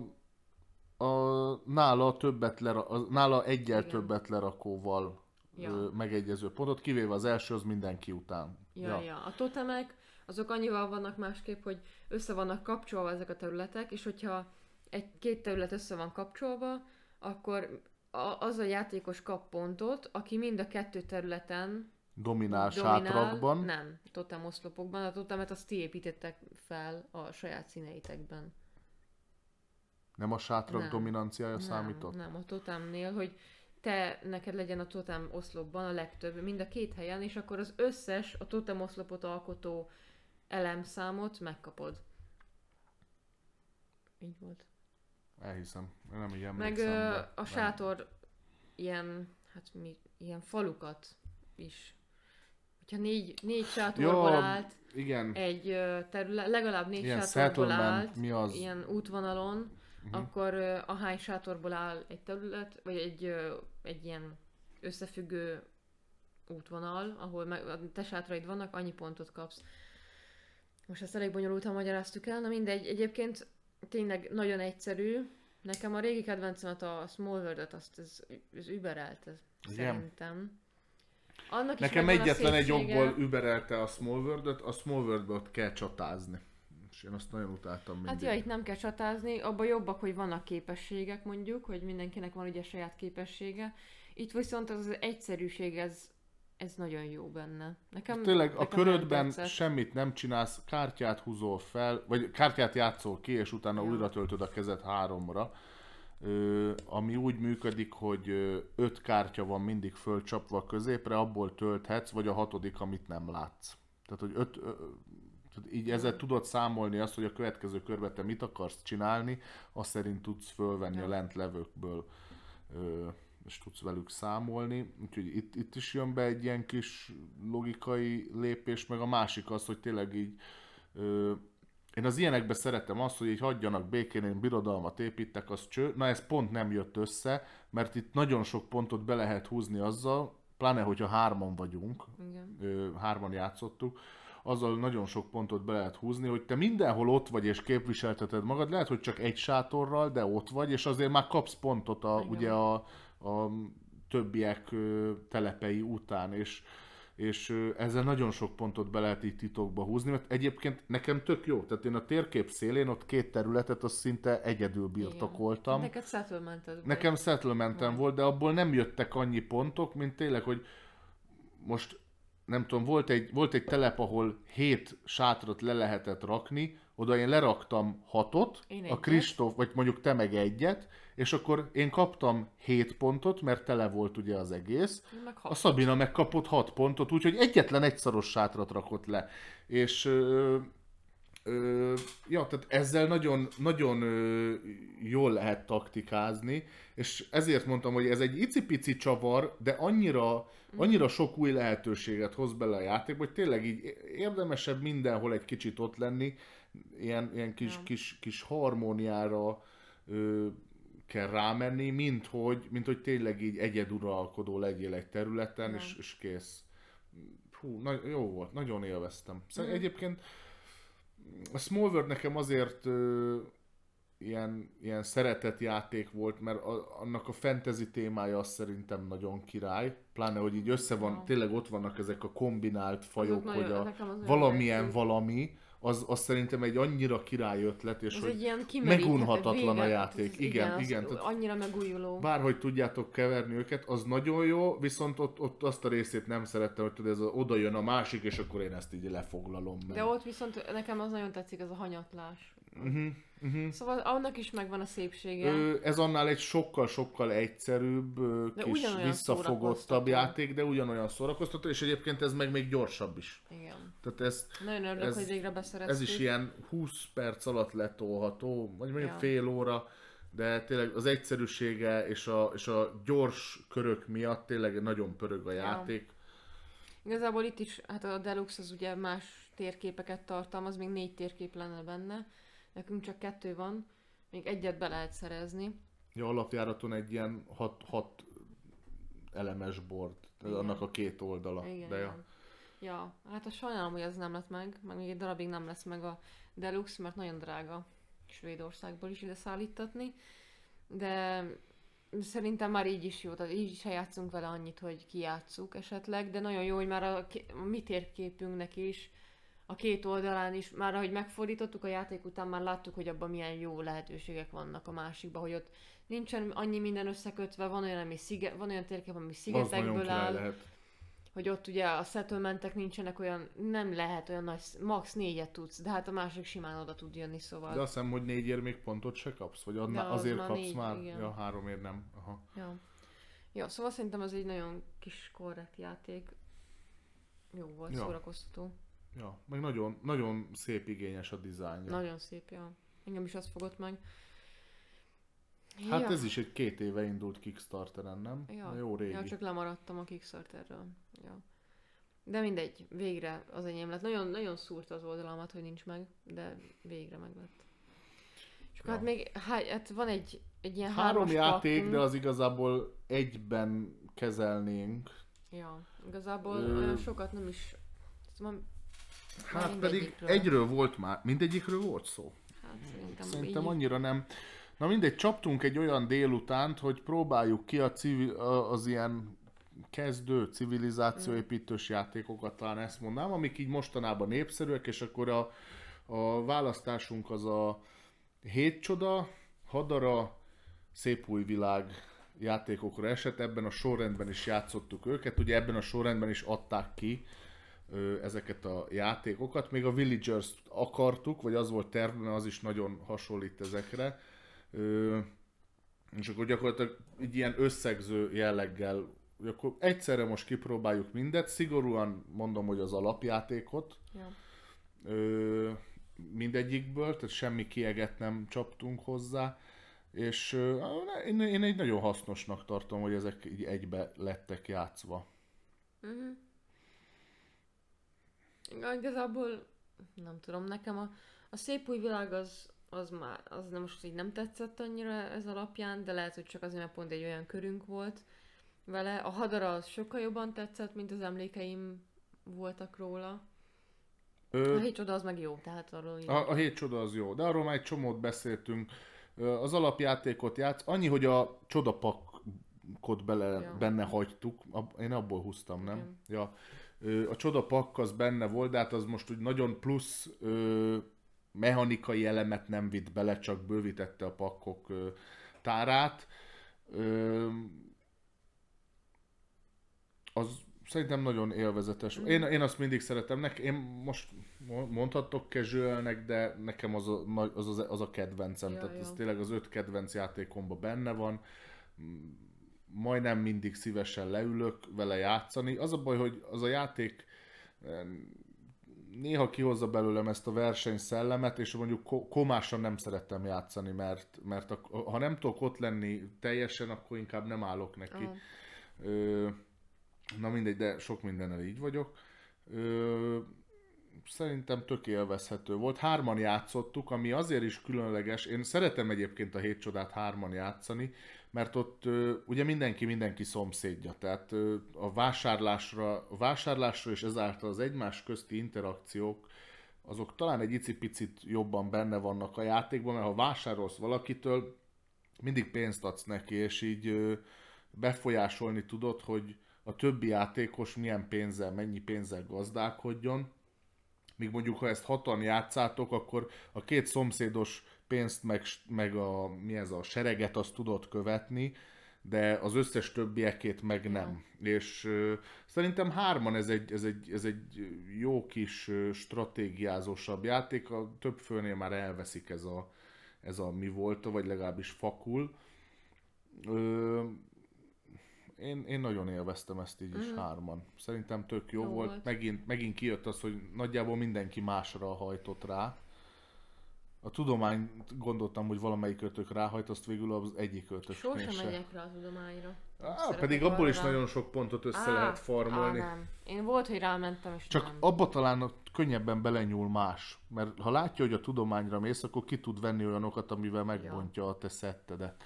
a nála többet lera, a, nála egyel Igen. többet lerakóval Ja. megegyező pontot, kivéve az első, az mindenki után. Ja, ja. ja. A totemek, azok annyival vannak másképp, hogy össze vannak kapcsolva ezek a területek, és hogyha egy két terület össze van kapcsolva, akkor a, az a játékos kap pontot, aki mind a kettő területen Dominál, dominál, sátrakban. nem, totem oszlopokban, a totemet azt ti építettek fel a saját színeitekben. Nem a sátrak Nem. dominanciája nem, számított? Nem, a totemnél, hogy te, neked legyen a totem oszlopban a legtöbb, mind a két helyen, és akkor az összes a totem oszlopot alkotó elemszámot megkapod. Így volt. Elhiszem. Én nem így Meg emlékszem. ö, de a nem. sátor ilyen, hát mi, ilyen falukat is. Hogyha négy, négy sátorból Ja, állt, Igen, egy ö, terület, legalább négy ilyen sátorból állt, mi az? ilyen útvonalon, Mhm. akkor ö, ahány sátorból áll egy terület, vagy egy, ö, egy ilyen összefüggő útvonal, ahol meg, a te sátraid vannak, annyi pontot kapsz. Most ezt elég bonyolultan magyaráztuk el, na mindegy, egyébként tényleg nagyon egyszerű. Nekem a régi kedvencemet a Small World-et, azt ez, ez überelt, ez Igen. szerintem. Annak Nekem egyetlen egy okból überelte a Small World-öt, a Small world kell csatázni. És én azt nagyon utáltam mindig. Hát ja, itt nem kell csatázni, abban jobbak, hogy vannak képességek mondjuk, hogy mindenkinek van ugye saját képessége. Itt viszont az, az egyszerűség, ez, ez nagyon jó benne. Nekem, Tényleg a nekem nagyon körödben semmit nem csinálsz, kártyát húzol fel, vagy kártyát játszol ki, és utána Ja. újra töltöd a kezed háromra. Ö, ami úgy működik, hogy öt kártya van mindig fölcsapva a középre, abból tölthetsz, vagy a hatodik, amit nem látsz. Tehát, hogy öt, ö, Tehát így ezzel tudod számolni azt, hogy a következő körben te mit akarsz csinálni, azt szerint tudsz fölvenni a lentlevőkből, ö, és tudsz velük számolni. Úgyhogy itt, itt is jön be egy ilyen kis logikai lépés, meg a másik az, hogy tényleg így ö, én az ilyenekbe szeretem azt, hogy így hagyjanak békén, én birodalmat építek, az cső. Na ez pont nem jött össze, mert itt nagyon sok pontot be lehet húzni azzal, pláne hogyha hárman vagyunk, Igen. ö, hárman játszottuk, azzal nagyon sok pontot be lehet húzni, hogy te mindenhol ott vagy és képviselteted magad, lehet, hogy csak egy sátorral, de ott vagy, és azért már kapsz pontot a, Igen. ugye a, a többiek telepei után, és, és ezzel nagyon sok pontot be lehet így titokba húzni, mert egyébként nekem tök jó, tehát én a térkép szélén ott két területet azt szinte egyedül birtokoltam. Neked settlemented Nekem settlementem Vagy. volt, de abból nem jöttek annyi pontok, mint tényleg, hogy most nem tudom, volt egy, volt egy telep, ahol hét sátrat le lehetett rakni, oda én leraktam hatot, Én a. Kristóf, vagy mondjuk te meg egyet, és akkor én kaptam hét pontot, mert tele volt ugye az egész, Meg a. Szabina megkapott 6 pontot, úgyhogy egyetlen egy szaros sátrat rakott le. És ö, ö, ja, tehát ezzel nagyon, nagyon ö, jól lehet taktikázni, és ezért mondtam, hogy ez egy icipici csavar, de annyira, annyira sok új lehetőséget hoz bele a játékba, hogy tényleg így érdemesebb mindenhol egy kicsit ott lenni, ilyen, ilyen kis, Ja. kis, kis harmóniára ö, kell rámenni, mint hogy, mint hogy tényleg így egyeduralkodó legyél egy területen, és, és kész. Hú, na, jó volt, nagyon élveztem. Szóval Mhm. egyébként a Small World nekem azért ö, ilyen, ilyen szeretett játék volt, mert a, annak a fantasy témája az szerintem nagyon király. Pláne, hogy így össze van, Ja. tényleg ott vannak ezek a kombinált fajok, nagyon- hogy a nagyon valamilyen tetszik. valami, az, az szerintem egy annyira király ötlet, és Ez hogy egy ilyen megunhatatlan a játék. ez- Igen, az igen, tehát- Annyira megújuló. bárhogy tudjátok keverni őket, az nagyon jó, viszont ott, ott azt a részét nem szerettem, hogy tudod, ez a, oda jön a másik, és akkor én ezt így lefoglalom. Meg. De ott viszont nekem az nagyon tetszik, ez a hanyatlás. Uh-huh, uh-huh. Szóval annak is megvan a szépsége. Ö, ez annál egy sokkal-sokkal egyszerűbb, De kis visszafogottabb játék, de ugyanolyan szórakoztató, és egyébként ez meg még gyorsabb is. Igen. Tehát ez, Nagyon örülök, Ez- hogy végre beszereztük. ez is ilyen 20 perc alatt letolható, vagy mondjuk Ja. fél óra, de tényleg az egyszerűsége és a, és a gyors körök miatt tényleg nagyon pörög a játék. Igazából itt is, hát a Deluxe az ugye más térképeket tartalmaz, még négy térkép lenne benne. Nekünk csak kettő van, még egyet be lehet szerezni. Ja, alapjáraton egy ilyen hat, hat elemes ez Igen. annak a két oldala. Igen, de ja. Ja, hát a sajnálom, hogy ez nem lett meg, meg még egy darabig nem lesz meg a Deluxe, mert nagyon drága Svédországból is ide szállítatni, de szerintem már így is jó, tehát így is játszunk vele annyit, hogy kijátszuk esetleg, de nagyon jó, hogy már a, a mi térképünknek is, a két oldalán is, már ahogy megfordítottuk a játék után, már láttuk, hogy abban milyen jó lehetőségek vannak a másikban, hogy ott nincsen annyi minden összekötve, van olyan, ami szige, van olyan térkép, ami Az szigetekből áll, lehet. hogy ott ugye a settlementek nincsenek olyan, nem lehet olyan nagy, max négyet tudsz, de hát a másik simán oda tud jönni, szóval. De azt hiszem, hogy négyért még pontot se kapsz, vagy adna, az azért kapsz négy, már? igen. Ja, háromért nem. Aha. Ja. ja, szóval szerintem ez egy nagyon kis korrekt játék. Jó volt, Ja. szórakoztató. Ja, meg nagyon, nagyon szép igényes a dizájnja. Nagyon szép, ja. Engem is az fogott meg. Hát ja. ez is egy két éve indult Kickstarteren, nem? Ja. Jó régi. Ja, csak lemaradtam a Kickstarterről. Ja. De mindegy, végre az enyém lett. Nagyon, nagyon szúrta az oldalamat, hogy nincs meg, de végre meg lett. És akkor Ja. hát még, há, hát van egy, egy ilyen Három játék, pakkunk. de az igazából egyben kezelnénk. Ja, igazából Ö- olyan sokat nem is... Szóval, Hát pedig egyről volt már, mindegyikről volt szó. hát szerintem, Szerintem így, annyira nem. Na mindegy, csaptunk egy olyan délutánt, hogy próbáljuk ki a civil, az ilyen kezdő civilizációépítős játékokat, talán ezt mondanám, amik így mostanában népszerűek, és akkor a, a választásunk az a hét csoda, hadara, szép új világ játékokra esett, ebben a sorrendben is játszottuk őket, ugye ebben a sorrendben is adták ki ezeket a játékokat. Még a Villagers akartuk, vagy az volt tervben, az is nagyon hasonlít ezekre. És akkor gyakorlatilag egy ilyen összegző jelleggel, akkor egyszerre most kipróbáljuk mindet, szigorúan mondom, hogy az alapjátékot, Ja. ö, mindegyikből, tehát semmi kieget nem csaptunk hozzá, és ö, én, én egy nagyon hasznosnak tartom, hogy ezek így egybe lettek játszva. Uh-huh. Igazából nem tudom, nekem a, a szép új világ az, az már, az nem most így nem tetszett annyira ez alapján, de lehet, hogy csak azért, mert pont egy olyan körünk volt vele. A hadara az sokkal jobban tetszett, mint az emlékeim voltak róla. Ö, A hét csoda az meg jó, tehát arról így... a, a hét csoda az jó, de arról már egy csomót beszéltünk. Az alapjátékot játsz, annyi, hogy a csodapakot bele, Ja. benne hagytuk, én abból húztam, nem? Igen. Ja. A csodapakk az benne volt, de hát az most úgy nagyon plusz ö, mechanikai elemet nem vitt bele, csak bővítette a pakkok ö, tárát. Ö, az szerintem nagyon élvezetes. Én, én azt mindig szeretem. Nek, én most mo- mondhatok casualnek, de nekem az a, az, az, az a kedvencem. Ja, Tehát ez ja. tényleg az öt kedvenc játékomban benne van. Majdnem mindig szívesen leülök vele játszani. Az a baj, hogy az a játék eh, néha kihozza belőlem ezt a versenyszellemet, és mondjuk ko- komásan nem szerettem játszani, mert, mert a, ha nem tudok ott lenni teljesen, akkor inkább nem állok neki. Ö, na mindegy, de sok mindennel így vagyok. Ö, szerintem tök élvezhető volt. Hárman játszottuk, ami azért is különleges. Én szeretem egyébként a hét csodát hárman játszani, mert ott ugye mindenki mindenki szomszédja. Tehát a vásárlásra, a vásárlásra és ezáltal az egymás közti interakciók azok talán egy icipicit jobban benne vannak a játékban, mert ha vásárolsz valakitől, mindig pénzt adsz neki, és így befolyásolni tudod, hogy a többi játékos milyen pénzzel, mennyi pénzzel gazdálkodjon. Míg mondjuk, ha ezt hatan játszátok, akkor a két szomszédos pénzt, meg, meg a, mi ez a sereget, azt tudod követni, de az összes többiekét meg nem. És ö, szerintem hárman ez egy, ez, egy, ez egy jó kis ö, stratégiázósabb játék, a több főnél már elveszik ez a, ez a mi volt, vagy legalábbis fakul. Ö, én, én nagyon élveztem ezt így is hárman. Szerintem tök jó, Jó volt. volt. Megint, megint kijött az, hogy nagyjából mindenki másra hajtott rá. A tudományt gondoltam, hogy valamelyik ötök ráhajt, azt végül az egyik ötök Sosem megyek rá a tudományra. Á, pedig abból is rá. nagyon sok pontot össze Á, lehet farmolni. Á, nem. Én volt, hogy rámentem, és Csak nem. abba talán könnyebben belenyúl más. Mert ha látja, hogy a tudományra mész, akkor ki tud venni olyanokat, amivel megbontja a te szettedet.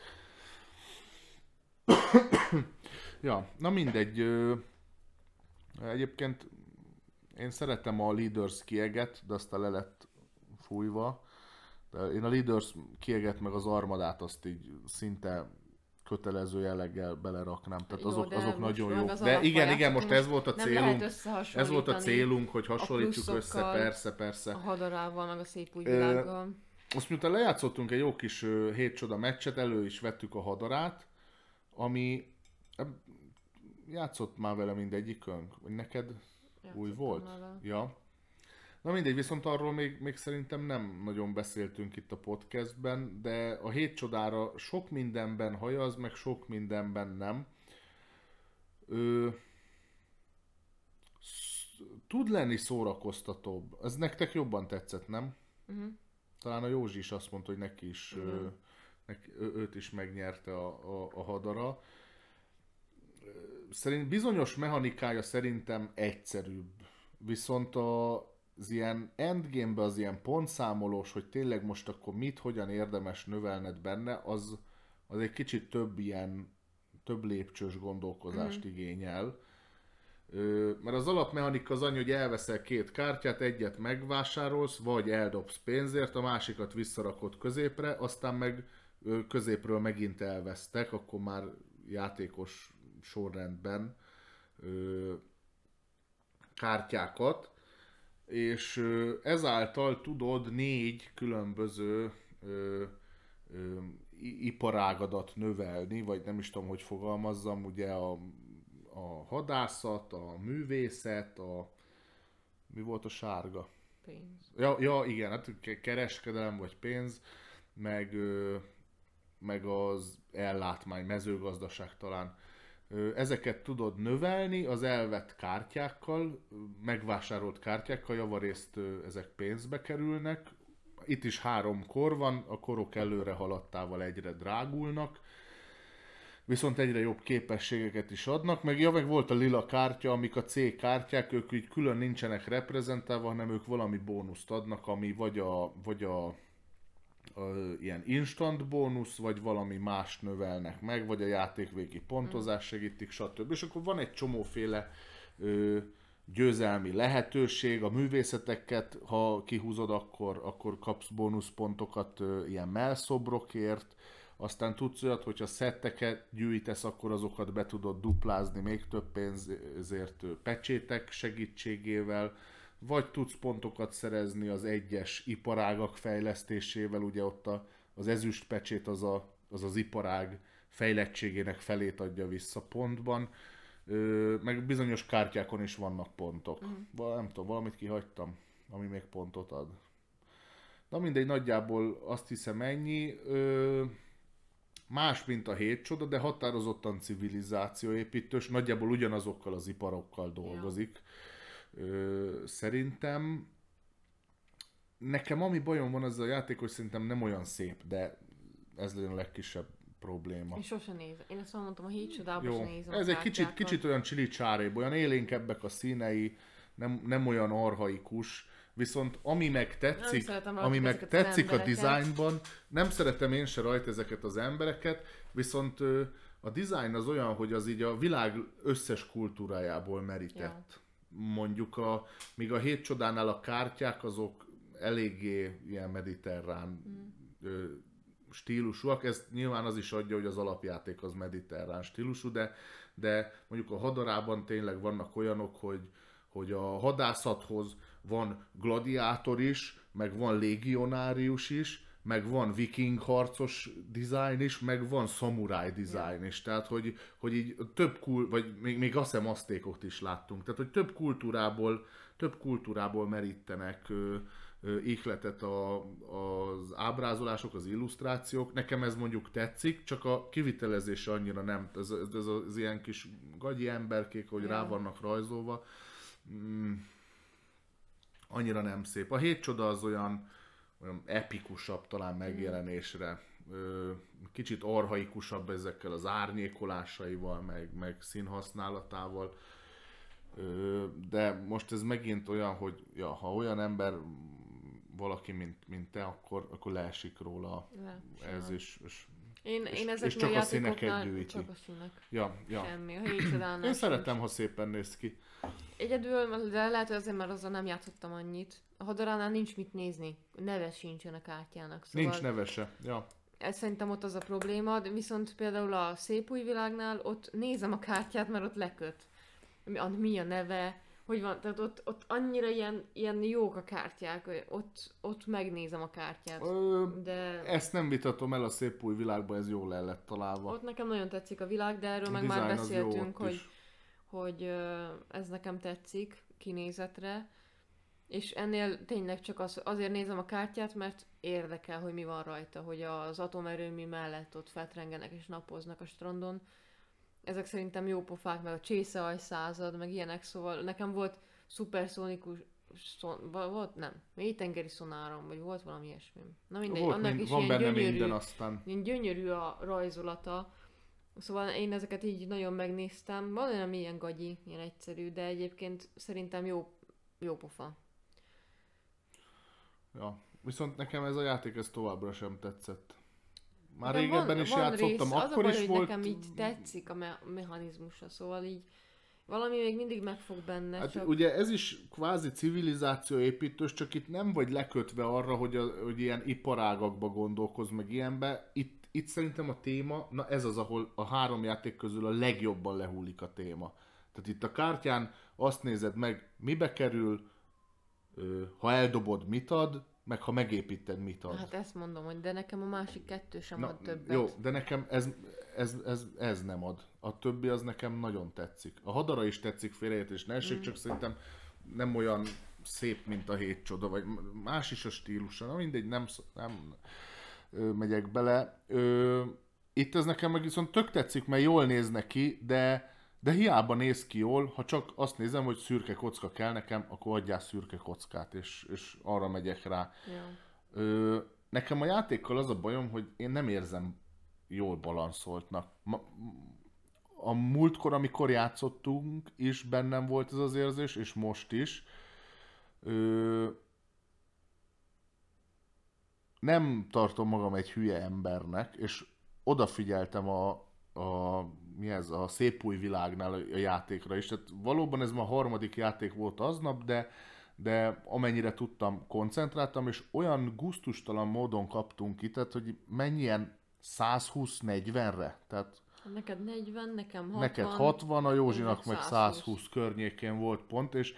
ja, na mindegy. Egyébként én szeretem a Leaders kieget, de aztán le lett fújva. Én a Leaders kieget meg az armadát azt így szinte kötelező jelleggel beleraknám. Tehát Jó, azok, azok nagyon jók. az De igen, igen, most ez volt a célunk. Ez volt a célunk, hogy hasonlítsuk össze, persze, persze. A hadarával, meg a szép új világgal. Azt miután lejátszottunk egy jó kis ö, hét csoda meccset, elő is vettük a hadarát, ami játszott már vele mindegyikünk, vagy neked új Játszottam volt? vele. Ja. Na mindegy, viszont arról még, még szerintem nem nagyon beszéltünk itt a podcastben, de a hét csodára sok mindenben hajaz, meg sok mindenben nem. Ö, tud lenni szórakoztatóbb. Ez nektek jobban tetszett, nem? Uh-huh. Talán a Józsi is azt mondta, hogy neki is, Igen. neki, ő- őt is megnyerte a, a, a hadara. Szerint bizonyos mechanikája szerintem egyszerűbb. Viszont a, az ilyen endgame az ilyen pontszámolós, hogy tényleg most akkor mit, hogyan érdemes növelned benne, az, az egy kicsit több ilyen, több lépcsős gondolkozást mm. igényel. Ö, mert az alapmechanika az annyi, hogy elveszel két kártyát, egyet megvásárolsz, vagy eldobsz pénzért, a másikat visszarakod középre, aztán meg ö, középről megint elvesztek, akkor már játékos sorrendben ö, kártyákat, és ezáltal tudod négy különböző ö, ö, iparágadat növelni, vagy nem is tudom, hogy fogalmazzam, ugye a, a hadászat, a művészet, a mi volt a sárga? Pénz. Ja, ja igen, hát ke- kereskedelem vagy pénz, meg, meg az ellátmány, mezőgazdaság talán. Ezeket tudod növelni az elvett kártyákkal, megvásárolt kártyákkal, javarészt ezek pénzbe kerülnek. Itt is három kor van, a korok előre haladtával egyre drágulnak, viszont egyre jobb képességeket is adnak, meg ja, meg volt a lila kártya, amik a C kártyák, ők így külön nincsenek reprezentálva, hanem ők valami bónuszt adnak, ami vagy a, vagy a, ilyen instant bónusz, vagy valami mást növelnek meg, vagy a játékvégi pontozás segítik, stb. És akkor van egy csomóféle ö, győzelmi lehetőség, a művészeteket, ha kihúzod, akkor, akkor kapsz bónuszpontokat ö, ilyen melszobrokért, aztán tudsz olyat, hogyha szetteket gyűjtesz, akkor azokat be tudod duplázni még több pénzért pecsétek segítségével, vagy tudsz pontokat szerezni az egyes iparágak fejlesztésével, ugye ott a, az ezüst pecsét az, a, az az iparág fejlettségének felét adja vissza pontban, Ö, meg bizonyos kártyákon is vannak pontok. Mm. Val, nem tudom, valamit kihagytam, ami még pontot ad. Na mindegy, nagyjából azt hiszem ennyi. Ö, más, mint a hét csoda, de határozottan civilizációépítős, nagyjából ugyanazokkal az iparokkal dolgozik. Ö, szerintem nekem ami bajom van ezzel a játék, hogy szerintem nem olyan szép, de ez legyen a legkisebb probléma. Én sosem nézem. Én ezt mondtam, a hét csodában Jó, nézem. ez egy kicsit, kicsit olyan csili csárébb, olyan élénkebbek a színei, nem, nem olyan arhaikus, viszont ami meg tetszik, szeretem ami meg az tetszik a dizájnban, nem szeretem én se rajta ezeket az embereket, viszont a dizájn az olyan, hogy az így a világ összes kultúrájából merített. Mondjuk a, míg a hét csodánál a kártyák azok eléggé ilyen mediterrán ö, stílusúak, ezt nyilván az is adja, hogy az alapjáték az mediterrán stílusú, de, de mondjuk a hadarában tényleg vannak olyanok, hogy, hogy a hadászathoz van gladiátor is, meg van légionárius is, meg van viking harcos dizájn is, meg van szamuráj dizájn is. Tehát, hogy, hogy így több kul, vagy még, még azt hiszem asztékot is láttunk. Tehát, hogy több kultúrából, több kultúrából merítenek ö, ö, ihletet a, az ábrázolások, az illusztrációk. Nekem ez mondjuk tetszik, csak a kivitelezése annyira nem. Ez, ez, ez az ilyen kis gagyi emberkék, hogy Ja. rá vannak rajzolva. Mm, annyira nem szép. A hét csoda az olyan, olyan epikusabb talán megjelenésre. Kicsit arhaikusabb ezekkel az árnyékolásaival, meg, meg színhasználatával. De most ez megint olyan, hogy ja, ha olyan ember valaki, mint, mint te, akkor, akkor leesik róla Le, ez is. És, Én, és- én és ezeknél csak a színeket gyűjti. csak a színek. ja, ja. Semmi. A hét csodánál Én szeretem, ha szépen néz ki. Egyedül, de lehet, hogy azért, mert azzal nem játszottam annyit. A hadaránál nincs mit nézni. Neve sincsen a kártyának. Szóval Nincs nevese. Ja. ez szerintem ott az a probléma, de viszont például a szép új világnál ott nézem a kártyát, mert ott leköt. Mi a, neve, hogy van, tehát ott, ott annyira ilyen, ilyen jók a kártyák, hogy ott, ott megnézem a kártyát. Ö, De Ezt nem vitatom el, a szép új világban ez jól el lett találva. ott nekem nagyon tetszik a világ, de erről A meg már beszéltünk, hogy, hogy ö, ez nekem tetszik kinézetre, és ennél tényleg csak az, azért nézem a kártyát, mert érdekel, hogy mi van rajta, hogy az atomerőmű mellett ott feltrengenek és napoznak a strandon. Ezek szerintem jó pofák, meg a csészeaj század, meg ilyenek, szóval nekem volt szuperszónikus szon, volt, nem, mélytengeri szonárom, vagy volt valami ilyesmi. Na mindegy, Volt, annak mind, is van ilyen benne gyönyörű, minden aztán. ilyen gyönyörű a rajzolata. Szóval én ezeket így nagyon megnéztem. Van olyan ilyen gagyi, ilyen egyszerű, de egyébként szerintem jó, jó pofa. Ja. Viszont nekem ez a játék ez továbbra sem tetszett. Már De régebben is játszottam, az a akkor baj, is volt... nekem így tetszik a me- mechanizmusa, szóval így valami még mindig megfog benne, Hát csak... ugye ez is kvázi civilizációépítős, csak itt nem vagy lekötve arra, hogy, a, hogy ilyen iparágakba gondolkoz, meg ilyenbe. Itt, itt szerintem a téma, na ez az, ahol a három játék közül a legjobban lehúlik a téma. Tehát itt a kártyán azt nézed meg, mibe kerül, ha eldobod, mit ad, meg ha megépíted, mit ad. Hát ezt mondom, hogy de nekem a másik kettő sem ad többet. Jó, de nekem ez, ez, ez, ez nem ad. A többi az nekem nagyon tetszik. A hadara is tetszik félreértés, ne essék, Mm. csak szerintem nem olyan szép, mint a hét csoda, vagy más is a stílusa, na mindegy, nem, nem ö, megyek bele. Ö, itt ez nekem meg viszont tök tetszik, mert jól néz neki, de, de hiába néz ki jól, ha csak azt nézem, hogy szürke kocka kell nekem, akkor adjál szürke kockát, és, és arra megyek rá. Ja. Ö, nekem a játékkal az a bajom, hogy én nem érzem jól balanszoltnak. Ma, a múltkor, amikor játszottunk, is bennem volt ez az érzés, és most is. Ö, nem tartom magam egy hülye embernek, és odafigyeltem a, a mi ez, a szép új világnál a játékra is. Tehát valóban ez ma a harmadik játék volt aznap, de, de amennyire tudtam, koncentráltam, és olyan guztustalan módon kaptunk ki, tehát hogy mennyien 120-40-re, tehát Neked 40, nekem 60. Neked 60, a Józsinak meg 120. 120 környékén volt pont, és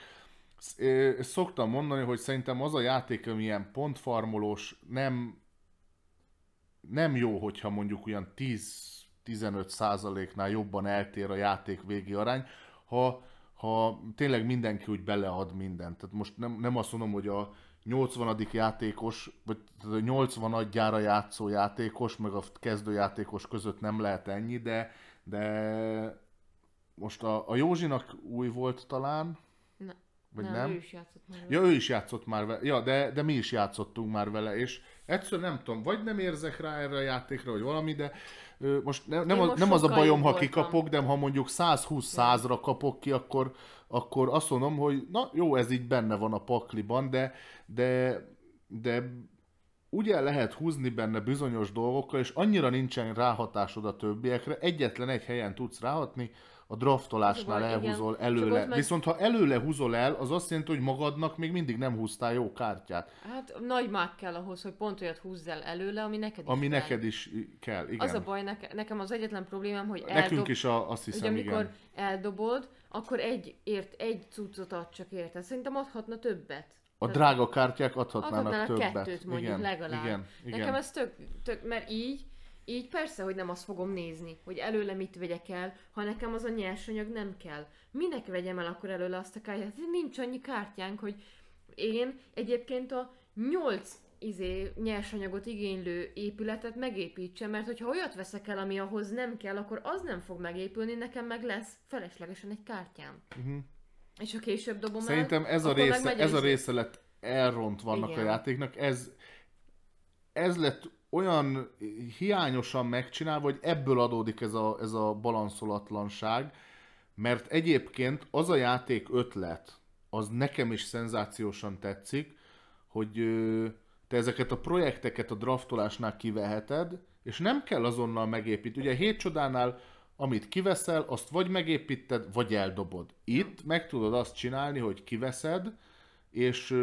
szoktam mondani, hogy szerintem az a játék, ami ilyen pontfarmolós, nem, nem jó, hogyha mondjuk olyan 10 15%-nál jobban eltér a játék végi arány, ha, ha tényleg mindenki úgy belead mindent. Tehát most nem, nem azt mondom, hogy a 80. játékos, vagy a 80 adjára játszó játékos, meg a kezdőjátékos között nem lehet ennyi, de, de most a, a Józsinak új volt talán, vagy nem? nem? Ő is játszott már vele. Ja, ő is játszott már vele, ja, de, de mi is játszottunk már vele, és egyszerűen nem tudom, vagy nem érzek rá erre a játékra, vagy valami, de most ne, nem, az, most nem az a bajom, ha voltam. kikapok, de ha mondjuk 120-100-ra kapok ki, akkor, akkor azt mondom, hogy na jó, ez így benne van a pakliban, de, de, de ugye lehet húzni benne bizonyos dolgokkal, és annyira nincsen ráhatásod a többiekre, egyetlen egy helyen tudsz ráhatni, a draftolásnál igen. elhúzol Csak előle. meg- Viszont ha előle húzol el, az azt jelenti, hogy magadnak még mindig nem húztál jó kártyát. Hát nagy mák kell ahhoz, hogy pont olyat húzz el előle, ami neked is Ami kell. neked is kell, igen. Az a baj, neke, nekem az egyetlen problémám, hogy Nekünk eldob, is a, azt hogy hiszem, amikor igen. eldobod, akkor egy, ért, egy cuccot ad csak érte. Szerintem adhatna többet. A Tehát drága kártyák adhatnának adhatnának többet. kettőt mondjuk igen, legalább. Igen, igen. Nekem ez tök, tök, mert így, így persze, hogy nem azt fogom nézni, hogy előle mit vegyek el, ha nekem az a nyersanyag nem kell. Minek vegyem el akkor előle azt a kártyát? Nincs annyi kártyánk, hogy én egyébként a nyolc izé, nyersanyagot igénylő épületet megépítsem, mert hogyha olyat veszek el, ami ahhoz nem kell, akkor az nem fog megépülni, nekem meg lesz feleslegesen egy kártyám. Mhm. És ha később dobom Szerintem el, ez a, része, ez a is- része lett elront vannak Igen. a játéknak. Ez, ez lett olyan hiányosan megcsinálva, hogy ebből adódik ez a, ez a balanszolatlanság, mert egyébként az a játék ötlet, az nekem is szenzációsan tetszik, hogy te ezeket a projekteket a draftolásnál kiveheted, és nem kell azonnal megépíteni. Ugye a hét csodánál, amit kiveszel, azt vagy megépíted, vagy eldobod. Itt meg tudod azt csinálni, hogy kiveszed, és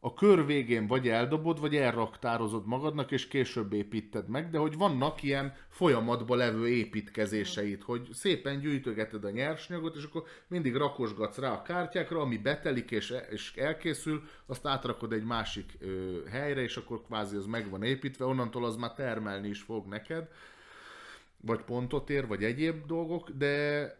a kör végén vagy eldobod, vagy elraktározod magadnak, és később építed meg, de hogy vannak ilyen folyamatban levő építkezéseid, hogy szépen gyűjtögeted a nyersanyagot, és akkor mindig rakosgatsz rá a kártyákra, ami betelik és, és elkészül, azt átrakod egy másik ö, helyre, és akkor kvázi az meg van építve, onnantól az már termelni is fog neked vagy pontot ér, vagy egyéb dolgok, de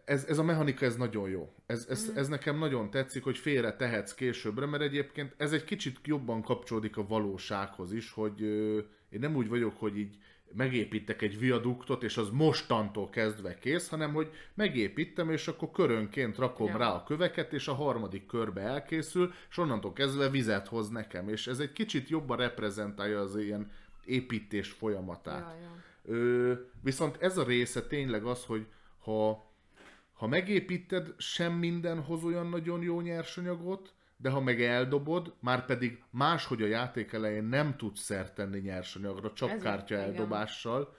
ez, ez a mechanika ez nagyon jó. Ez, ez, ez nekem nagyon tetszik, hogy félre tehetsz későbbre, mert egyébként ez egy kicsit jobban kapcsolódik a valósághoz is, hogy ö, én nem úgy vagyok, hogy így megépítek egy viaduktot, és az mostantól kezdve kész, hanem hogy megépítem, és akkor körönként rakom Ja. rá a köveket, és a harmadik körbe elkészül, és onnantól kezdve vizet hoz nekem, és ez egy kicsit jobban reprezentálja az ilyen építés folyamatát. Ja, ja. Ö, viszont ez a része tényleg az, hogy ha, ha megépíted, sem minden hoz olyan nagyon jó nyersanyagot, de ha meg eldobod, már pedig máshogy a játék elején nem tudsz szert tenni nyersanyagra, csak Ez kártya igen. eldobással,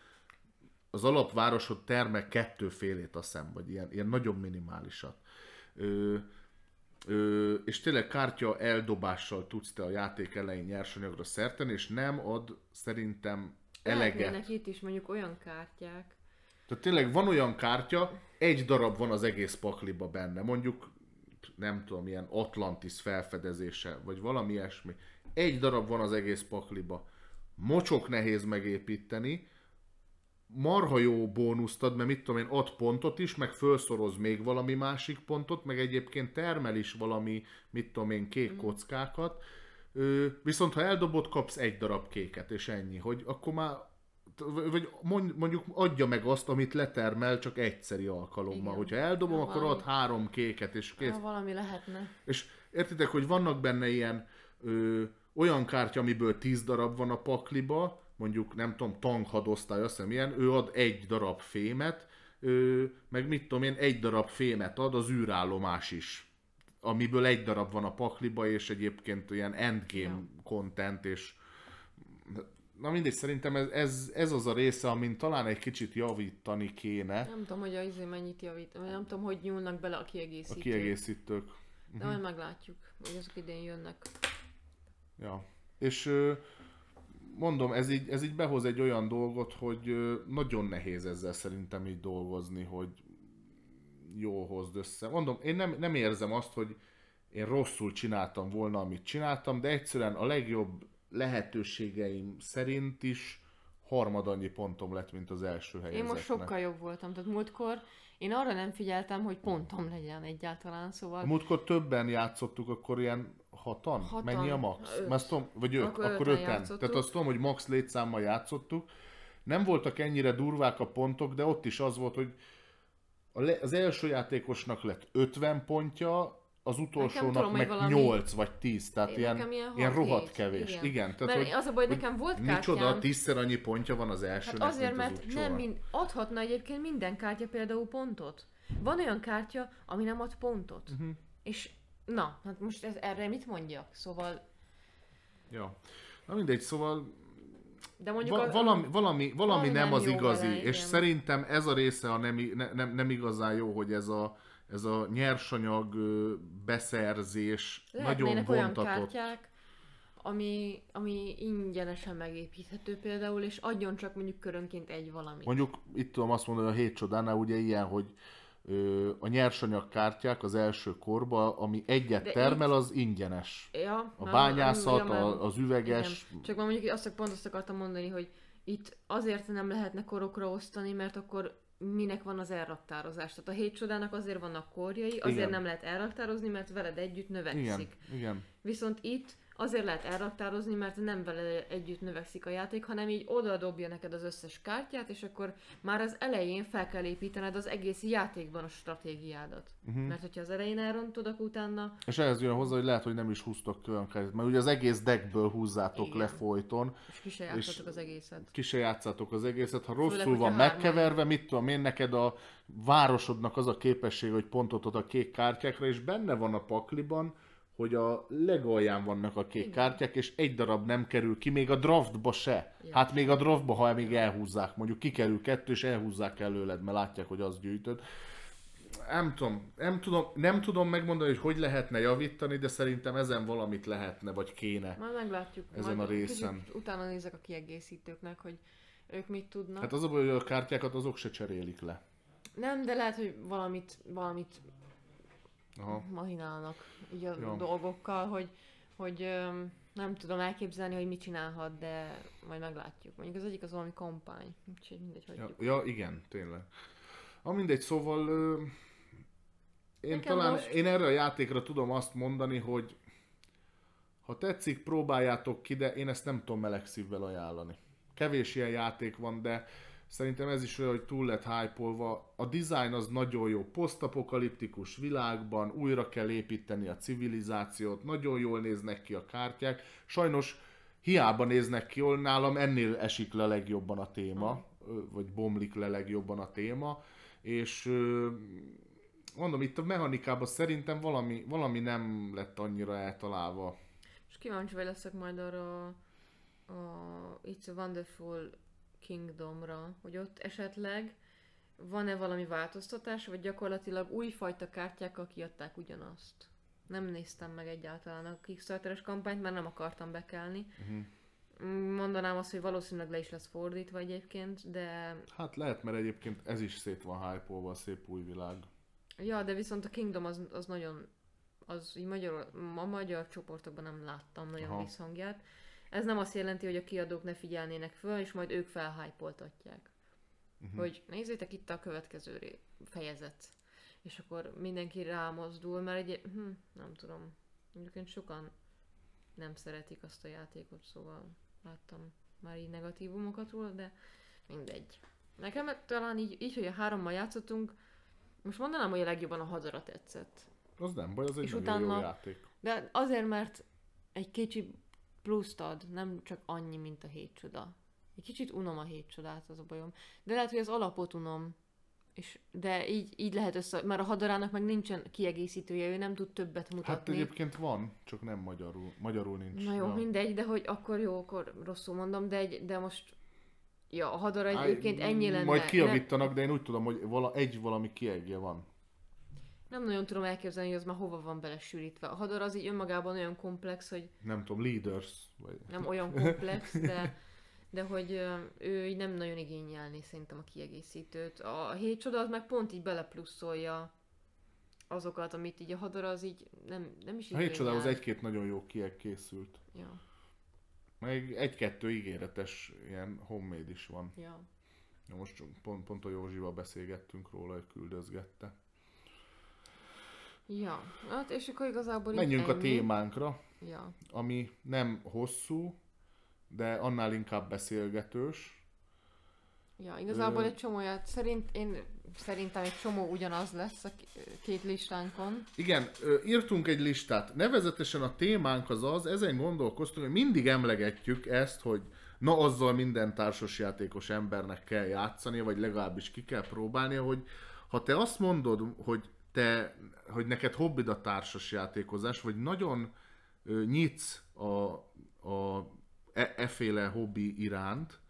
az alapvárosod termel kettőfélét a szem, vagy ilyen, ilyen nagyon minimálisat. Ö, ö, és tényleg kártya eldobással tudsz te a játék elején nyersanyagra szert tenni, és nem ad szerintem eleget. Lehetnének itt is mondjuk olyan kártyák, Tehát tényleg van olyan kártya, egy darab van az egész pakliba benne, mondjuk nem tudom, ilyen Atlantis felfedezése, vagy valami ilyesmi. Egy darab van az egész pakliba. Mocsok nehéz megépíteni, marha jó bónuszt ad, mert mit tudom én, ad pontot is, meg felszoroz még valami másik pontot, meg egyébként termel is valami, mit tudom én, kék kockákat. Ö, viszont ha eldobod, kapsz egy darab kéket, és ennyi, hogy akkor már vagy mond- mondjuk adja meg azt, amit letermel csak egyszeri alkalommal. Igen. Hogyha eldobom, Ja, akkor valami. ad három kéket, és kész. Ha valami lehetne. És értitek, hogy vannak benne ilyen ö, olyan kártya, amiből 10 darab van a pakliba, mondjuk nem tudom, tankhadosztály, azt hiszem ilyen, ő ad egy darab fémet, ö, meg mit tudom én, egy darab fémet ad az űrállomás is, amiből egy darab van a pakliba, és egyébként ilyen endgame Ja. content, és na mindegy, szerintem ez, ez, ez az a része, amin talán egy kicsit javítani kéne Nem tudom, hogy a izé mennyit javít, nem tudom, hogy nyúlnak bele a a kiegészítők. kiegészítők. De majd meglátjuk, hogy azok idén jönnek. Ja. És mondom, ez így, ez így behoz egy olyan dolgot, hogy nagyon nehéz ezzel szerintem így dolgozni, hogy jól hozd össze. Mondom, én nem, nem érzem azt, hogy én rosszul csináltam volna, amit csináltam, de egyszerűen a legjobb lehetőségeim szerint is harmad annyi pontom lett, mint az első Én helyezetnek. most sokkal jobb voltam, tehát múltkor én arra nem figyeltem, hogy pontom legyen egyáltalán, szóval... A múltkor többen játszottuk, akkor ilyen hatan? Hatan. Mennyi a max? Öt. Mert tudom, vagy öt, akkor, Akkor öten öten. Tehát azt tudom, hogy max létszámmal játszottuk. Nem voltak ennyire durvák a pontok, de ott is az volt, hogy le, az első játékosnak lett 50 pontja, az utolsónak tudom, meg valami- 8 vagy 10, tehát Én ilyen, ilyen ilyen rohadt kevés. Igen, Igen. tehát Mert hogy, az a baj, hogy nekem volt micsoda, kártyám. tízszer annyi pontja van az elsőnek, Hát azért, az mert utcsónak. nem mind, adhatna egyébként minden kártya például pontot. Van olyan kártya, ami nem ad pontot. Mhm. És na, hát most ez, erre mit mondjak? Szóval, Ja. Na mindegy, szóval de mondjuk Va- valami, valami, valami valami nem nem az igazi, vele, és igen. szerintem ez a része a nem, ne, nem, nem igazán jó, hogy ez a, ez a nyersanyag beszerzés nagyon lehetnének olyan vontatott. kártyák, ami, ami ingyenesen megépíthető például, és adjon csak mondjuk körönként egy valamit. Mondjuk itt tudom azt mondani, hogy a hét csodánál ugye ilyen, hogy ö, a nyersanyag kártyák az első korba, ami egyet De termel, az ingyenes. Ja, A bányászat, a, az üveges, Igen. Csak már mondjuk azt pont azt akartam mondani, hogy itt azért nem lehetne korokra osztani, mert akkor minek van az elraktározás. Tehát a hét csodának azért vannak korjai, azért Igen. nem lehet elraktározni, mert veled együtt növekszik. igen, igen. Viszont itt azért lehet elraktározni, mert nem vele együtt növekszik a játék, hanem így oda dobja neked az összes kártyát, és akkor már az elején fel kell építened az egész játékban a stratégiádat. Uh-huh. Mert hogyha az elején elrontod, akkor utána És ehhez jön hozzá, hogy lehet, hogy nem is húztok olyan kártyát, mert ugye az egész deckből húzzátok Igen. le folyton, és ki se játszhatok az egészet. ki se játszátok az egészet, ha rosszul hogyha van megkeverve, mit tudom én, neked a városodnak az a képesség, hogy pontot ad a kék kártyákra, és benne van a pakliban, hogy a legalján vannak a kék Igen. kártyák, és egy darab nem kerül ki, még a draftba se. Ja. Hát még a draftba, ha még elhúzzák, mondjuk kikerül kettő, és elhúzzák előled, mert látják, hogy az gyűjtöd. Nem tudom, nem tudom, nem tudom megmondani, hogy hogy lehetne javítani, de szerintem ezen valamit lehetne, vagy kéne. Majd meglátjuk. Ezen Majd a részen. Utána nézek a kiegészítőknek, hogy ők mit tudnak. Hát az a baj, hogy a kártyákat azok se cserélik le. Nem, de lehet, hogy valamit, valamit Aha. mahinálnak így a Ja. dolgokkal, hogy, hogy öm, nem tudom elképzelni, hogy mit csinálhat, de majd meglátjuk. Mondjuk az egyik az valami kampány, úgyhogy mindegy, hogy Ja, ja, igen, tényleg. Ha mindegy, szóval ö, én Nekem talán, most- én erre a játékra tudom azt mondani, hogy ha tetszik, próbáljátok ki, de én ezt nem tudom meleg szívvel ajánlani. Kevés ilyen játék van, de szerintem ez is olyan, hogy túl lett hype A design az nagyon jó, posztapokaliptikus világban, újra kell építeni a civilizációt, nagyon jól néznek ki a kártyák. Sajnos hiába néznek ki jól, nálam ennél esik le legjobban a téma, vagy bomlik le legjobban a téma, és mondom, itt a mechanikában szerintem valami, valami nem lett annyira eltalálva. És kíváncsi vagy leszek majd arra a It's a Wonderful Kingdomra, hogy ott esetleg van-e valami változtatás, vagy gyakorlatilag újfajta kártyákkal kiadták ugyanazt. Nem néztem meg egyáltalán a Kickstarteres kampányt, mert nem akartam bekelni. Uh-huh. Mondanám azt, hogy valószínűleg le is lesz fordítva egyébként, de Hát lehet, mert egyébként ez is szét van hype a szép új világ. Ja, de viszont a Kingdom az, az nagyon, az így magyar, a magyar csoportokban nem láttam nagyon. Aha. visszhangját. Ez nem azt jelenti, hogy a kiadók ne figyelnének föl, és majd ők felhájpoltatják. Uh-huh. Hogy nézzétek itt a következő fejezet. És akkor mindenki rámozdul, mert egy, hm, nem tudom, egyébként sokan nem szeretik azt a játékot, szóval láttam már így negatívumokat róla, de mindegy. Nekem talán így, így, hogy a hárommal játszottunk, most mondanám, hogy a legjobban a hadara tetszett. Az nem baj, az egy És nagyon jó utána- játék. De azért, mert egy kicsi pluszt ad, nem csak annyi, mint a hét csoda. Egy kicsit unom a hét csodát, az a bajom. De lehet, hogy az alapot unom. És, de így, így lehet össze, mert a hadarának meg nincsen kiegészítője, ő nem tud többet Hát mutatni. egyébként van, csak nem magyarul. Magyarul nincs. Na jó, ja. mindegy, de hogy akkor jó, akkor rosszul mondom, de, egy, de most ja, a hadara Á, egyébként ennyi lenne. Majd kiavítanak, de én úgy tudom, hogy vala, egy valami kiegje van. Nem nagyon tudom elképzelni, hogy az már hova van belesűrítve. A hadara az így önmagában olyan komplex, hogy Nem tudom, Leaders. Vagy... nem olyan komplex, de, de hogy ő így nem nagyon igényelni szerintem a kiegészítőt. A hét csoda az meg pont így belepluszolja azokat, amit így a hadara az így nem, nem is A hét csodához igényel. egy-két nagyon jó kieg készült. Ja, Meg egy-kettő ígéretes ilyen homemade is van. ja. Na most pont, pont a Józsival beszélgettünk róla, hogy küldözgette. Ja, hát és akkor igazából Menjünk a témánkra, Ja. ami nem hosszú, de annál inkább beszélgetős. Ja, igazából Ö- egy csomóját, szerint, én szerintem egy csomó ugyanaz lesz a két listánkon. Igen, írtunk egy listát. Nevezetesen a témánk az az, ezen gondolkoztunk, hogy mindig emlegetjük ezt, hogy na azzal minden társasjátékos embernek kell játszani, vagy legalábbis ki kell próbálnia, hogy ha te azt mondod, hogy te, hogy neked hobbid a társasjátékozás, vagy nagyon nyitsz a, a e, eféle hobbi iránt,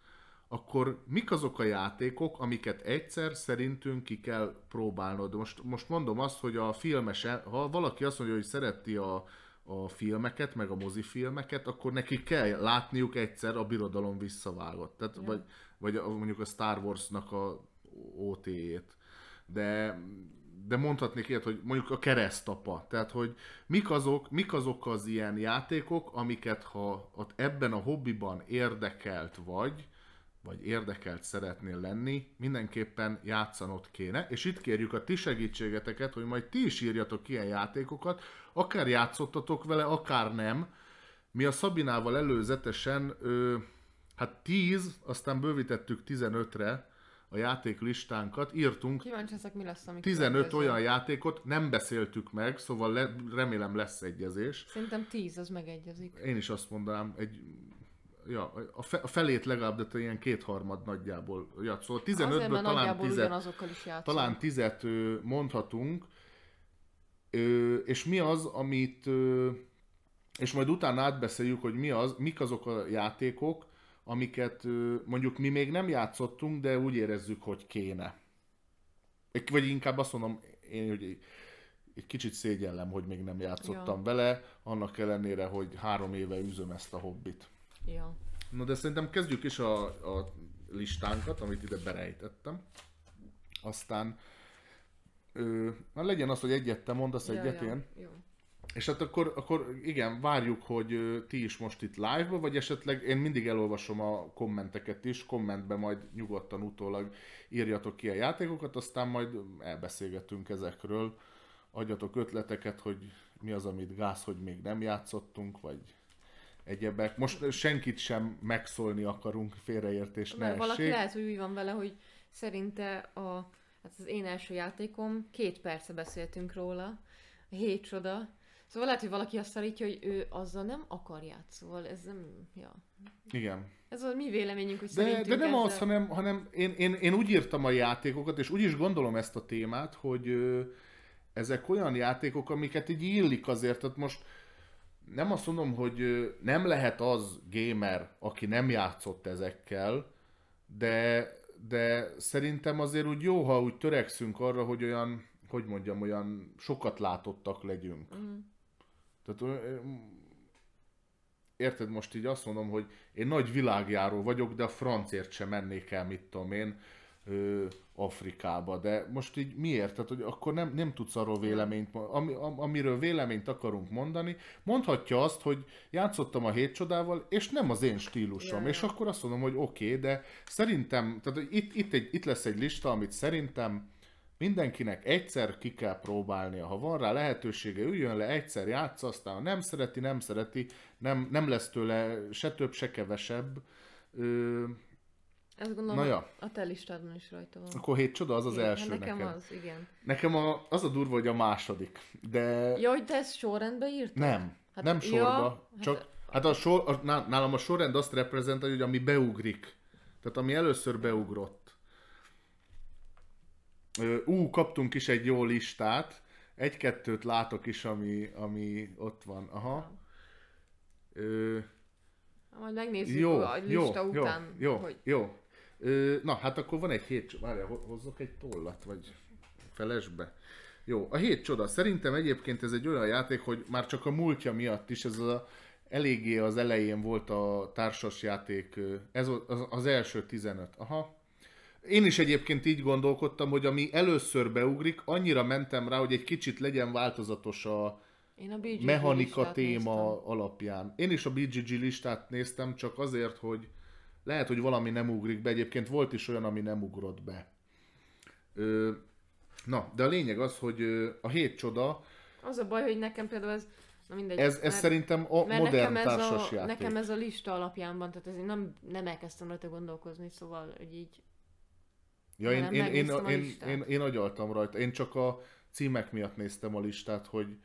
akkor mik azok a játékok, amiket egyszer szerintünk ki kell próbálnod? Most, most mondom azt, hogy a filmes, ha valaki azt mondja, hogy szereti a, a filmeket, meg a mozifilmeket, akkor neki kell látniuk egyszer a birodalom visszavágott. Tehát, Ja. vagy, vagy mondjuk a Star Wars-nak a OT-jét. De, de mondhatnék ilyet, hogy mondjuk a keresztapa. Tehát, hogy mik azok, mik azok az ilyen játékok, amiket ha ott ebben a hobbiban érdekelt vagy, vagy érdekelt szeretnél lenni, mindenképpen játszanod kéne, és itt kérjük a ti segítségeteket, hogy majd ti is írjatok ilyen játékokat, akár játszottatok vele, akár nem. Mi a Szabinával előzetesen, ö, hát 10, aztán bővítettük 15-re a játéklistánkat, írtunk Kíváncsi leszek, mi lesz, amikor 15 következő. olyan játékot, nem beszéltük meg, szóval le, remélem lesz egyezés. Szerintem 10, az megegyezik. Én is azt mondanám, egy, ja, a, fe, a felét legalább, de ilyen kétharmad nagyjából. Ja, szóval Azért, 15-ből mert talán nagyjából 10 ugyanazokkal is játszom. talán tizet mondhatunk, és mi az, amit, és majd utána átbeszéljük, hogy mi az, mik azok a játékok, amiket mondjuk mi még nem játszottunk, de úgy érezzük, hogy kéne. Vagy inkább azt mondom, én, hogy egy- kicsit szégyellem, hogy még nem játszottam Ja. vele, annak ellenére, hogy három éve üzöm ezt a hobbit. Ja. Na de szerintem kezdjük is a, a listánkat, amit ide berejtettem. Aztán ö, na legyen az, hogy egyet te mondasz, egyet ja, én. Jó. És hát akkor, akkor igen, várjuk, hogy ti is most itt live-ba, vagy esetleg én mindig elolvasom a kommenteket is, kommentbe majd nyugodtan utólag írjatok ki a játékokat, aztán majd elbeszélgetünk ezekről, adjatok ötleteket, hogy mi az, amit gáz, hogy még nem játszottunk, vagy egyebek. Most senkit sem megszólni akarunk, félreértés ne Mert valaki essék. lehet, hogy úgy van vele, hogy szerinte a, hát az én első játékom, két perce beszéltünk róla, hét csoda. Szóval lehet, hogy valaki azt állítja, hogy ő azzal nem akar játszol. Ez nem, ja. Igen. Ez a mi véleményünk, hogy De, de nem ezzel... az, hanem, hanem én, én, én úgy írtam a játékokat, és úgy is gondolom ezt a témát, hogy ö, ezek olyan játékok, amiket így illik azért, tehát most nem azt mondom, hogy ö, nem lehet az gamer, aki nem játszott ezekkel, de, de szerintem azért úgy jó, ha úgy törekszünk arra, hogy olyan, hogy mondjam, olyan sokat látottak legyünk. Mhm. Tehát érted, most így azt mondom, hogy én nagy világjáró vagyok, de a francért sem mennék el, mit tudom én, ö, Afrikába. De most így miért? Tehát, hogy akkor nem, nem tudsz arról véleményt, ami, am- amiről véleményt akarunk mondani, mondhatja azt, hogy játszottam a hét csodával, és nem az én stílusom. Ja, És akkor azt mondom, hogy oké, okay, de szerintem, tehát itt, itt, egy, itt lesz egy lista, amit szerintem mindenkinek egyszer ki kell próbálnia. Ha van rá lehetősége, üljön le, egyszer játsza, aztán ha nem szereti, nem szereti, nem, nem lesz tőle se több, se kevesebb. Ö, Ezt gondolom, Na ja. a te listádon is rajta van. Akkor hét csoda az az Igen, első hát nekem neked. az, igen. Nekem a, az a durva, hogy a második. De Ja, hogy te ezt sorrendbe írtad? nem, Hát, nem ja, sorba. hát- csak, hát a sor, a, ná- nálam a sorrend azt reprezentálja, hogy ami beugrik. Tehát ami először beugrott. Ú, kaptunk is egy jó listát. Egy-kettőt látok is, ami, ami ott van. Aha. Ö, Majd megnézzük jó, a jó, lista jó, után, jó, hogy jó. Ö, na, hát akkor van egy hét csoda. Várjál, ho- hozzak egy tollat, vagy felesbe. Jó, a hét csoda. Szerintem egyébként ez egy olyan játék, hogy már csak a múltja miatt is ez a, eléggé az elején volt a társasjáték, ez az, az első 15. Aha. Én is egyébként így gondolkodtam, hogy ami először beugrik, annyira mentem rá, hogy egy kicsit legyen változatos a, én a BGG mechanika téma néztem. alapján. Én is a BGG listát néztem, csak azért, hogy lehet, hogy valami nem ugrik be. Egyébként volt is olyan, ami nem ugrott be. Ö, na, de a lényeg az, hogy a hét csoda, Az a baj, hogy nekem például ez, na mindegy. ez, ez szerintem a mert modern nekem ez, a, játék. nekem ez a lista alapján van, tehát ezért nem, nem elkezdtem rajta gondolkozni, szóval, hogy így ja, én, én, én, én, listát. én, én agyaltam rajta. Én csak a címek miatt néztem a listát, hogy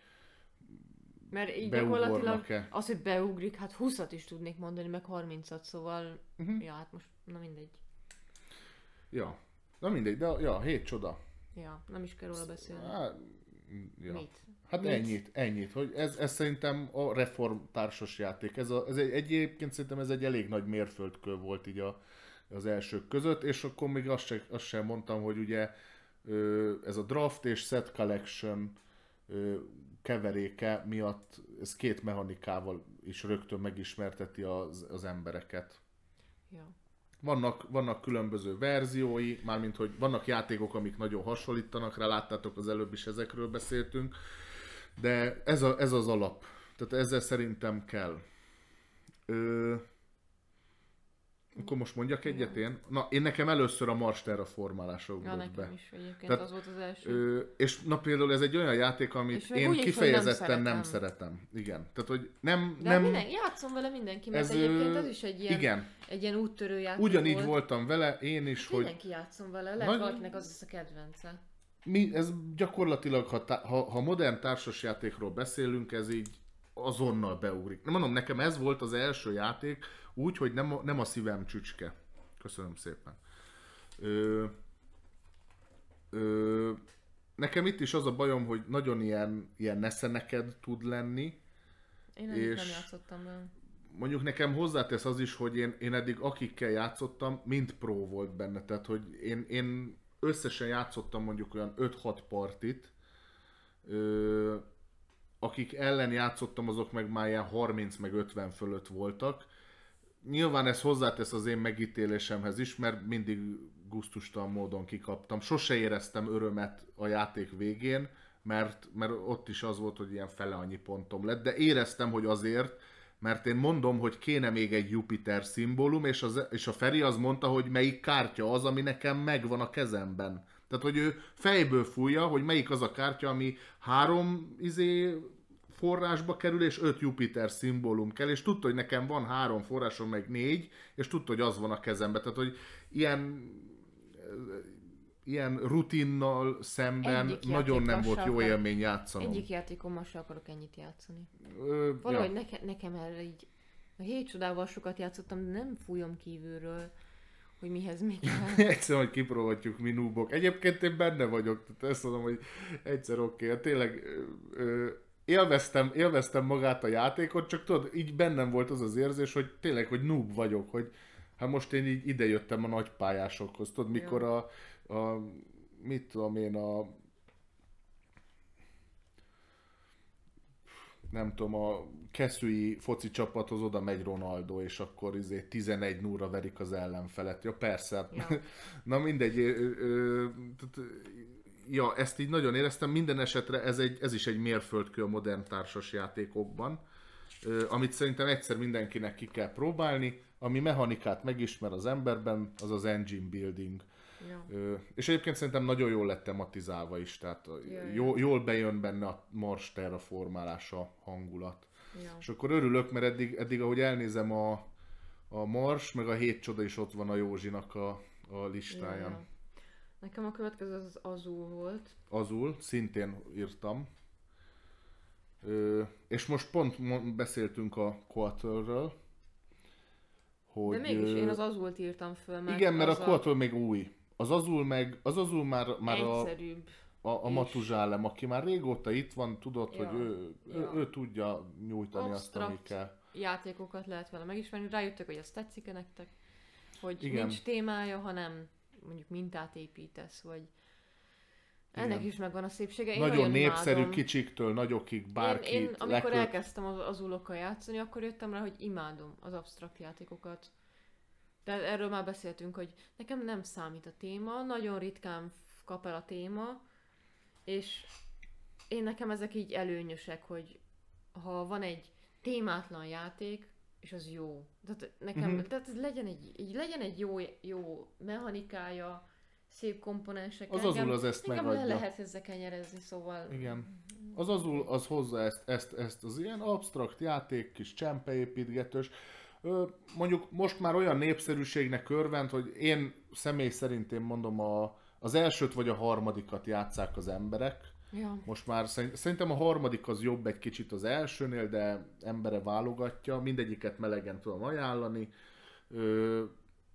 Mert így gyakorlatilag az, hogy beugrik, hát 20-at is tudnék mondani, meg 30-at, szóval, Mhm. ja, hát most, na mindegy. ja, na mindegy, de ja, hét csoda. Ja, nem is kell róla beszélni. Hát, ja. Mit? Hát Mit? ennyit, ennyit, hogy ez, ez szerintem a reform társas játék. Ez, a, ez egy, egyébként szerintem ez egy elég nagy mérföldkő volt így a, az elsők között, és akkor még azt, se, azt sem mondtam, hogy ugye ez a draft és set collection keveréke miatt ez két mechanikával is rögtön megismerteti az, az embereket. Ja. Vannak, vannak különböző verziói, mármint hogy vannak játékok, amik nagyon hasonlítanak rá, láttátok az előbb is ezekről beszéltünk, de ez, a, ez az alap. Tehát ezzel szerintem kell. Ö... Akkor most mondjak egyet én? Na, én nekem először a Mars Terraformálásra Ja, ugrott nekem be. is egyébként Tehát, az volt az első. Ö, és na például ez egy olyan játék, amit én úgy kifejezetten nem nem szeretem. szeretem. Igen. Tehát, hogy nem... De nem minden, játszom vele mindenki, mert ez, egyébként ez is egy ilyen, Igen. egy ilyen úttörő játék Ugyanígy volt. voltam vele, én is, hogy Mindenki játszom vele, lehet Nagy- valakinek az lesz a kedvence. mi, ez gyakorlatilag, ha, tá- ha, ha modern társasjátékról beszélünk, ez így azonnal beugrik. Nem mondom, nekem ez volt az első játék, úgy, hogy nem a, nem a szívem csücske. Köszönöm szépen. Ö, ö, nekem itt is az a bajom, hogy nagyon ilyen, ilyen neszeneked tud lenni. Én eddig És- nem játszottam vele. Mondjuk nekem hozzátesz az is, hogy én, én eddig akikkel játszottam, mind pro volt benne. Tehát, hogy én, én összesen játszottam mondjuk olyan 5-6 partit, ö, akik ellen játszottam, azok meg már ilyen 30 meg 50 fölött voltak. Nyilván ez hozzátesz az én megítélésemhez is, mert mindig gusztustalan módon kikaptam. Sose éreztem örömet a játék végén, mert, mert ott is az volt, hogy ilyen fele annyi pontom lett, de éreztem, hogy azért, mert én mondom, hogy kéne még egy Jupiter szimbólum, és, az, és a Feri az mondta, hogy melyik kártya az, ami nekem megvan a kezemben. Tehát, hogy ő fejből fújja, hogy melyik az a kártya, ami három izé forrásba kerül, és öt Jupiter szimbólum kell, és tudta, hogy nekem van három forrásom, meg négy, és tudta, hogy az van a kezemben. Tehát, hogy ilyen ilyen rutinnal szemben Egyik nagyon nem volt jó sem. élmény játszanom. Egyik játékommal sem akarok ennyit játszani. Ö, Valahogy ja. neke, nekem erre így... A hét csodával sokat játszottam, de nem fújom kívülről, hogy mihez mi kell. Egyszer, hogy kipróbáljuk mi núbok. Egyébként én benne vagyok, tehát ezt mondom, hogy egyszer oké, okay. tényleg ö, ö, élveztem, élveztem magát a játékot, csak tudod, így bennem volt az az érzés, hogy tényleg, hogy noob vagyok, hogy hát most én így idejöttem a nagy pályásokhoz, tudod, mikor a, a mit tudom én, a nem tudom, a keszűi foci csapathoz oda megy Ronaldo, és akkor izé 11 0 verik az ellenfelet. Ja, persze. Ja. Na mindegy, ö, ö, ja, ezt így nagyon éreztem. Minden esetre ez, egy, ez is egy mérföldkő a modern társas játékokban, amit szerintem egyszer mindenkinek ki kell próbálni. Ami mechanikát megismer az emberben, az az engine building. ja. És egyébként szerintem nagyon jól lett tematizálva is, tehát Ja, jó, jól bejön benne a Mars terraformálása hangulat. Ja. És akkor örülök, mert eddig, eddig ahogy elnézem a, a Mars, meg a Hét Csoda is ott van a Józsinak a, a listáján. Ja, ja. Nekem a következő az az Azul volt. Azul, szintén írtam. Ö, és most pont beszéltünk a Quarterről, hogy... De mégis én az Azult írtam föl, mert Igen, mert a Quarter még új. Az Azul meg, az Azul már, már a, egyszerűbb. a, a és- Matuzsálem, aki már régóta itt van, tudod, Ja, hogy ő, ő, ja. ő tudja nyújtani azt, ami kell. játékokat lehet vele megismerni. Rájöttek, hogy ez tetszik-e nektek, hogy. Igen. nincs témája, hanem mondjuk mintát építesz, vagy ennek Igen. is megvan a szépsége. Én Nagyon népszerű, imádom. kicsiktől nagyokig, bárki. Én, én amikor leköt. elkezdtem az azulokkal játszani, akkor jöttem rá, hogy imádom az absztrakt játékokat. De erről már beszéltünk, hogy nekem nem számít a téma, nagyon ritkán kap el a téma, és én nekem ezek így előnyösek, hogy ha van egy témátlan játék, és az jó. Tehát nekem, Mhm. mm-hmm. tehát legyen egy, így legyen egy jó, jó mechanikája, szép komponensek. Az engem, Azul az ezt engem le megadja. lehet ezzel kenyerezni, szóval... Igen. Az azul az hozza ezt, ezt, ezt az ilyen absztrakt játék, kis csempeépítgetős. Mondjuk most már olyan népszerűségnek örvend, hogy én személy szerint én mondom a, az elsőt vagy a harmadikat játszák az emberek. Ja. Most már szerint- szerintem a harmadik az jobb egy kicsit az elsőnél, de embere válogatja, mindegyiket melegen tudom ajánlani. Ö,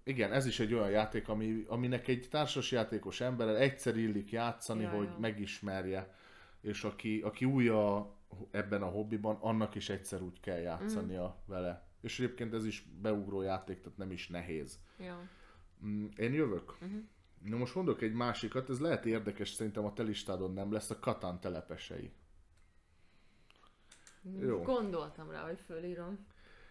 igen, ez is egy olyan játék, ami, aminek egy társasjátékos emberrel egyszer illik játszani, Ja, hogy ja. megismerje. És aki, aki új a, ebben a hobbiban, annak is egyszer úgy kell játszania Mhm. vele. És egyébként ez is beugró játék, tehát nem is nehéz. Ja. Mm, Én jövök. Mhm. Na most mondok egy másikat, ez lehet érdekes, szerintem a te listádon nem lesz, a Katán telepesei. Jó. Gondoltam rá, hogy fölírom.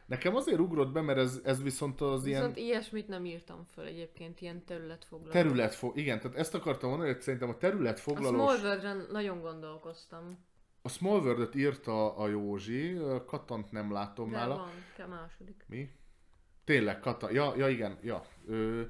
Nekem azért ugrott be, mert ez, ez viszont az Viszont ilyen ilyesmit nem írtam föl egyébként, ilyen területfoglaló. területfog... Igen, tehát ezt akartam mondani, hogy szerintem a A területfoglalós... Small World-en nagyon gondolkoztam. A Small World-et írta a Józsi, a Katant nem látom De nála. van, kell második. Mi? Tényleg, Katan. Ja, ja igen, ja. Ö,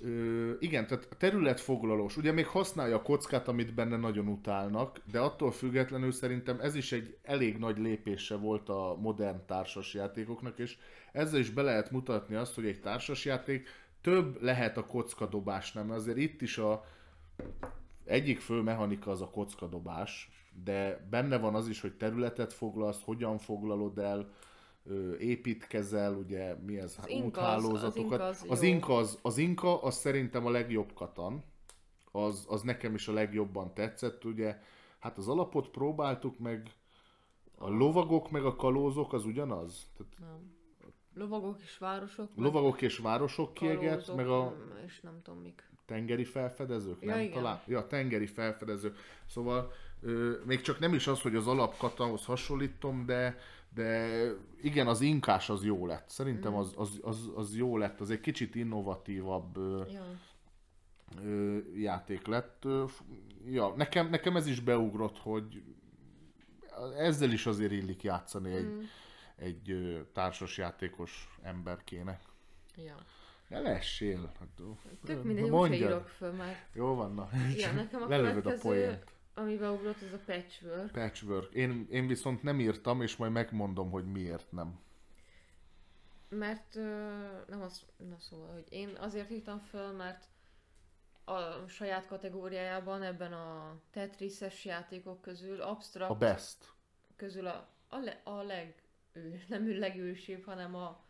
ö, igen, tehát területfoglalós. Ugye még használja a kockát, amit benne nagyon utálnak, de attól függetlenül szerintem ez is egy elég nagy lépése volt a modern társasjátékoknak, és ezzel is be lehet mutatni azt, hogy egy társasjáték több lehet a kockadobás, nem? Azért itt is a egyik fő mechanika az a kockadobás, de benne van az is, hogy területet foglalsz, hogyan foglalod el, építkezel, ugye mi ez, Az az- úthálózatokat. az Inka az az, inka az, az Inka az szerintem a legjobb katan, az, az nekem is a legjobban tetszett, ugye, hát az alapot próbáltuk meg, a lovagok meg a kalózok az ugyanaz? Tehát Nem. Lovagok és városok. lovagok és városok kieget, meg a És nem tudom mik. tengeri felfedezők, Ja, nem igen. talán? Ja, tengeri felfedezők. Szóval ö, még csak nem is az, hogy az alapkatához hasonlítom, de, de igen, az inkás az jó lett. Szerintem az, az, az, az jó lett, az egy kicsit innovatívabb Ja. ö, játék lett. Ja, nekem, nekem ez is beugrott, hogy ezzel is azért illik játszani egy, Mm. egy ö, társas játékos emberkének. ja. Ne lessél. Hát, Tök mindegy, úgyse írok föl már. Jó van, na. Ja, nekem a Lelövöd a poént. Ami beugrott, az a patchwork. Patchwork. Én, én viszont nem írtam, és majd megmondom, hogy miért nem. Mert nem az, na szóval, hogy én azért írtam föl, mert a saját kategóriájában ebben a Tetris-es játékok közül absztrakt A best. közül a, a, le, a leg, ő, nem ő legősibb, hanem a,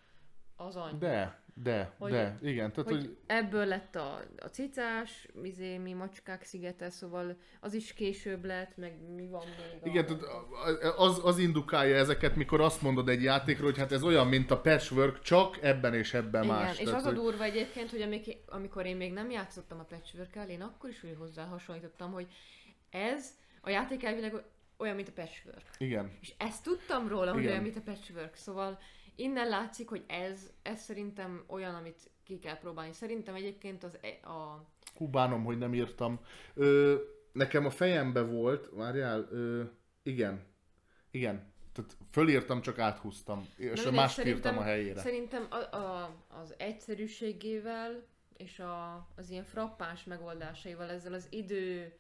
az anyja. De, de, Hogy- de, igen, tehát, hogy, hogy, ebből lett a, a cicás, izé, mi macskák szigete, szóval az is később lett, meg mi van még igen, a, tehát az, az indukálja ezeket, mikor azt mondod egy játékról, hogy hát ez olyan, mint a patchwork, csak ebben és ebben Igen, más. és tehát, az a hogy, durva egyébként, hogy amik, amikor én még nem játszottam a patchwork én akkor is úgy hozzá hasonlítottam, hogy ez a játék elvileg olyan, mint a patchwork. igen, És ezt tudtam róla, hogy Igen. olyan, mint a patchwork. Szóval innen látszik, hogy ez, ez szerintem olyan, amit ki kell próbálni. Szerintem egyébként az e- a... hú, bánom, hogy nem írtam. Ö, nekem a fejembe volt, várjál, ö, igen, igen, tehát fölírtam, csak áthúztam, és a mindegy, mást írtam a helyére. Szerintem a, a, az egyszerűségével és a, az ilyen frappáns megoldásaival, ezzel az idő,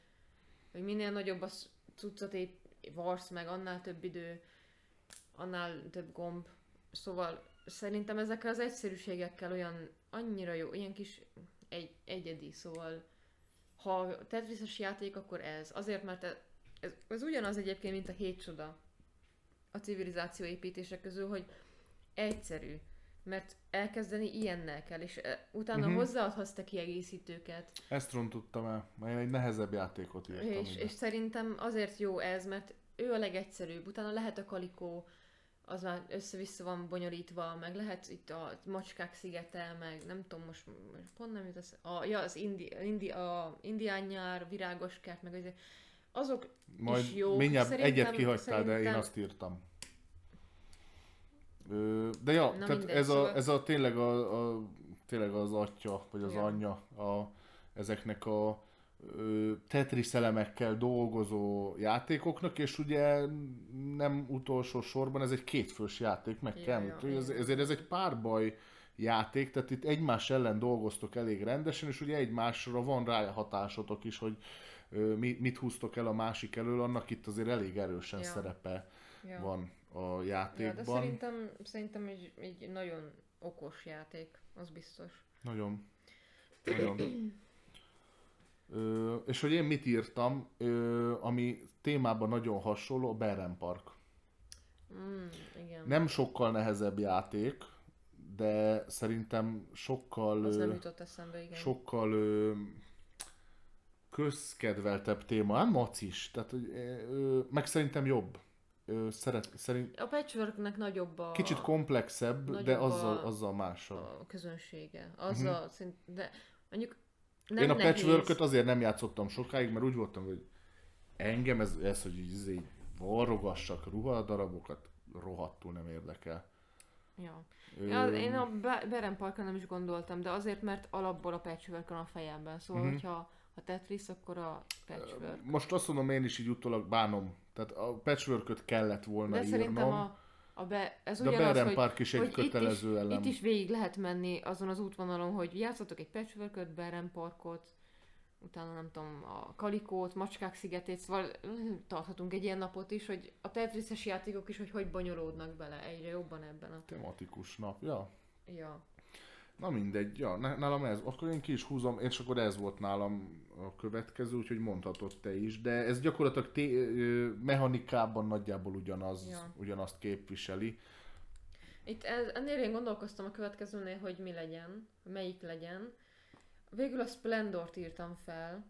hogy minél nagyobb a cuccot épp varsz meg, annál több idő, annál több gomb. Szóval szerintem ezekkel az egyszerűségekkel olyan annyira jó, ilyen kis egy, egyedi, szóval ha Tetrises játék, akkor ez. Azért, mert ez, ez, ez ugyanaz egyébként, mint a hét csoda a civilizáció építése közül, hogy egyszerű, mert elkezdeni ilyennel kell, és eh, utána uh-huh. hozzáadhatsz te kiegészítőket, Ezt rontottam el, mert én egy nehezebb játékot írtam és, ide. és szerintem azért jó ez, mert ő a legegyszerűbb, utána lehet a kalikó, az már össze-vissza van bonyolítva, meg lehet itt a macskák szigete, meg nem tudom, most, most pont nem jut eszembe. a, ja, az indi, indi, a indián nyár, virágos kert, meg azért, azok Majd is jók. mindjárt Szerintem- egyet kihagytál, de én szerintem- azt írtam. De ja, Na tehát mindegy, ez, a, szóval- ez a tényleg, a, a, tényleg az atya, vagy az Ja. anyja a, ezeknek a Tetris elemekkel dolgozó játékoknak, és ugye nem utolsó sorban ez egy kétfős játék, meg Ja, kell ja, ez, ezért ez egy párbaj játék, tehát itt egymás ellen dolgoztok elég rendesen, és ugye egymásra van ráhatásotok is, hogy ö, mi, mit húztok el a másik elől, annak itt azért elég erősen Ja. szerepe ja. van a Ja, de játékban. szerintem, szerintem egy, egy nagyon okos játék, az biztos. Nagyon. Nagyon. Ö, és hogy én mit írtam, ö, ami témában nagyon hasonló, a Beren Park. Mm, igen. Nem sokkal nehezebb játék, de szerintem sokkal, az ö, nem jutott eszembe, igen. sokkal ö, közkedveltebb téma, nem macis, tehát hogy, ö, meg szerintem jobb. Ö, szeret, szerint, A patchworknek nagyobb a, kicsit komplexebb, de nagyobb azzal, a- azzal másabb. a közönsége. Azzal uh-huh. szint, de mondjuk nem Én a patchwork azért nem játszottam sokáig, mert úgy voltam, hogy engem ez, ez hogy így, izé így varrogassak ruhadarabokat, rohadtul nem érdekel. Ja. Ja, én a Be- Beren Parkra nem is gondoltam, de azért, mert alapból a patchwork van a fejemben. Szóval, Mhm. uh-huh. hogyha ha Tetris, akkor a patchwork. Most azt mondom, én is így utólag bánom. Tehát a patchwork kellett volna De írnom, szerintem a, a be, ez de ugyanaz, Beren hogy, Park is egy hogy kötelező itt is, elem. Itt is végig lehet menni azon az útvonalon, hogy játszatok egy patchwork Beren Parkot, utána nem tudom, a Kalikót, Macskák szigetét, szóval tarthatunk egy ilyen napot is, hogy a Tetrises játékok is, hogy hogy bonyolódnak bele egyre jobban ebben a... Tematikus nap, ja. Ja. Na mindegy, ja, ná- nálam ez, akkor én ki is húzom, és akkor ez volt nálam a következő, úgyhogy mondhatod te is, de ez gyakorlatilag té- mechanikában nagyjából ugyanaz, Ja. ugyanazt képviseli. Itt ez, ennél én gondolkoztam a következőnél, hogy mi legyen, melyik legyen. Végül a Splendort írtam fel,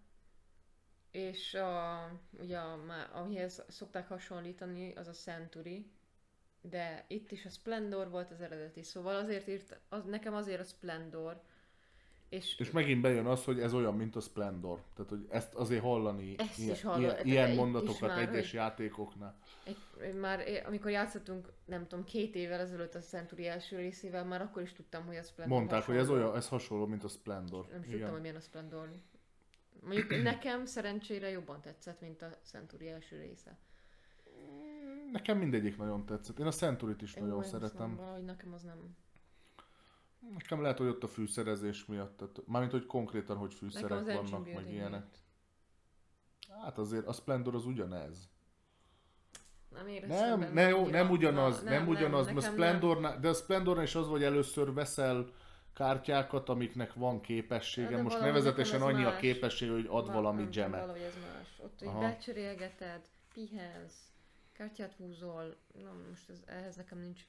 és a, ugye, a, amihez szokták hasonlítani, az a Century, de itt is a Splendor volt az eredeti, szóval azért írt, az, nekem azért a Splendor, és, És megint bejön az, hogy ez olyan, mint a Splendor. Tehát, hogy ezt azért hallani, Ezt ilyen, is hallani. ilyen, Tehát ilyen mondatokat már, egyes hogy- játékoknál. egy, már amikor játszottunk, nem tudom, két évvel ezelőtt a Century első részével, már akkor is tudtam, hogy a Splendor Mondták, hogy ez hasonló. olyan, ez hasonló, mint a Splendor. Nem is tudtam, hogy milyen a Splendor. Mondjuk nekem szerencsére jobban tetszett, mint a Century első része. Nekem mindegyik nagyon tetszett. Én a Centurit is nagyon én azt szeretem. mondom, Valahogy nekem az nem. Nekem lehet, hogy ott a fűszerezés miatt, tehát, mármint, hogy konkrétan, hogy fűszerek az vannak, meg ilyenek. miatt. Hát azért a Splendor az ugyanez. Nem éreztem Nem, ne, jó, nem ugyanaz, Na, nem, ugyanaz, mert nekem Splendornál, de a Splendornál is az, hogy először veszel kártyákat, amiknek van képessége. De Most nevezetesen annyi a más. képesség, hogy ad Va- valami nem gemet. Valahogy ez más. Ott, Aha. becserélgeted, pihensz, kártyát húzol. Na, most ez, ehhez nekem nincs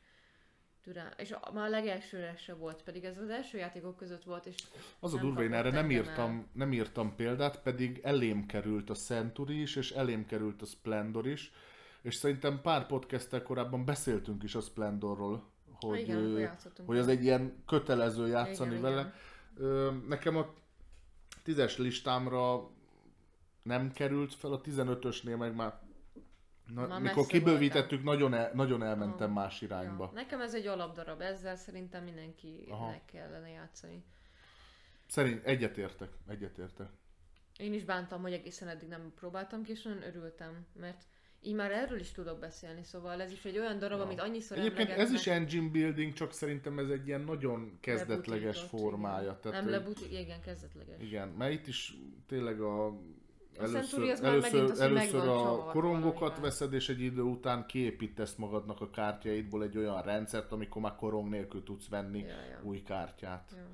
türelem. És a, már a legelsőre se volt, pedig ez az első játékok között volt, és Az a durva, én erre nem írtam, nem írtam példát, pedig elém került a Century is, és elém került a Splendor is, és szerintem pár podcasttel korábban beszéltünk is a Splendorról, hogy, hogy, igen, játszottunk. hogy az egy ilyen kötelező játszani Igen, vele. igen. Nekem a tízes listámra nem került fel, a 15-ösnél meg már Na, Már mikor kibővítettük, nagyon, el, nagyon elmentem Aha. más irányba. Ja. Nekem ez egy alapdarab, ezzel szerintem mindenkinek Aha. kellene játszani. Szerint egyetértek, egyetértek. Én is bántam, hogy egészen eddig nem próbáltam ki, és nagyon örültem, mert így már erről is tudok beszélni, szóval ez is egy olyan darab, Ja. amit annyiszor Egyébként ez is engine building, csak szerintem ez egy ilyen nagyon kezdetleges formája. Igen. Tehát, nem lebutik, igen, kezdetleges. Igen, mert itt is tényleg a Century az először, az, először a korongokat valamivel. veszed, és egy idő után kiépítesz magadnak a kártyáidból egy olyan rendszert, amikor már korong nélkül tudsz venni Ja, ja. új kártyát. Ja.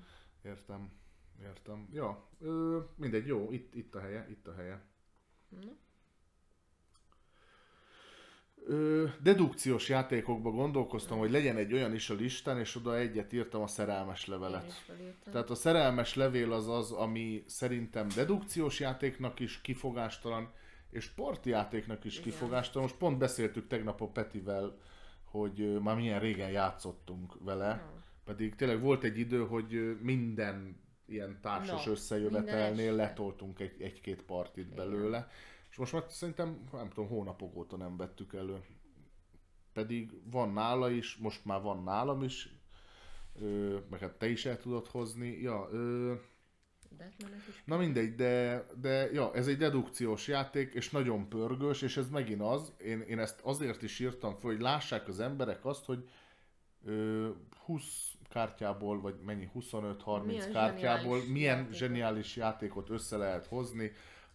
Értem. Értem. Ja, ö, mindegy, jó, itt, itt a helye, itt a helye. Na. Ö, dedukciós játékokba gondolkoztam, hogy legyen egy olyan is a listán, és oda egyet írtam a szerelmes levelet. Tehát a szerelmes levél az az, ami szerintem dedukciós játéknak is kifogástalan, és parti játéknak is Igen. kifogástalan. Most pont beszéltük tegnap a Petivel, hogy már milyen régen játszottunk vele, Ja. pedig tényleg volt egy idő, hogy minden ilyen társas Na, összejövetelnél letoltunk egy, egy-két partit belőle, és most már szerintem, nem tudom, hónapok óta nem vettük elő. Pedig van nála is, most már van nálam is, ö, meg hát te is el tudod hozni. Ja, ö, na mindegy, de, de ja, ez egy dedukciós játék, és nagyon pörgős, és ez megint az, én, én ezt azért is írtam fel, hogy lássák az emberek azt, hogy ö, 20 kártyából, vagy mennyi, 25-30 Milyen kártyából zseniális milyen játékot. zseniális játékot össze lehet hozni.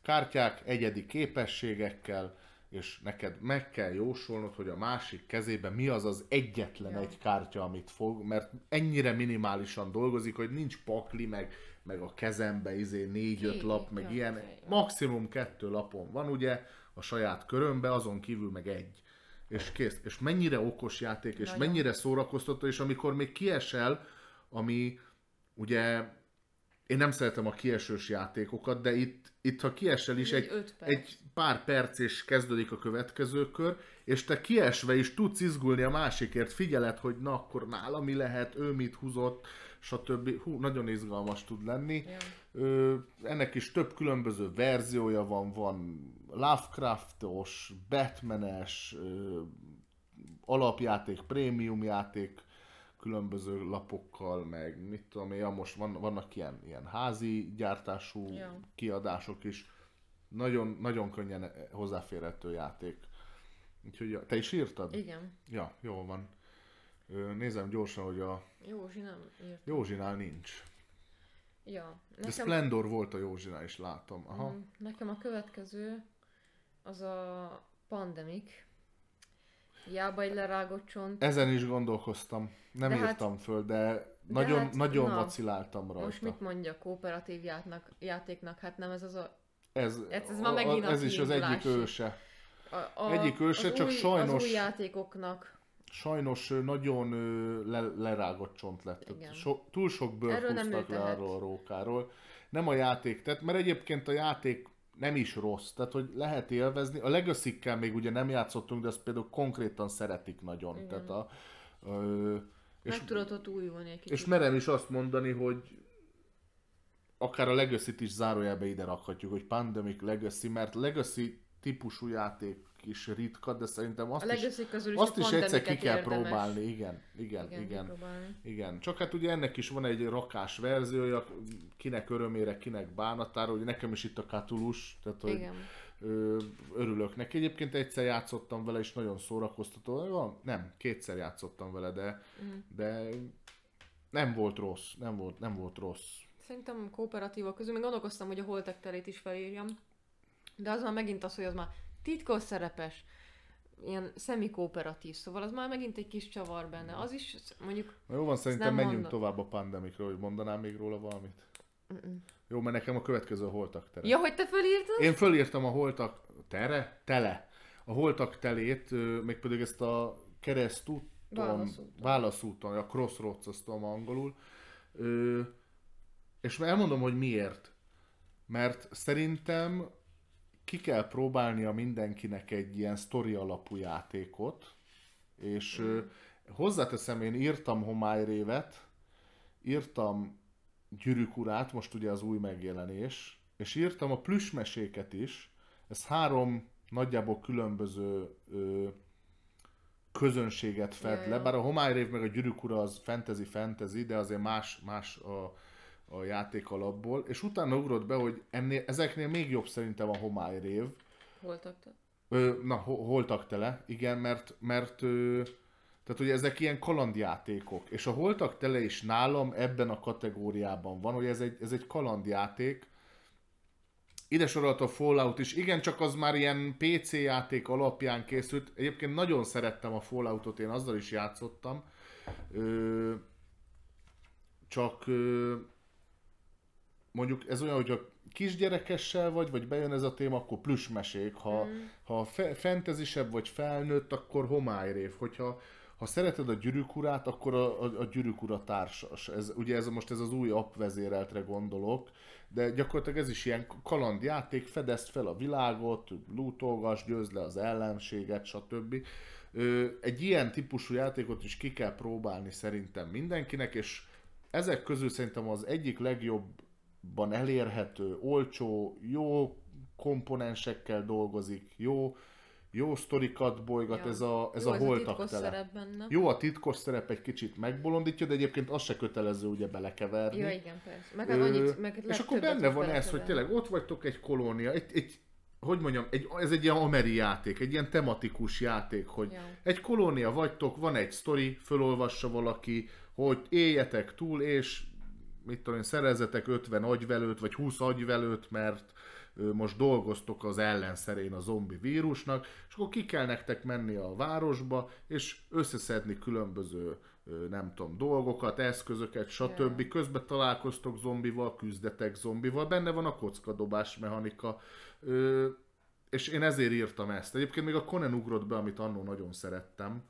Kártyák egyedi képességekkel, és neked meg kell jósolnod, hogy a másik kezében mi az az egyetlen Ja. egy kártya, amit fog, mert ennyire minimálisan dolgozik, hogy nincs pakli, meg, meg a kezembe izé négy-öt lap, meg ja, ilyen. jó. Maximum kettő lapon van ugye a saját körömbe, azon kívül meg egy. És kész. És mennyire okos játék, és Nagyon. mennyire szórakoztató, és amikor még kiesel, ami ugye én nem szeretem a kiesős játékokat, de itt, itt ha kiesel is Egy egy, egy pár perc és kezdődik a következő kör, és te kiesve is tudsz izgulni a másikért, figyeled, hogy na akkor nála mi lehet, ő mit húzott, stb. Hú, nagyon izgalmas tud lenni. Ja. Ö, ennek is több különböző verziója van, van Lovecraftos, Batmanes, ö, alapjáték, prémium játék, különböző lapokkal, meg mit tudom én, ja, most van, vannak ilyen, ilyen házi gyártású Ja. kiadások is. Nagyon, nagyon könnyen hozzáférhető játék. Úgyhogy te is írtad? Igen. Ja, jó van. Nézem gyorsan, hogy a Józsi nem írt. Józsinál nincs. Ja. De Splendor volt a Józsinál is, látom. Aha. Mm, Nekem a következő az a Pandemic. Hiába egy lerágott csont. Ezen is gondolkoztam. Nem De hát- írtam föl, de nagyon, hát, nagyon na, vaciláltam rajta. Most mit mondja kooperatív játéknak, játéknak? Hát nem ez az a... Ez, Ez- ez már megint a ez is az egyik őse. a, a Egyik őse, csak új, sajnos- Az új játékoknak. Sajnos nagyon le, lerágott csont lett. Tehát Igen. So, túl sok bőrt nem húztak le arról a rókáról. Nem a játék tett, mert egyébként a játék nem is rossz, tehát hogy lehet élvezni. A legacy még ugye nem játszottunk, de azt például konkrétan szeretik nagyon. Igen. Tehát a, ö, és, Meg tudod ott újulni egy kicsit. és merem is azt mondani, hogy akár a legacy is zárójelbe ide rakhatjuk, hogy Pandemic Legacy, mert Legacy típusú játék is ritka, de szerintem azt a is, közül is azt is egyszer ki kell érdemes. próbálni, igen, igen, Igen, igen. Igen, csak hát ugye ennek is van egy rakás verziója, kinek örömére, kinek bánatára, hogy nekem is itt a katulus, tehát hogy Igen. ö, örülök neki. Egyébként egyszer játszottam vele, és nagyon szórakoztató. Nem, kétszer játszottam vele, de, Mm. de nem volt rossz, nem volt, nem volt rossz. Szerintem kooperatívak közül még gondolkoztam, hogy a holtek terét is felírjam. De az már megint az, hogy az már titkos szerepes, ilyen szemi-kooperatív, szóval az már megint egy kis csavar benne. Az is mondjuk... Na jó van, szerintem menjünk mondom. tovább a pandemikről, hogy mondanám még róla valamit. Mm-mm. Jó, mert nekem a következő a holtak tere. Ja, hogy te felírtad? Én fölírtam a holtak tere, tele. A holtak telét, még pedig ezt a keresztúton, Válaszúton. válaszúton, a crossroads, azt tudom angolul. Ö, és elmondom, hogy miért. Mert szerintem ki kell próbálnia mindenkinek egy ilyen sztori alapú játékot, és mm. hozzáteszem, én írtam homályrévet, írtam Gyűrűk urát, most ugye az új megjelenés, és írtam a plüsmeséket is, ez három nagyjából különböző ö, közönséget fed Ja, le, bár a homályrév meg a Gyűrűk ura az fantasy-fantasy, de azért más, más a, a játék alapból, és utána ugrott be, hogy ennél, ezeknél még jobb szerintem a homályrév, Voltak te. Ö, na, ho- holtak tele, igen, mert, mert ö, tehát ugye ezek ilyen kalandjátékok, és a holtak tele is nálam ebben a kategóriában van, hogy ez egy, ez egy kalandjáték, ide sorolta a Fallout is, igen, csak az már ilyen PC játék alapján készült. Egyébként nagyon szerettem a Falloutot, én azzal is játszottam. Ö, csak ö, mondjuk ez olyan, hogy a kisgyerekessel vagy, vagy bejön ez a téma, akkor plüsmesék. Ha, mm. ha fe, fentezisebb vagy felnőtt, akkor homályrév. Hogyha ha szereted a gyűrűk urát, akkor a, a, a gyűrűk ura társas. Ez, ugye ez most ez az új app vezéreltre gondolok, de gyakorlatilag ez is ilyen kalandjáték, fedezd fel a világot, lootolgass, győzd le az ellenséget, stb. Egy ilyen típusú játékot is ki kell próbálni szerintem mindenkinek, és ezek közül szerintem az egyik legjobban elérhető, olcsó, jó komponensekkel dolgozik, jó jó sztorikat bolygat, ja. ez a, ez Jó, a a holtak titkos tele. benne. Jó, a titkos szerep egy kicsit megbolondítja, de egyébként az se kötelező ugye belekeverni. Ja, igen, persze. Meg hát annyit, meg és akkor benne van ez, hogy tényleg ott vagytok egy kolónia, egy, egy hogy mondjam, egy, ez egy ilyen ameri játék, egy ilyen tematikus játék, hogy Ja. egy kolónia vagytok, van egy sztori, fölolvassa valaki, hogy éljetek túl, és mit tudom én, szerezzetek 50 agyvelőt, vagy 20 agyvelőt, mert most dolgoztok az ellenszerén a zombi vírusnak, és akkor ki kell nektek menni a városba, és összeszedni különböző nem tudom, dolgokat, eszközöket, stb. Ja. Közben találkoztok zombival, küzdetek zombival, benne van a kockadobás mechanika, és én ezért írtam ezt. Egyébként még a Conan ugrott be, amit annó nagyon szerettem,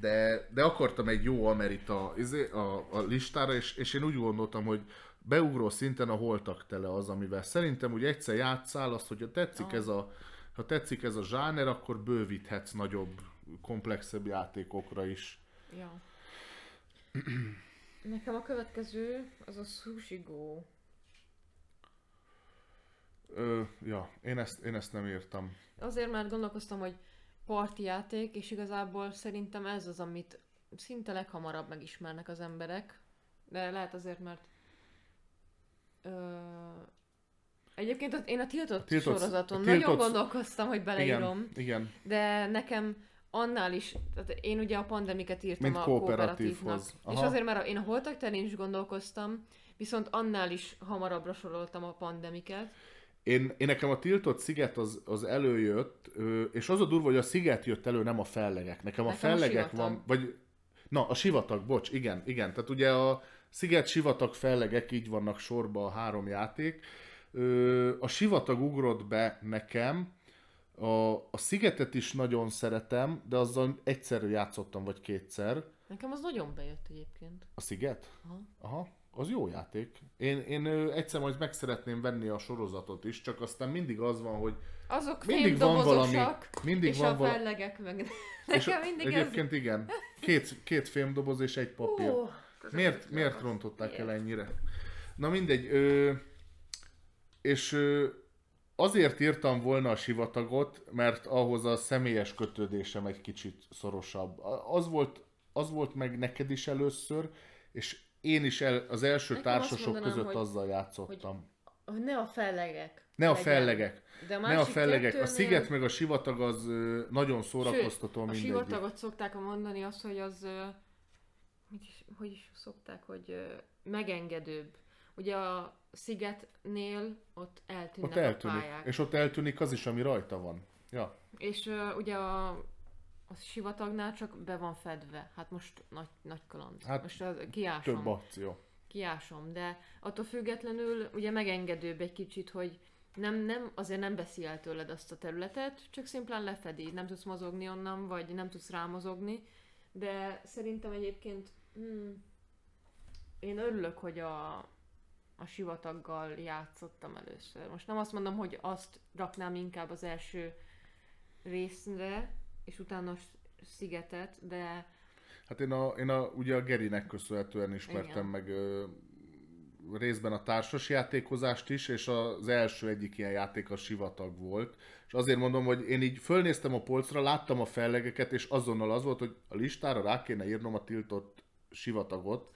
de, de akartam egy jó amerita izé, a, a listára, és, és én úgy gondoltam, hogy beugró szinten a holtak tele az, amivel szerintem úgy egyszer játszál, azt, hogyha tetszik Ah. ez a ha tetszik ez a zsáner, akkor bővíthetsz nagyobb, komplexebb játékokra is. Ja. Nekem a következő az a Sushi Go. Ö, ja, én ezt, én ezt nem írtam. Azért mert gondolkoztam, hogy parti játék, és igazából szerintem ez az, amit szinte leghamarabb megismernek az emberek. De lehet azért, mert ö, Egyébként ott én a tiltott, tiltott- sorozaton a nagyon tiltott- gondolkoztam, hogy beleírom. Igen, igen. De nekem annál is, tehát én ugye a pandemiket írtam Mint a kooperatívnak. És azért, mert én a holtak terén is gondolkoztam, viszont annál is hamarabbra soroltam a pandemiket. Én, én nekem a tiltott sziget az, az előjött, és az a durva, hogy a sziget jött elő, nem a fellegek. Nekem a Nekem a fellegek sivatag. van, vagy na, a sivatag, bocs, igen, igen. Tehát ugye a sziget, sivatag, fellegek így vannak sorba a három játék. A sivatag ugrott be nekem, a, a szigetet is nagyon szeretem, de azzal egyszer játszottam, vagy kétszer. Nekem az nagyon bejött egyébként. A sziget? Aha. Aha, az jó játék. Én, én egyszer majd meg szeretném venni a sorozatot is, csak aztán mindig az van, hogy Azok mindig van valami, mindig és van a fellegek meg... és Nekem mindig ez... egyébként igen, két, két fémdoboz és egy papír. Ó, miért, miért rontották el ennyire? Na mindegy, ö, és ö, azért írtam volna a sivatagot, mert ahhoz a személyes kötődésem egy kicsit szorosabb. Az volt, az volt meg neked is először, és én is el, az első Nekem társasok mondanám, között hogy- azzal játszottam. hogy ne a fellegek. Ne a legyen. fellegek. De a Ne a fellegek. A sziget meg a sivatag az nagyon szórakoztató Sőt, a mindegyik. sivatagot szokták mondani azt, hogy az, hogy is, hogy is szokták, hogy megengedőbb. Ugye a szigetnél ott eltűnnek Ott a eltűnik. pályák. És ott eltűnik az is, ami rajta van. Ja. És ugye a, a sivatagnál csak be van fedve. Hát most nagy, nagy kaland. Hát most az, kiásom. Több akció. kiásom, de attól függetlenül ugye megengedőbb egy kicsit, hogy nem, nem, azért nem veszi el tőled azt a területet, csak szimplán lefedi, nem tudsz mozogni onnan, vagy nem tudsz rámozogni, de szerintem egyébként hmm, én örülök, hogy a, a sivataggal játszottam először. Most nem azt mondom, hogy azt raknám inkább az első részre, és utána szigetet, de Hát én, a, én a, ugye a Gerinek köszönhetően ismertem Igen. meg ö, részben a társas játékozást is, és az első egyik ilyen játék a sivatag volt. És azért mondom, hogy én így fölnéztem a polcra, láttam a fellegeket, és azonnal az volt, hogy a listára rá kéne írnom a tiltott sivatagot.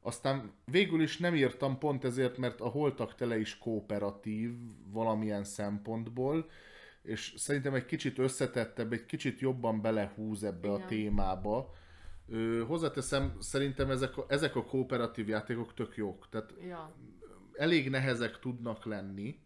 Aztán végül is nem írtam pont ezért, mert a holtak tele is kooperatív valamilyen szempontból, és szerintem egy kicsit összetettebb, egy kicsit jobban belehúz ebbe a Igen. témába. Ö, hozzáteszem, szerintem ezek a, ezek a kooperatív játékok tök jók. Tehát ja, elég nehezek tudnak lenni,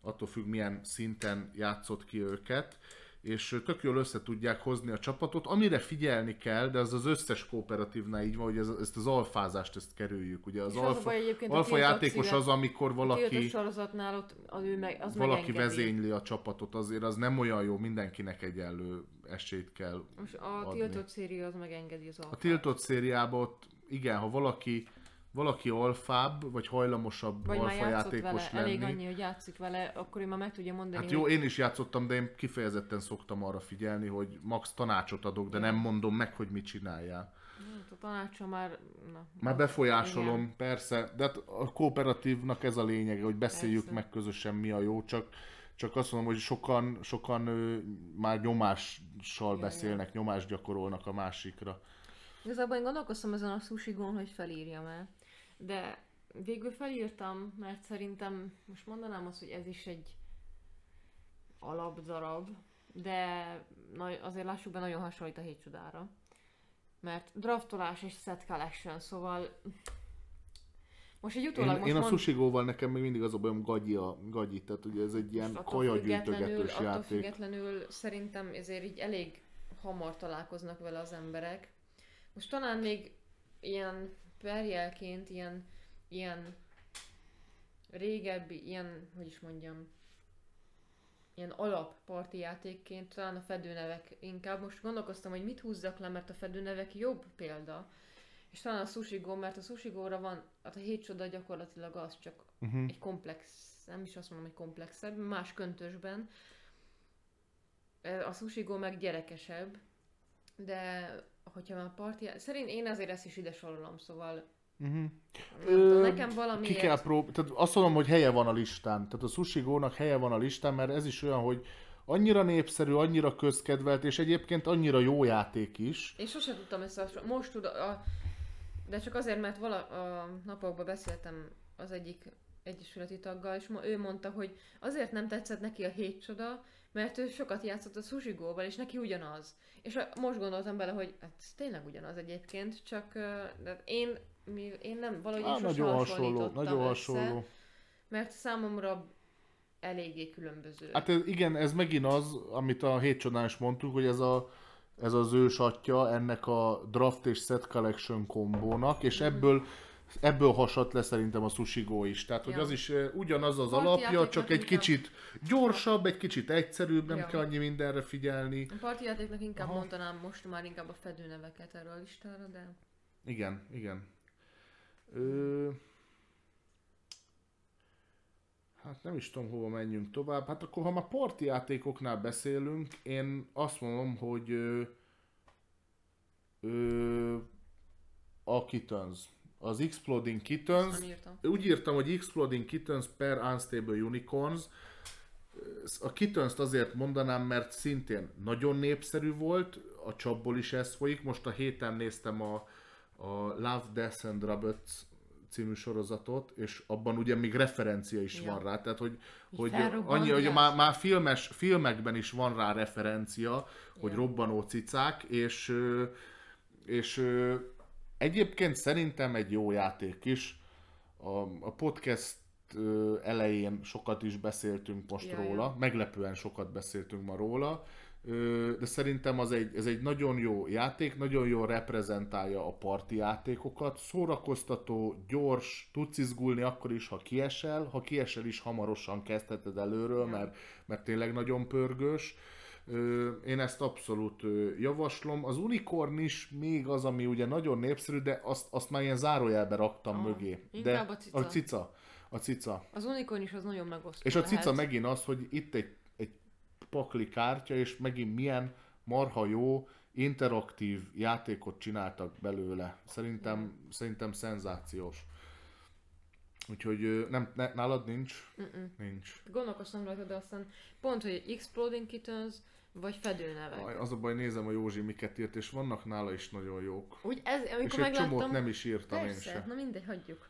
attól függ milyen szinten játszott ki őket, és tök jól össze tudják hozni a csapatot, amire figyelni kell, de az az összes kooperatívnál így van, hogy ez, ezt az alfázást ezt kerüljük. Ugye az, És az a alfa, baj egyébként a alfa játékos szíve- az, amikor A valaki, sorozatnál ott az ő meg, az valaki megengedi. vezényli a csapatot, azért az nem olyan jó, mindenkinek egyenlő esélyt kell Most a adni. tiltott széria az megengedi az A alfát. tiltott szériában ott, igen, ha valaki, valaki alfább, vagy hajlamosabb Vagy alfa játékos vele, elég lenni. annyi, hogy játszik vele, akkor ő már meg tudja mondani, Hát jó, hogy én is játszottam, de én kifejezetten szoktam arra figyelni, hogy max tanácsot adok, de nem mondom meg, hogy mit csináljál. hát a tanácsa már... Na, Már befolyásolom, igen. persze, de hát a kooperatívnak ez a lényege, hogy beszéljük Persze. meg közösen mi a jó, csak, csak azt mondom, hogy sokan, sokan ö, már nyomással Ja, beszélnek, nyomást gyakorolnak a másikra. Igazából én gondolkoztam ezen a sushi hogy felírjam el. De végül felírtam, mert szerintem most mondanám azt, hogy ez is egy alapdarab, de azért lássuk be, nagyon hasonlít a hét csodára. Mert draftolás és set collection, szóval most egy Én, utólag most én a mond- sushigóval nekem még mindig az a bajom gagyi a gagyi, tehát ugye ez egy ilyen Attól kajagyűjtögetős attól játék. függetlenül szerintem ezért így elég hamar találkoznak vele az emberek. Most talán még ilyen perjelként, ilyen, ilyen régebbi, ilyen, hogy is mondjam, ilyen alap parti játékként, talán a fedőnevek inkább. Most gondolkoztam, hogy mit húzzak le, mert a fedőnevek jobb példa. És talán a Sushi Go, mert a Sushi Go-ra van, hát a hét csoda gyakorlatilag az csak Uh-huh. egy komplex, nem is azt mondom, hogy komplexebb, más köntösben. A Sushi Go meg gyerekesebb, de hogyha már parti, szerint én azért ezt is ide sorolom, szóval Uh-huh. tudom, nekem Ki valamiért... kell prób- tehát azt mondom, hogy helye van a listán. Tehát a Sushi Go-nak helye van a listán, mert ez is olyan, hogy annyira népszerű, annyira közkedvelt, és egyébként annyira jó játék is. Én sosem tudtam ezt most tud, a, de csak azért, mert vala, a napokban beszéltem az egyik egyesületi taggal, és ma ő mondta, hogy azért nem tetszett neki a hét csoda, mert ő sokat játszott a Sushi Go-val, és neki ugyanaz. És most gondoltam bele, hogy hát tényleg ugyanaz egyébként, csak de én, mi, én nem, valahogy Á, nagyon hasonló, nagyon össze, hasonló. mert számomra eléggé különböző. Hát ez, igen, ez megint az, amit a hét csodán is mondtuk, hogy ez, a, ez az ős atya ennek a draft és set collection kombónak, és ebből ebből hasadt le szerintem a Sushi Go is. Tehát, hogy Ja. az is ugyanaz az Parti alapja, játéknak csak egy inkább- kicsit gyorsabb, egy kicsit egyszerűbb, nem Ja. kell annyi mindenre figyelni. A partijátéknak inkább Aha. mondanám most már inkább a fedőneveket erről a listára, de... Igen, igen. Ö... Hát nem is tudom, hova menjünk tovább. Hát akkor, ha már parti játékoknál beszélünk, én azt mondom, hogy ö... Ö... a Kittens. Az Exploding Kittens. Írtam. Úgy írtam, hogy Exploding Kittens per Unstable Unicorns. A kittens azért mondanám, mert szintén nagyon népszerű volt, a csapból is ez folyik. Most a héten néztem a, a Love, Death and Robots című sorozatot, és abban ugye még referencia is Ja. van rá, tehát hogy, hogy annyi, hogy már, már filmes, filmekben is van rá referencia, hogy Ja. robbanó cicák, és, és egyébként szerintem egy jó játék is. A, a podcast elején sokat is beszéltünk most Ja, róla, ja. meglepően sokat beszéltünk ma róla, de szerintem az egy, ez egy nagyon jó játék, nagyon jól reprezentálja a parti játékokat, szórakoztató, gyors, tudsz izgulni akkor is, ha kiesel, ha kiesel is hamarosan kezdheted előről, Ja. mert, mert tényleg nagyon pörgős. Én ezt abszolút javaslom. Az unicorn is még az, ami ugye nagyon népszerű, de azt, azt már ilyen zárójelbe raktam Aha. mögé. De a cica. A cica. A cica. Az unicorn is az nagyon megosztó És a lehet. cica megint az, hogy itt egy, egy pakli kártya, és megint milyen marha jó, interaktív játékot csináltak belőle. Szerintem, szerintem szenzációs. Úgyhogy nem, ne, nálad nincs? Mm-mm. Nincs. Gondolkoztam rajta, de aztán pont, hogy Exploding Kittens, vagy fedőnevek. Aj, Az a baj, nézem a Józsi miket írt, és vannak nála is nagyon jók. Úgy ez, amikor és egy megláttam... csomót nem is írtam én Persze, se. na mindegy, hagyjuk.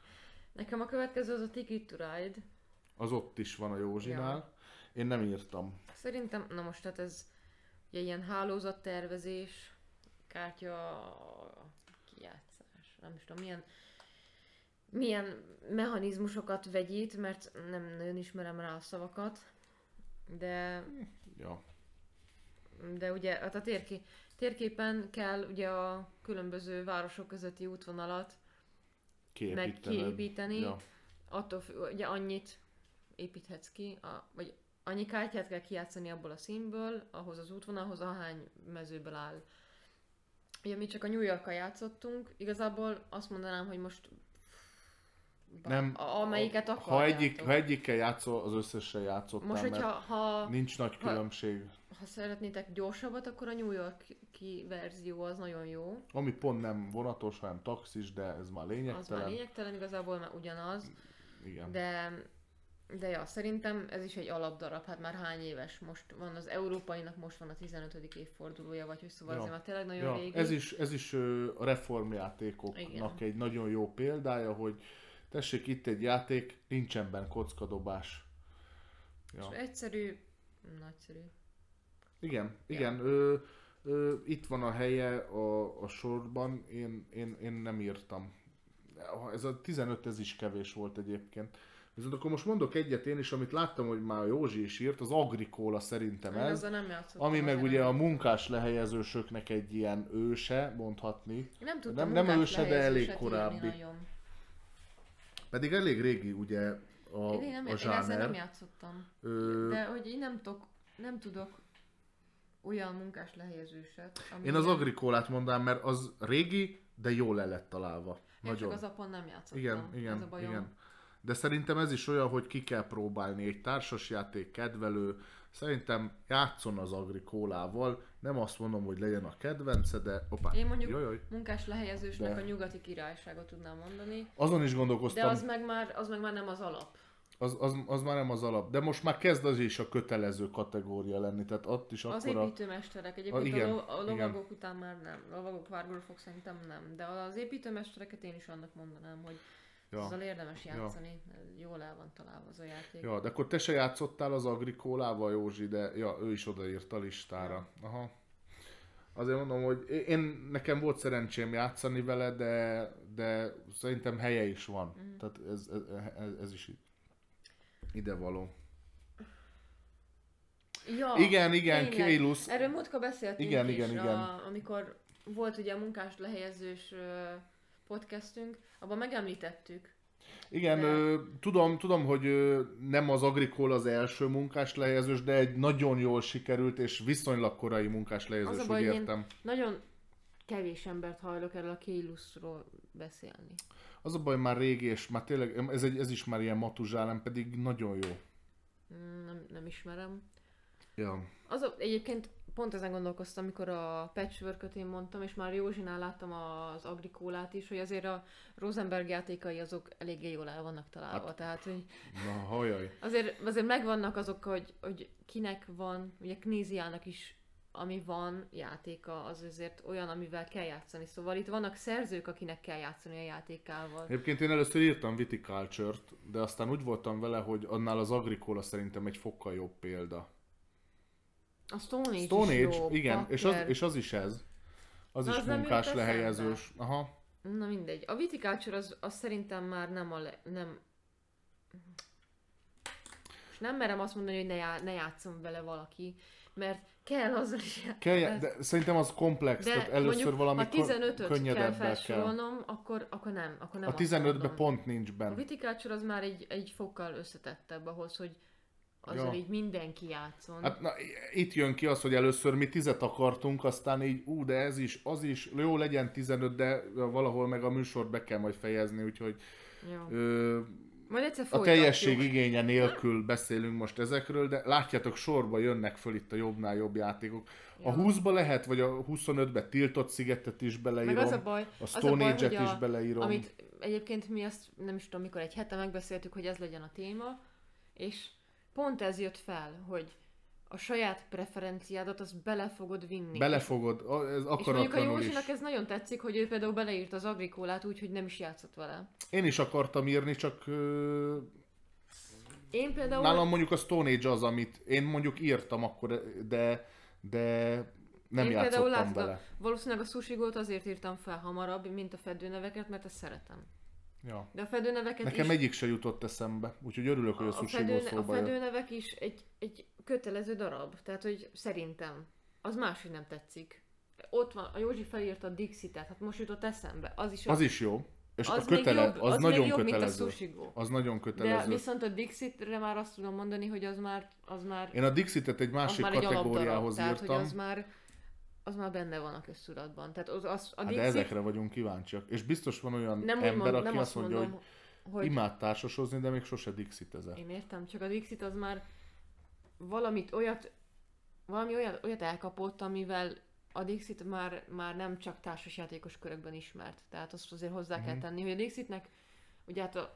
Nekem a következő az a Ticket to Ride. Az ott is van a Józsinál. Én nem írtam. Szerintem, na most tehát ez ugye ilyen hálózattervezés, kártya kijátszás, nem is tudom milyen. Milyen mechanizmusokat vegyít, mert nem nagyon ismerem rá a szavakat, de, Ja. de ugye hát a térké, térképen kell ugye a különböző városok közötti útvonalat meg kiépíteni, Ja. attól ugye annyit építhetsz ki, a, vagy annyi kártyát kell kijátszani abból a színből, ahhoz az útvonalhoz, ahány mezőből áll. Ugye mi csak a New York-kal játszottunk, igazából azt mondanám, hogy most Nem, amelyiket ha, akarjátok. ha, egyik, ha egyikkel játszol, az összesen játszottál, Most, hogyha ha, nincs nagy ha- különbség. ha szeretnétek gyorsabbat, akkor a New York-ki verzió az nagyon jó. Ami pont nem vonatos, hanem taxis, de ez már Az lényegtelen. már lényegtelen, igazából már ugyanaz. Igen. De, de ja, szerintem ez is egy alapdarab, hát már hány éves most van, az európainak most van a 15. évfordulója, vagy hogy szóval Ja. azért már tényleg nagyon Ja, régi. ez is, ez is a reformjátékoknak Igen. egy nagyon jó példája, hogy tessék itt egy játék, nincsen benne kockadobás. Ja. És egyszerű, nagyszerű. Igen, igen. Ö, ö, itt van a helye a, a sorban, én, én, én nem írtam. Ez a 15 ez is kevés volt egyébként. Viszont akkor most mondok egyet én is, amit láttam, hogy már Józsi is írt, az Agricola szerintem Én ez. nem. Ami meg ugye a munkás lehelyezősöknek egy ilyen őse, mondhatni. Nem tudtam nem- nem őse, de elég korábbi. nagyon. Pedig elég régi ugye a, Én, nem, a én ezzel nem zsáner. játszottam. Ö, De hogy én nem tudok, nem tudok olyan munkás lehelyezőset, ami Én az ilyen- Agricolát mondanám, mert az régi, de jól le lett találva. Én Nagyon. csak az apon nem játszottam. Igen, ez a igen, bajom. igen. De szerintem ez is olyan, hogy ki kell próbálni. Egy társasjáték kedvelő, szerintem játszon az Agricólával. Nem azt mondom, hogy legyen a kedvence, de... Opá, Én mondjuk jaj, munkás lehelyezősnek De- a nyugati királyságot tudnám mondani, Azon is de gondolkoztam, az meg már, az meg már nem az alap. az, az, az már nem az alap. De most már kezd az is a kötelező kategória lenni, tehát ott is Az akkor a... építőmesterek, egyébként igen, a, lo- a igen. lovagok után már nem. A lovagok várgulófok szerintem nem. De az építőmestereket én is annak mondanám, hogy ja. Ja. azzal érdemes játszani. Jól el van találva az a játék. Ja, de akkor te se játszottál az Agricólával, Józsi, de ja, ő is odaírt a listára. Aha. Azért mondom, hogy én, nekem volt szerencsém játszani vele, de, de szerintem helye is van. Mm. Tehát ez, ez, ez, is ide való. Ja, igen, igen. Keylus. Erről múltkor beszéltünk Igen, is, igen, igen. A, amikor volt ugye a munkás lehelyezős podcastünk, abban megemlítettük. Igen, de- ö, tudom, tudom, hogy ö, nem az Agricol az első munkás lehelyezős, de egy nagyon jól sikerült és viszonylag korai munkás lehelyezős, Az a úgy baj, értem. Nagyon kevés embert hajlok erről a Kéluszról beszélni. Az a baj, már régi, és már tényleg, ez, egy, ez is már ilyen matuzsálem, pedig nagyon jó. Mm, Nem, nem ismerem. Ja. Az a, egyébként pont ezen gondolkoztam, amikor a patchwork én mondtam, és már Józsinál láttam az agrikólát is, hogy azért a Rosenberg játékai azok eléggé jól el vannak találva. Hát, Tehát, hogy Na, hajaj. azért, azért megvannak azok, hogy, hogy kinek van, ugye Knéziának is ami van játéka, az azért olyan, amivel kell játszani. Szóval itt vannak szerzők, akinek kell játszani a játékával. Egyébként én először írtam Viticulture-t, de aztán úgy voltam vele, hogy annál az Agricola szerintem egy fokkal jobb példa. A Stone Age Stone Age, jó, igen, és az, és az is ez. Az Na, is az munkás lehelyezős. Aha. Na mindegy. A Viticulture az, az szerintem már nem a le, nem... És nem merem azt mondani, hogy ne, já, ne játszom vele valaki, mert kell azzal is Kell, de szerintem az komplex, de tehát először valami ha 15-öt kell könnyedebbel kell. felsorolnom, akkor, akkor nem, akkor nem A azt 15-ben mondom. pont nincs A benne. Viticulture az már egy, egy fokkal összetettebb ahhoz, hogy azzal Ja. így mindenki játszon. Hát na, itt jön ki az, hogy először mi tizet akartunk, aztán így, ú, de ez is, az is, jó legyen 15, de valahol meg a műsort be kell majd fejezni, úgyhogy ö, Majd egyszer a teljesség igénye nélkül beszélünk most ezekről, de látjátok, sorba jönnek föl itt a jobbnál jobb játékok. A Ja. 20-ba lehet, vagy a 25-be tiltott szigetet is beleírom, Meg az a baj, a az a Stone baj, is a- beleírom. Amit egyébként mi ezt nem is tudom, mikor egy hete megbeszéltük, hogy ez legyen a téma, és pont ez jött fel, hogy a saját preferenciádat azt bele fogod vinni. Belefogod, a- ez és mondjuk a akaratlanul is. Józsinak ez nagyon tetszik, hogy ő például beleírt az agrikólát úgy, hogy nem is játszott vele. Én is akartam írni, csak ö, Én például... nálam mondjuk a Stone Age az, amit én mondjuk írtam akkor, de, de nem én játszottam látod, vele. Valószínűleg a sushi azért írtam fel hamarabb, mint a fedőneveket, mert ezt szeretem. Ja. De a fedőneveket Nekem is... egyik se jutott eszembe, úgyhogy örülök, hogy a a, sushi fedő, a szóba fedőnevek is egy, egy kötelező darab. Tehát, hogy szerintem. Az máshogy nem tetszik. Ott van, a Józsi felírta a Dixitet, hát most jutott eszembe. Az is, a, Az is jó. És az a kötele, jobb, az, az nagyon jobb, kötelező. mint a sushi Az nagyon De kötelező. viszont a Dixitre már azt tudom mondani, hogy az már, az már, Én a Dixitet egy másik már egy alapdarab. kategóriához Tehát, hogy írtam. az már, az már benne van a köztudatban. Tehát az, az, a Hát de Dixit, ezekre vagyunk kíváncsiak. És biztos van olyan nem, ember, mond, aki nem azt mondja, mondom, hogy, hogy imád társasozni, de még sose Dixitezett. Én értem, csak a Dixit az már valamit olyat, valami olyat, olyat elkapott, amivel a Dixit már, már nem csak társasjátékos körökben ismert. Tehát azt azért hozzá kell Mhm. tenni, hogy a Dixitnek ugye hát a,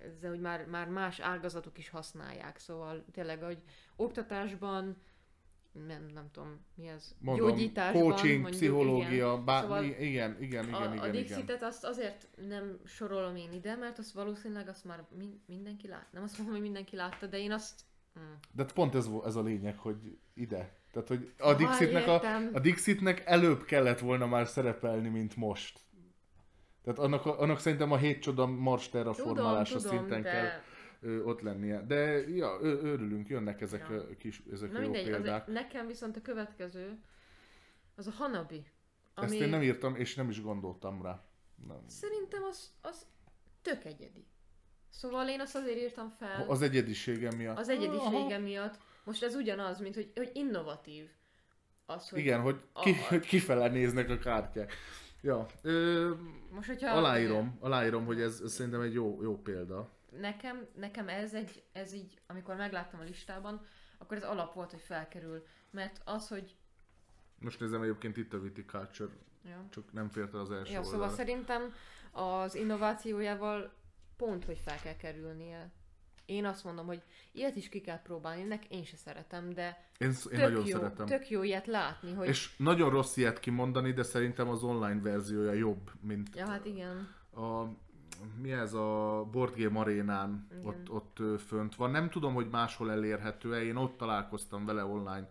ezzel, hogy már, már más ágazatok is használják, szóval tényleg, hogy oktatásban, nem, nem tudom, mi ez, Mondom, gyógyításban, coaching, mondjuk, pszichológia, igen. bár, Szóval igen, igen, igen, a, igen, a igen. Dixitet azt azért nem sorolom én ide, mert azt valószínűleg azt már min- mindenki lát. Nem azt mondom, hogy mindenki látta, de én azt... Mm. De pont ez, ez a lényeg, hogy ide. Tehát, hogy a Dixitnek, a, a Dixitnek előbb kellett volna már szerepelni, mint most. Tehát annak, a- annak szerintem a hét csoda Mars terraformálása tudom, szinten de... kell ö, ott lennie. De ja, ö, örülünk, jönnek ezek Ja. a kis ezek Na a jó mindegy, példák. azért nekem viszont a következő, az a Hanabi. Ezt én nem írtam, és nem is gondoltam rá. Nem. Szerintem az, az tök egyedi. Szóval én azt azért írtam fel, Az egyedisége miatt. az egyedisége miatt. Most ez ugyanaz, mint hogy, hogy innovatív. Az, hogy Igen, hogy, ki, a- hogy kifele néznek a kártyák. Ja, ö, Most, hogyha aláírom, aláírom, hogy ez, ez szerintem egy jó, jó példa. Nekem, nekem ez egy, ez így, amikor megláttam a listában, akkor ez alap volt, hogy felkerül. Mert az, hogy... Most nézem egyébként itt a Viticulture, Ja, csak nem fért el az első ja szóval oldalra. szerintem az innovációjával pont, hogy fel kell kerülnie. Én azt mondom, hogy ilyet is ki kell próbálni, nek én se szeretem, de Én, én tök, nagyon jó, szeretem. tök jó ilyet látni, hogy... És nagyon rossz ilyet kimondani, de szerintem az online verziója jobb, mint Ja, hát igen. a mi ez a Board Game Arénán Igen. ott, ott fönt van. Nem tudom, hogy máshol elérhető-e, én ott találkoztam vele online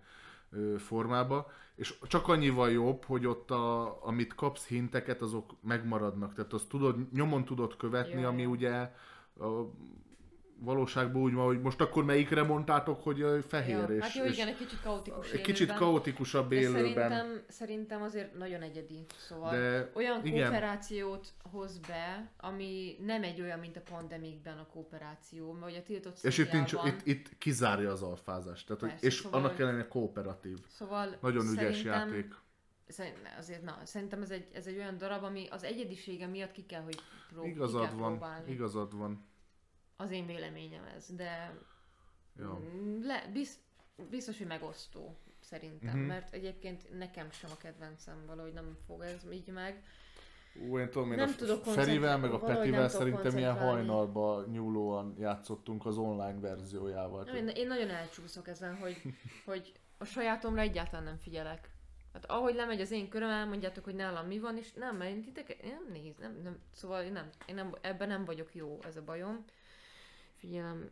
formába, és csak annyival jobb, hogy ott a, amit kapsz hinteket, azok megmaradnak. Tehát azt tudod, nyomon tudod követni, Ja, ami ugye a valóságban úgy van, hogy most akkor melyikre mondtátok, hogy fehér, ja, és, hát jó, és igen, egy kicsit kaotikus egy kicsit kaotikusabb élőben. Szerintem, szerintem azért nagyon egyedi. Szóval De olyan igen. kooperációt hoz be, ami nem egy olyan, mint a pandemikben a kooperáció, vagy a tiltott És itt, nincs, itt, itt kizárja az alfázást. Tehát, hogy, Persze, és szóval- annak ellenére kooperatív. Szóval Nagyon ügyes játék. Azért, na, szerintem ez egy, ez egy olyan darab, ami az egyedisége miatt ki kell, hogy prób- ki Igazad kell van, próbálni. igazad van. Az én véleményem ez, de Ja. mm, le, biz, biztos, hogy megosztó szerintem, Mhm. uh-huh. mert egyébként nekem sem a kedvencem valahogy nem fog ez így meg. Ú, én tudom, én Nem a tudok Ferivel, meg a Petivel szerintem ilyen hajnalba nyúlóan játszottunk az online verziójával. Nem, én, én nagyon elcsúszok ezen, hogy, hogy a sajátomra egyáltalán nem figyelek. Hát ahogy lemegy az én köröm, elmondjátok, hogy nálam mi van, és nem, mert én titeket, én nem néz, nem, nem, szóval én nem, én nem, ebben nem vagyok jó, ez a bajom. Figyelem,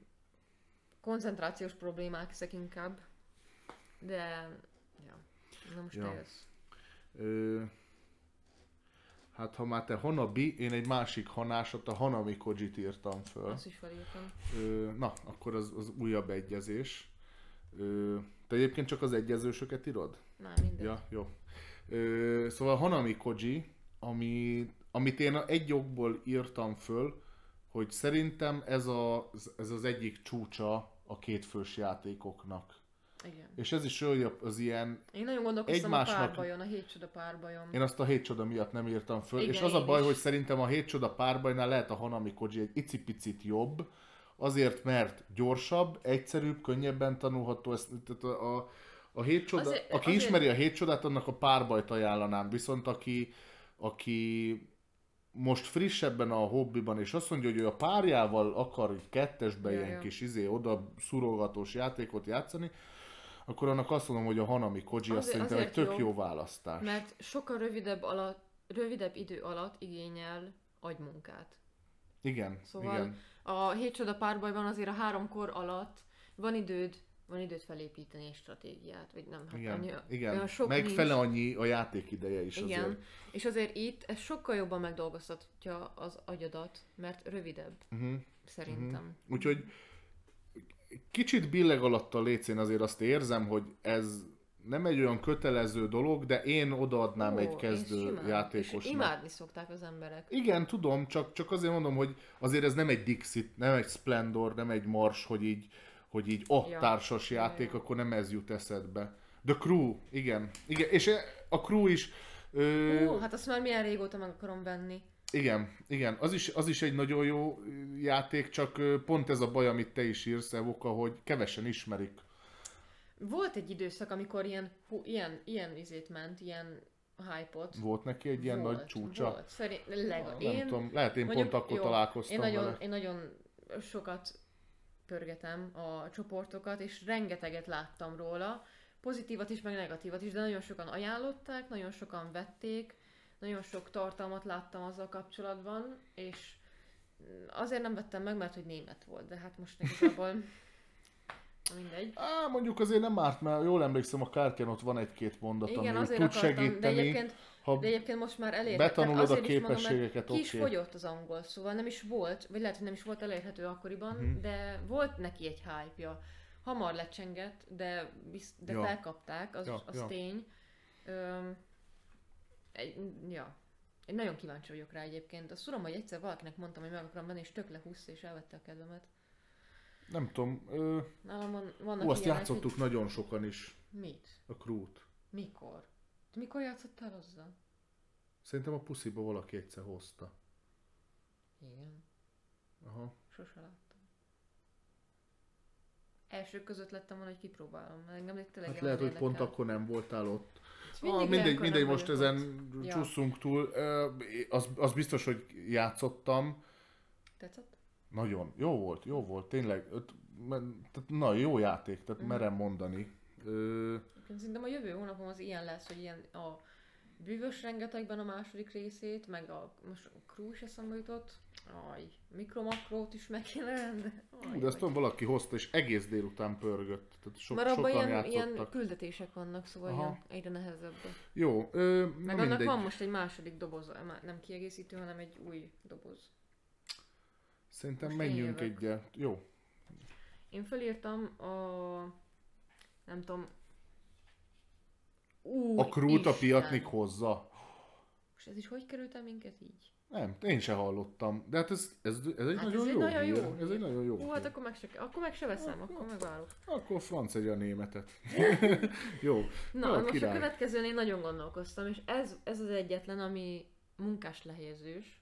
koncentrációs problémák ezek inkább, de, ja, na most Ja. te jössz. Ö, hát ha már te Hanabi, én egy másik hanásot, a Hanami Kojit írtam föl. Azt is felírtam. Ö, na, akkor az, az újabb egyezés. Ö, te egyébként csak az egyezősöket írod? Na, mindegy. Ja, jó. Ö, szóval Hanami Koji, ami, amit én egy okból írtam föl, hogy szerintem ez, a, ez az egyik csúcsa a kétfős játékoknak. Igen. És ez is olyan, az ilyen, Én nagyon gondolkoztam Egymásnak- a párbajon, a hét csoda párbajon. én azt a hét csoda miatt nem írtam föl, Igen, és az a baj, is. hogy szerintem a hét csoda párbajnál lehet a Hanami Koji egy icipicit jobb, azért, mert gyorsabb, egyszerűbb, könnyebben tanulható, ezt, tehát a, a, a hét csoda, Azért- aki azért- ismeri a hét csodát, annak a párbajt ajánlanám, viszont aki, aki most frissebben a hobbiban, és azt mondja, hogy ő a párjával akar így kettesbe Ja, ilyen kis izé, oda szurogatós játékot játszani, akkor annak azt mondom, hogy a Hanami Koji azt szerintem egy tök jó, jó választás. Mert sokkal rövidebb, alatt, rövidebb idő alatt igényel agymunkát. Igen, Szóval igen. a hét csoda párbajban azért a háromkor alatt van időd van időt felépíteni egy stratégiát, vagy nem, hát Igen, annyi, igen. olyan sok meg nincs. annyi a játék ideje is Igen, azért. és azért itt ez sokkal jobban megdolgoztatja az agyadat, mert rövidebb, Uh-huh. szerintem. Úgyhogy kicsit billeg alatt a lécén azért azt érzem, hogy ez nem egy olyan kötelező dolog, de én odaadnám Ó, egy kezdő simán. És játékosnak. imádni szokták az emberek. Igen, tudom, csak, csak azért mondom, hogy azért ez nem egy Dixit, nem egy Splendor, nem egy Mars, hogy így, hogy így a Ja. társas Ja, játék, ja. akkor nem ez jut eszedbe. The Crew, igen. igen. És a Crew is, ö, Ó, hát azt már milyen régóta meg akarom venni. igen, igen, az is, az is egy nagyon jó játék, csak pont ez a baj, amit te is írsz, Evoka, hogy kevesen ismerik. Volt egy időszak, amikor ilyen, hú, ilyen, ilyen izét ment, ilyen hype-ot. Volt neki egy ilyen volt, nagy csúcsa? Volt, szerint, leg, Nem én, tudom, lehet én mondjuk, pont akkor jó, találkoztam én nagyon, vele. én nagyon sokat pörgetem a csoportokat, és rengeteget láttam róla, pozitívat is, meg negatívat is, de nagyon sokan ajánlották, nagyon sokan vették, nagyon sok tartalmat láttam azzal kapcsolatban, és azért nem vettem meg, mert hogy német volt, de hát most igazából mindegy. Á, mondjuk azért nem árt, mert jól emlékszem, a kártyán ott van egy-két mondat, Igen, ami azért tud akartam, de segíteni. egyébként, ha de egyébként most már elérhető. betanulod a azért is mondom, képességeket, Ki is oké. fogyott az angol, szóval nem is volt, vagy lehet, hogy nem is volt elérhető akkoriban, Mhm. de volt neki egy hype-ja. Hamar lecsengett, de, bizt, de Ja. felkapták, az, Ja, az ja. tény. Öm, egy, ja. Én nagyon kíváncsi vagyok rá egyébként. Azt tudom, hogy egyszer valakinek mondtam, hogy meg akarom venni, és tök lehúzta, és elvette a kedvemet. Nem tudom, ö, Nálam van, vannak ú, azt ilyenek, játszottuk nagyon sokan is. Mit? a Crew-t. Mikor? Mikor játszottál azzal? Szerintem a pusziba valaki egyszer hozta. Igen. Aha. Sose láttam. Elsők között lettem volna, hogy kipróbálom. mert Engem tényleg Hát lehet, hogy pont akkor nem voltál ott. És Ah, mindig mindegy, ilyenkor mindegy, nem most ezen ott. Csúszunk túl. Az, az biztos, hogy játszottam. Tetszett? Nagyon. Jó volt, jó volt, tényleg. Na, jó játék, tehát Mhm. merem mondani. Ö, Szerintem a jövő hónapom az ilyen lesz, hogy ilyen a bűvös rengetegben a második részét, meg a most a crew is eszembe jutott. Aj, mikromakrót is meg kéne rendelni. De ezt tudom, valaki hozta, és egész délután pörgött. Tehát so, Mert abban ilyen, ilyen küldetések vannak, szóval Aha. ilyen egyre nehezebb. Jó, ö, Meg na annak mindegy. van most egy második doboz, nem kiegészítő, hanem egy új doboz. Szerintem Most menjünk egyet. Jó. Én felírtam a... nem tudom... Úr A krút a piatnik hozza. Most ez is hogy került el minket így? Nem, én se hallottam. De hát ez, ez, ez egy Hát nagyon ez jó nagyon hír. jó Ez egy nagyon jó Hú, hát akkor meg se, akkor meg se veszem, akkor megvárok. Akkor franc egy a németet. jó. Na, Jó, most király. a következőn én nagyon gondolkoztam, és ez, ez az egyetlen, ami munkás lehelyezős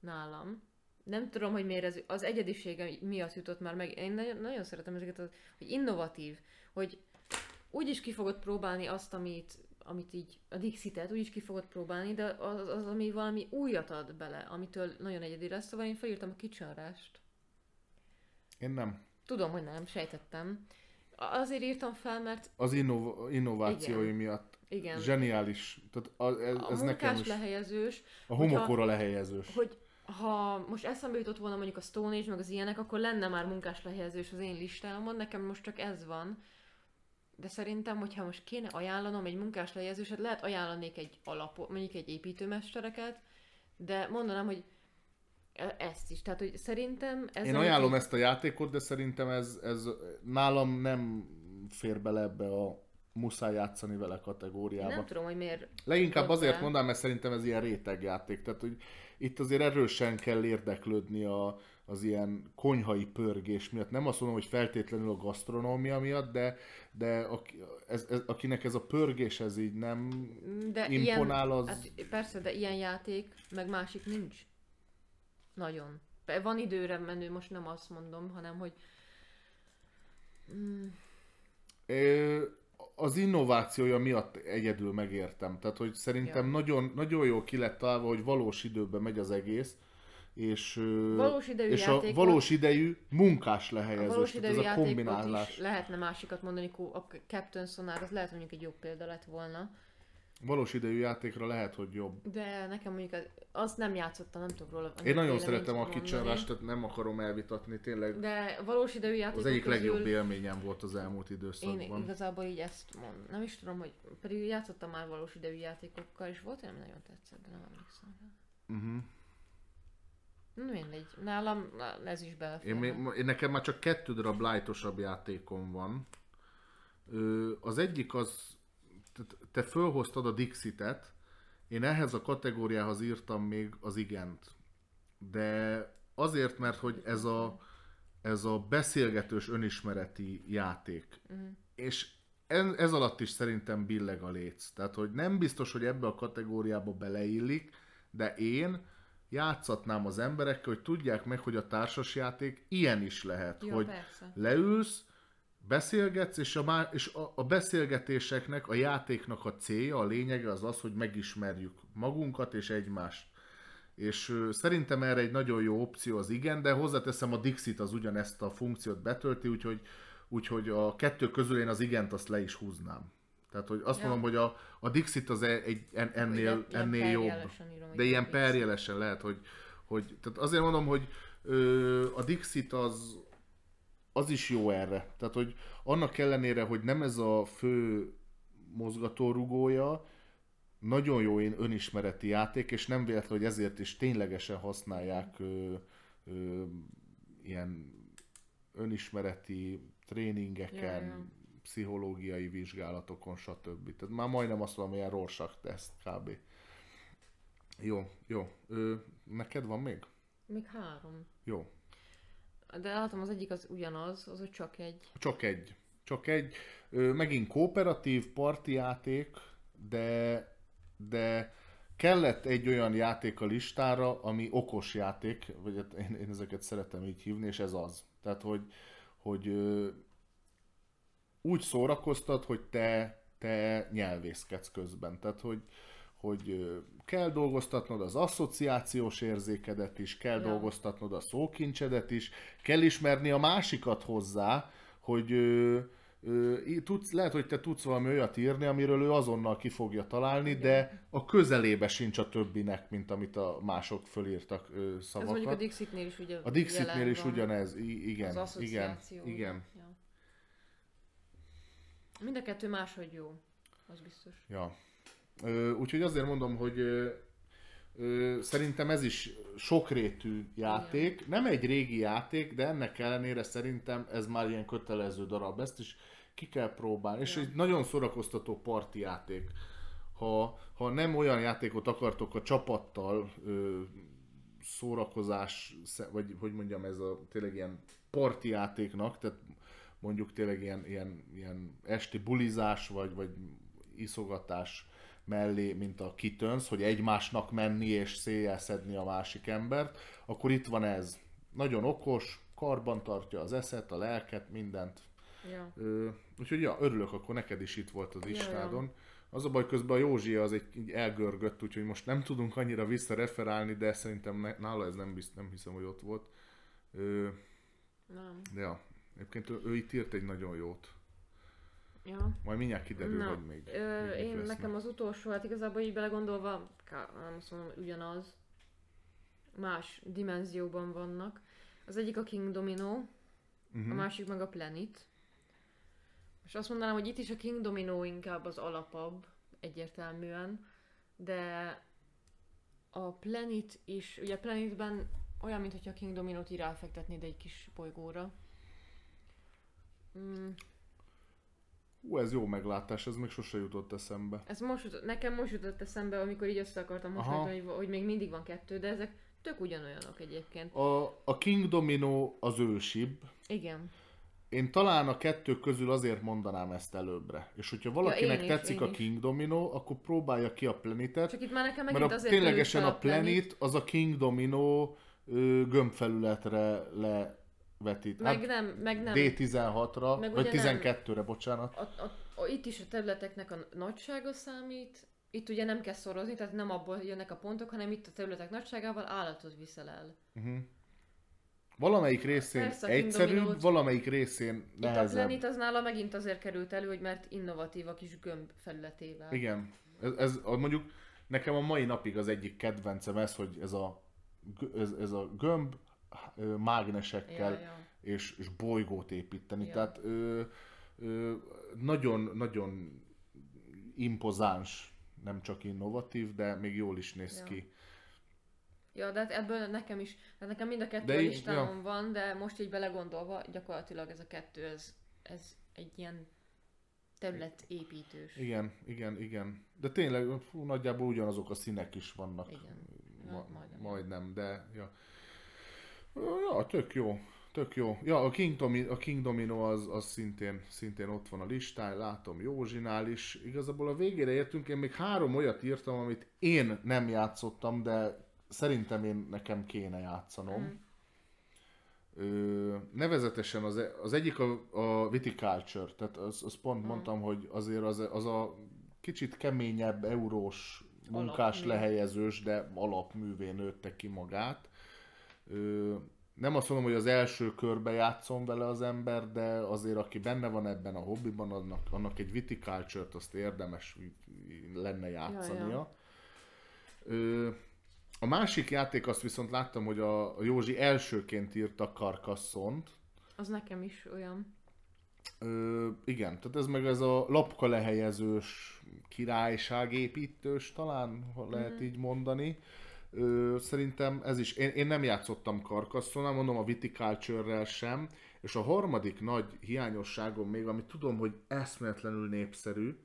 nálam. Nem tudom, hogy miért ez az egyedisége miatt jutott már meg. Én nagyon, nagyon szeretem ezeket, az, hogy innovatív, hogy úgy is ki fogod próbálni azt, amit, amit így, a Dixitet úgy is ki fogod próbálni, de az, az, ami valami újat ad bele, amitől nagyon egyedi lesz. Szóval én felírtam a Kitchen Rush-t. Én nem. Tudom, hogy nem, sejtettem. Azért írtam fel, mert Az innov- innovációi Igen. miatt igen, zseniális. Tehát a, ez, a ez nekem is lehelyezős, a homokora lehelyezős. hogy ha most eszembe jutott volna mondjuk a Stone Age, meg az ilyenek, akkor lenne már munkás lehelyezős az én listámon, nekem most csak ez van. De szerintem, hogyha most kéne ajánlanom egy munkás lehelyezőset, lehet ajánlanék egy alapot, mondjuk egy építőmestereket, de mondanám, hogy e- ezt is. Tehát, hogy szerintem ez... Én ajánlom ezt a játékot, de szerintem ez, ez nálam nem fér bele ebbe a muszáj játszani vele kategóriába. Nem tudom, hogy miért. Leginkább azért el. mondom, mert szerintem ez ilyen rétegjáték. Tehát, hogy itt azért erősen kell érdeklődni a, az ilyen konyhai pörgés miatt. Nem azt mondom, hogy feltétlenül a gasztronómia miatt, de, de aki, ez, ez, akinek ez a pörgés ez így nem De imponál, ilyen, az... Hát persze, de ilyen játék, meg másik nincs. Nagyon. Van időre menő, most nem azt mondom, hanem hogy mm, Ö, az innovációja miatt egyedül megértem. Tehát, hogy szerintem Ja. nagyon, nagyon jól ki lett találva, hogy valós időben megy az egész, és, valós idejű és a valós idejű munkás a lehelyezés. valós Tehát idejű ez a kombinálás. is lehetne másikat mondani, a Captain Sonar az lehet, mondjuk egy jobb példa lett volna. Valós idejű játékra lehet, hogy jobb. De nekem mondjuk az, azt nem játszottam, nem tudok róla. Én nagyon szeretem a. Kitchen Rush, tehát nem akarom elvitatni, tényleg. De valós idejű játékok Az egyik közül legjobb élményem volt az elmúlt Én időszakban. igazából így ezt mond. Nem is tudom, hogy pedig játszottam már valós idejű játékokkal, és volt ami nagyon tetszett, de nem emlékszem. Uh-huh. Mindegy, nálam ez is belefér. Én, még- én nekem már csak kettő darab lightosabb játékom van. Ö, az egyik az, te fölhoztad a Dixitet, én ehhez a kategóriához írtam még az igent. De azért, mert hogy ez a, ez a beszélgetős önismereti játék. Mhm. És ez, ez alatt is szerintem billeg a léc. Tehát, hogy nem biztos, hogy ebbe a kategóriába beleillik, de én játszatnám az emberekkel, hogy tudják meg, hogy a társasjáték ilyen is lehet. Jó, hogy persze. leülsz, beszélgetsz, és, a, má- és a, a beszélgetéseknek, a játéknak a célja, a lényege az az, hogy megismerjük magunkat és egymást. És ö, szerintem erre egy nagyon jó opció az igen, de hozzáteszem a Dixit az ugyanezt a funkciót betölti, úgyhogy, úgyhogy a kettő közül én az igent azt le is húznám. Tehát, hogy azt Ja. mondom, hogy a, a Dixit az e- egy, en, ennél, ilyen ennél jobb. írom, De ilyen perjelesen lehet, hogy, hogy tehát azért mondom, hogy ö, a Dixit az, az is jó erre. Tehát, hogy annak ellenére, hogy nem ez a fő mozgatórugója, nagyon jó én önismereti játék, és nem véletlen, hogy ezért is ténylegesen használják ö, ö, ilyen önismereti tréningeken, Ja, ja. Pszichológiai vizsgálatokon, stb. Tehát már majdnem azt mondom, ilyen Rorschach teszt kb. Jó, jó. Ö, neked van még? Még három. Jó. De látom az egyik az ugyanaz, az hogy csak egy. Csak egy. Csak egy. Ö, megint kooperatív parti játék, de, de kellett egy olyan játék a listára, ami okos játék, vagy hát én, én ezeket szeretem így hívni, és ez az. Tehát, hogy, hogy úgy szórakoztat, hogy te, te nyelvészkedsz közben. Tehát, hogy, hogy kell dolgoztatnod az asszociációs érzékedet is, kell Ja. dolgoztatnod a szókincsedet is, kell ismerni a másikat hozzá, hogy ö, ö, tudsz, lehet, hogy te tudsz valami olyat írni, amiről ő azonnal ki fogja találni, de a közelébe sincs a többinek, mint amit a mások fölírtak ö, Ez mondjuk a szavakat. Dixitnél is ugye A Dixitnél is ugyanez, igen, az igen, igen. Mind a kettő máshogy jó. Az biztos. Ja. Ö, úgyhogy azért mondom, hogy ö, ö, szerintem ez is sokrétű játék. Nem egy régi játék, de ennek ellenére szerintem ez már ilyen kötelező darab. Ezt is ki kell próbálni. És Ja. egy nagyon szórakoztató parti játék. Ha, ha nem olyan játékot akartok a csapattal ö, szórakozás, vagy hogy mondjam, ez a tényleg ilyen parti játéknak, tehát mondjuk tényleg ilyen, ilyen, ilyen esti bulizás, vagy, vagy iszogatás mellé, mint a kitönsz, hogy egymásnak menni és széjjel szedni a másik embert, akkor itt van ez. Nagyon okos, karban tartja az eszet, a lelket, mindent. Ja. Ö, úgyhogy ja, örülök, akkor neked is itt volt az Ja, listádon. Az a baj, közben a Józsi az egy így elgörgött, úgyhogy most nem tudunk annyira visszareferálni, de szerintem ne, nála ez nem, bizt, nem hiszem, hogy ott volt. Ö, Nem. de ja, egyébként ő, ő itt írt egy nagyon jót. Ja. Majd mindjárt kiderül, Na, hogy még, Ö, még én lesznek. nekem az utolsó, hát igazából így belegondolva, nem azt mondom, ugyanaz. Más dimenzióban vannak. Az egyik a King Domino, Mhm. a másik meg a Planet. És azt mondanám, hogy itt is a King Domino inkább az alapabb, egyértelműen, de a Planet is, ugye a Planetben olyan, mintha a King Dominót így ráfektetnéd egy kis bolygóra. Mm, ez jó meglátás, ez még sose jutott eszembe. ez most, jutott- nekem most jutott eszembe, amikor így össze akartam hasonlítani, hogy, hogy még mindig van kettő, de ezek tök ugyanolyanok egyébként. A, a King Domino az ősibb. Igen. Én talán a kettő közül azért mondanám ezt előbbre. És hogyha valakinek én is, tetszik a. King Domino, akkor próbálja ki a Planetet. Csak itt már nekem Mert a, azért ténylegesen a fel Planet az a King Domino gömbfelületre levetít. Meg Hát nem, meg nem. D16-ra, Meg vagy ugye nem. 12-re, bocsánat. A, a, a, itt is a területeknek a nagysága számít, itt ugye nem kell szorozni, tehát nem abból jönnek a pontok, hanem itt a területek nagyságával állatot viszel el. Uh-huh. Valamelyik részén Persze, egyszerűbb, valamelyik részén Itt a nehezebb. Az nála megint azért került elő, hogy mert innovatív a kis gömb felületével. Igen. Ez, ez mondjuk nekem a mai napig az egyik kedvencem ez, hogy ez a, ez, ez a gömb mágnesekkel Ja, ja. És, és bolygót építeni. Ja. Tehát ö, ö, nagyon, nagyon impozáns, nem csak innovatív, de még jól is néz Ja. ki. Ja, de hát ebből nekem is, tehát nekem mind a kettő De listámon van, de most így belegondolva, gyakorlatilag ez a kettő, ez, ez egy ilyen területépítős. Igen, igen, igen. De tényleg fú, nagyjából ugyanazok a színek is vannak. Igen. Ma, Ja, majdnem. majdnem, de ja. Ja, tök jó. Tök jó. Ja, a King, Domi, a King Domino az, az szintén, szintén ott van a listán, látom Józsinál is. Igazából a végére értünk, én még három olyat írtam, amit én nem játszottam, de szerintem én nekem kéne játszanom. Mm. Ö, nevezetesen az, az egyik a, a Viticulture, tehát az, az pont Mm. mondtam, hogy azért az, az a kicsit keményebb eurós munkás Alapmű. lehelyezős, de alapművé nőtte ki magát. Ö, nem azt mondom, hogy az első körbe játszom vele az ember, de azért aki benne van ebben a hobbiban, annak, annak egy Viticulture-t azt érdemes lenne játszania. ja. Ö, a másik játék azt viszont láttam, hogy a, a Józsi elsőként írta Carcassonne-t. Az nekem is olyan. Ö, igen, tehát ez meg ez a lapka lehelyezős királyságépítős, talán ha lehet Mhm. így mondani. Ö, szerintem ez is, én, én nem játszottam Carcassonne, mondom a Viticulture-rel sem, és a harmadik nagy hiányosságom még, amit tudom, hogy eszméletlenül népszerű,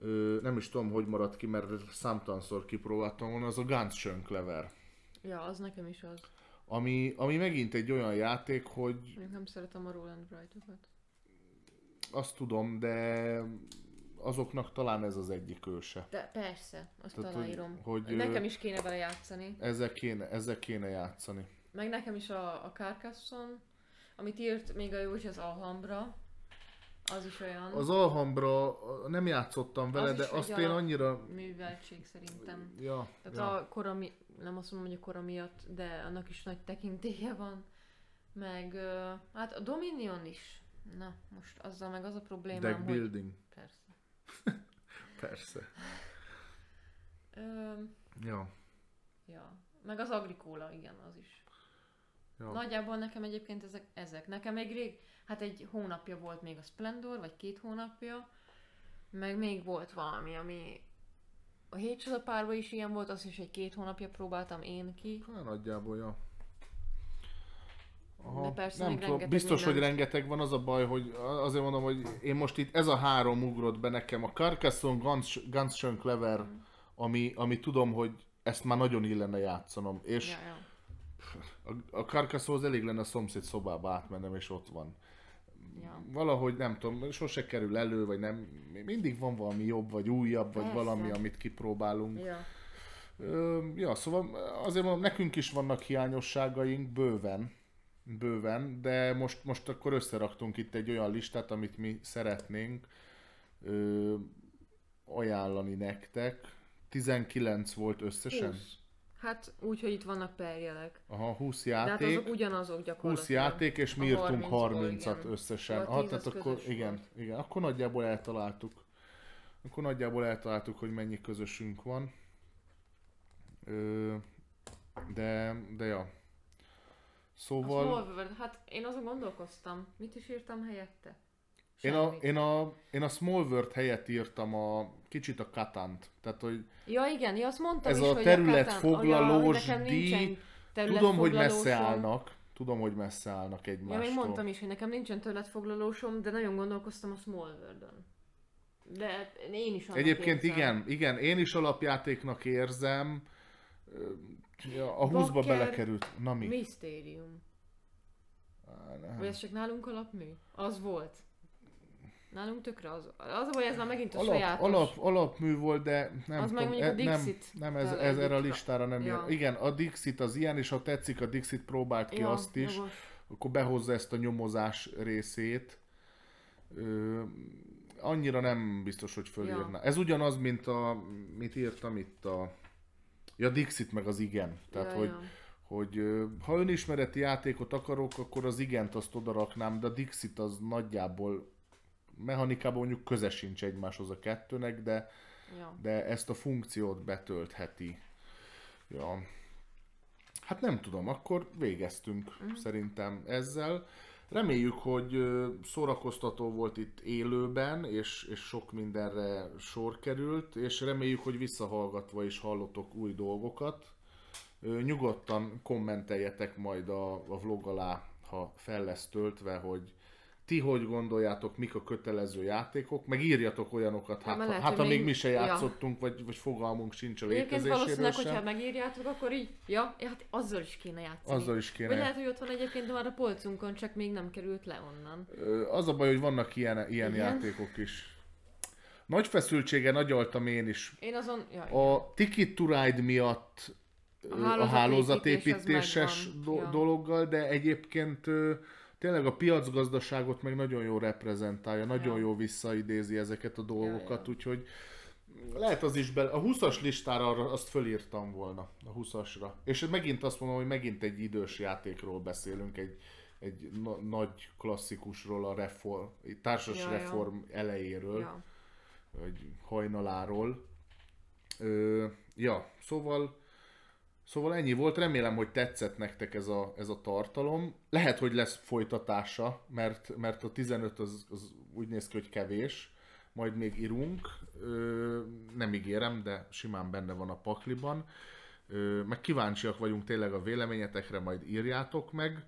ö, nem is tudom, hogy maradt ki, mert számtalanszor kipróbáltam volna, az a Guns Schönklever. Ja, az nekem is az. Ami, ami megint egy olyan játék, hogy Még nem szeretem a Roland Wright-okat. azt tudom, de azoknak talán ez az egyik őse. De persze, azt Tehát, aláírom. hogy- hogy, nekem is kéne vele játszani. Ezzel kéne, ezzel kéne játszani. Meg nekem is a, a Carcassonne, amit írt még a Józsi az Alhambra, az is olyan Az Alhambra nem játszottam vele, Az de azt én annyira... műveltség szerintem. Ja, Tehát ja. a kora mi... nem azt mondom, hogy a kora miatt, de annak is nagy tekintélye van. Meg hát a Dominion is. Na, most azzal meg az a problémám, Deck hogy... building. Persze. Persze. Ö, Ja. ja. Meg az Agricola, igen, az is. ja. Nagyjából nekem egyébként ezek, ezek. Nekem még rég, hát egy hónapja volt még a Splendor, vagy két hónapja, meg még volt valami, ami a hét is ilyen volt, azt is egy két hónapja próbáltam én ki. Hát nagyjából, ja. De persze nem még tudom, rengeteg biztos, hogy mindent. rengeteg van, az a baj, hogy azért mondom, hogy én most itt ez a három ugrott be nekem, a Carcassonne, Guns, Guns Clever, Mm. ami, ami tudom, hogy ezt már nagyon illene játszanom, és Ja, ja. a, a Carcassonne elég lenne a szomszéd szobába átmennem, és ott van. Ja. Valahogy nem tudom, sose kerül elő, vagy nem, mindig van valami jobb, vagy újabb, vagy Persze. valami, amit kipróbálunk. ja. Ö, ja, szóval azért mondom, nekünk is vannak hiányosságaink, bőven, bőven, de most, most akkor összeraktunk itt egy olyan listát, amit mi szeretnénk ö, ajánlani nektek. 19 volt összesen? 20. Hát úgy, hogy itt vannak perjelek. Aha, 20 De hát játék. azok ugyanazok 20 gyakorlatilag. játék, és mi írtunk 30-ból, 30-at igen. összesen. 10 tehát akkor, igen, igen, akkor nagyjából eltaláltuk. Akkor nagyjából eltaláltuk, hogy mennyi közösünk van. Ö, de, de ja. A Szóval Smallworld, hát én azon gondolkoztam. Mit is írtam helyette? én a, én, a, én a Small World helyett írtam a kicsit a Katant. Tehát, hogy Ja igen, ja, azt mondtam Ez is, a területfoglalós ja, díj, tudom, hogy messze állnak. Tudom, hogy messze állnak Ja, egymástól. még mondtam is, hogy nekem nincsen területfoglalósom, de nagyon gondolkoztam a Small World-ön. De én is Egyébként érzem. igen, igen, én is alapjátéknak érzem. Ja, a 20-ba Bakker- belekerült. Na mi? Mysterium. Á, nem. Vagy ez csak nálunk alapmű? Az volt. Nálunk tökre az. Az a baj, ez már megint a Alap, sajátos. alap, alapmű volt, de nem Az meg tudom, mondjuk a e- nem, Dixit nem ez, ez erre a listára nem Ja. jön. Igen, a Dixit az ilyen, és ha tetszik a Dixit, próbált ki ja, azt is, jogos. akkor behozza ezt a nyomozás részét. Ö, annyira nem biztos, hogy fölírna. Ez ugyanaz, mint a, mit írtam itt a, ja, Dixit meg az igen. Tehát, ja, hogy, ja. hogy ha önismereti játékot akarok, akkor az igent azt odaraknám, de a Dixit az nagyjából mechanikában mondjuk köze sincs egymáshoz a kettőnek, de Ja. de ezt a funkciót betöltheti. Ja. Hát nem tudom, akkor végeztünk uh-huh. szerintem ezzel. Reméljük, hogy szórakoztató volt itt élőben, és, és sok mindenre sor került, és reméljük, hogy visszahallgatva is hallottok új dolgokat. Nyugodtan kommenteljetek majd a, a vlog alá, ha fel lesz töltve, hogy ti hogy gondoljátok, mik a kötelező játékok, meg írjatok olyanokat, hát, lehet, hát ha még még- mi se ja. játszottunk, vagy, vagy fogalmunk sincs a Egyébként létezéséről valószínűleg, hogyha sem. megírjátok, akkor így, ja, ja, hát azzal is kéne játszani. Azzal is kéne. Vagy lehet, hogy ott van egyébként már a polcunkon, csak még nem került le onnan. Az a baj, hogy vannak ilyen, ilyen Igen. játékok is. Nagy feszültségen agyaltam én is. Én azon, ja, A Ticket to Ride miatt A hálózatépítéses megvan, do- ja. dologgal, de egyébként tényleg a piacgazdaságot meg nagyon jó reprezentálja, nagyon Ja. jó visszaidézi ezeket a dolgokat, ja. úgyhogy lehet az is be, a 20-as listára arra azt fölírtam volna, a 20-asra. És megint azt mondom, hogy megint egy idős játékról beszélünk, egy, egy na- nagy klasszikusról, a reform, társas Ja, ja. reform elejéről Ja. vagy hajnaláról. Ö, ja, szóval Szóval ennyi volt, remélem, hogy tetszett nektek ez a, ez a tartalom. Lehet, hogy lesz folytatása, mert, mert a 15 az, az úgy néz ki, hogy kevés. Majd még írunk, Ö, nem ígérem, de simán benne van a pakliban. Ö, meg kíváncsiak vagyunk tényleg a véleményetekre, majd írjátok meg.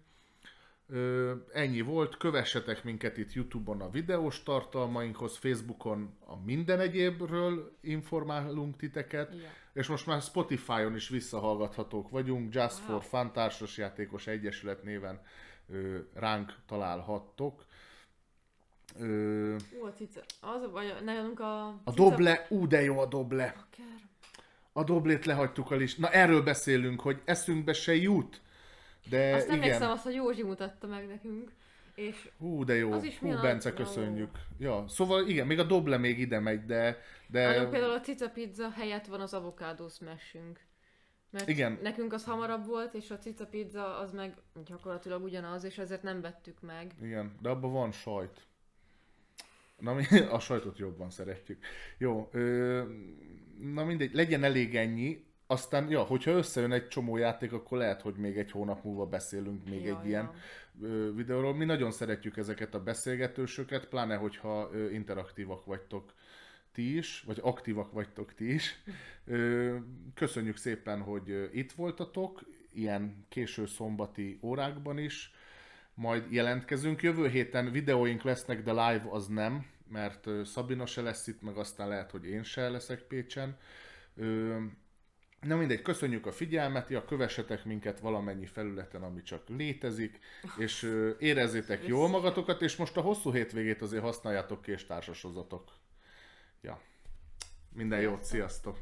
Ö, ennyi volt, kövessetek minket itt Youtube-on a videós tartalmainkhoz, Facebookon a minden egyébről informálunk titeket, Ja. És most már Spotify-on is visszahallgathatók vagyunk, Just for Fun Társasjátékos Egyesület néven ö, ránk találhattok. Ö, Ú, a cica. Az a baj, nálunk a... a cica- doble, ú de jó a doble. Akár. A doblét lehagytuk a list. Na erről beszélünk, hogy eszünkbe se jut. De Azt nem igen. emlékszem azt, hogy Józsi mutatta meg nekünk. És Hú, de jó. Az is Hú, Bence, köszönjük. Ja, szóval igen, még a doble még ide megy, de... de... nálunk például a cica pizza helyett van az avokádó smashünk. Mert Igen. nekünk az hamarabb volt, és a cica pizza az meg gyakorlatilag ugyanaz, és ezért nem vettük meg. Igen, de abban van sajt. Na, mi a sajtot jobban szeretjük. Jó, ö, na mindegy, legyen elég ennyi. Aztán, ja, hogyha összejön egy csomó játék, akkor lehet, hogy még egy hónap múlva beszélünk még Ja, egy ilyen ja. ö, videóról. Mi nagyon szeretjük ezeket a beszélgetősöket, pláne hogyha ö, interaktívak vagytok ti is, vagy aktívak vagytok ti is. Köszönjük szépen, hogy itt voltatok, ilyen késő szombati órákban is. Majd jelentkezünk. Jövő héten videóink lesznek, de live az nem, mert Szabina se lesz itt, meg aztán lehet, hogy én se leszek Pécsen. Na mindegy, köszönjük a figyelmet, ja, kövessetek minket valamennyi felületen, ami csak létezik, és érezzétek jól magatokat, és most a hosszú hétvégét azért használjátok ki és társasozatok. Ja. Minden jót, sziasztok!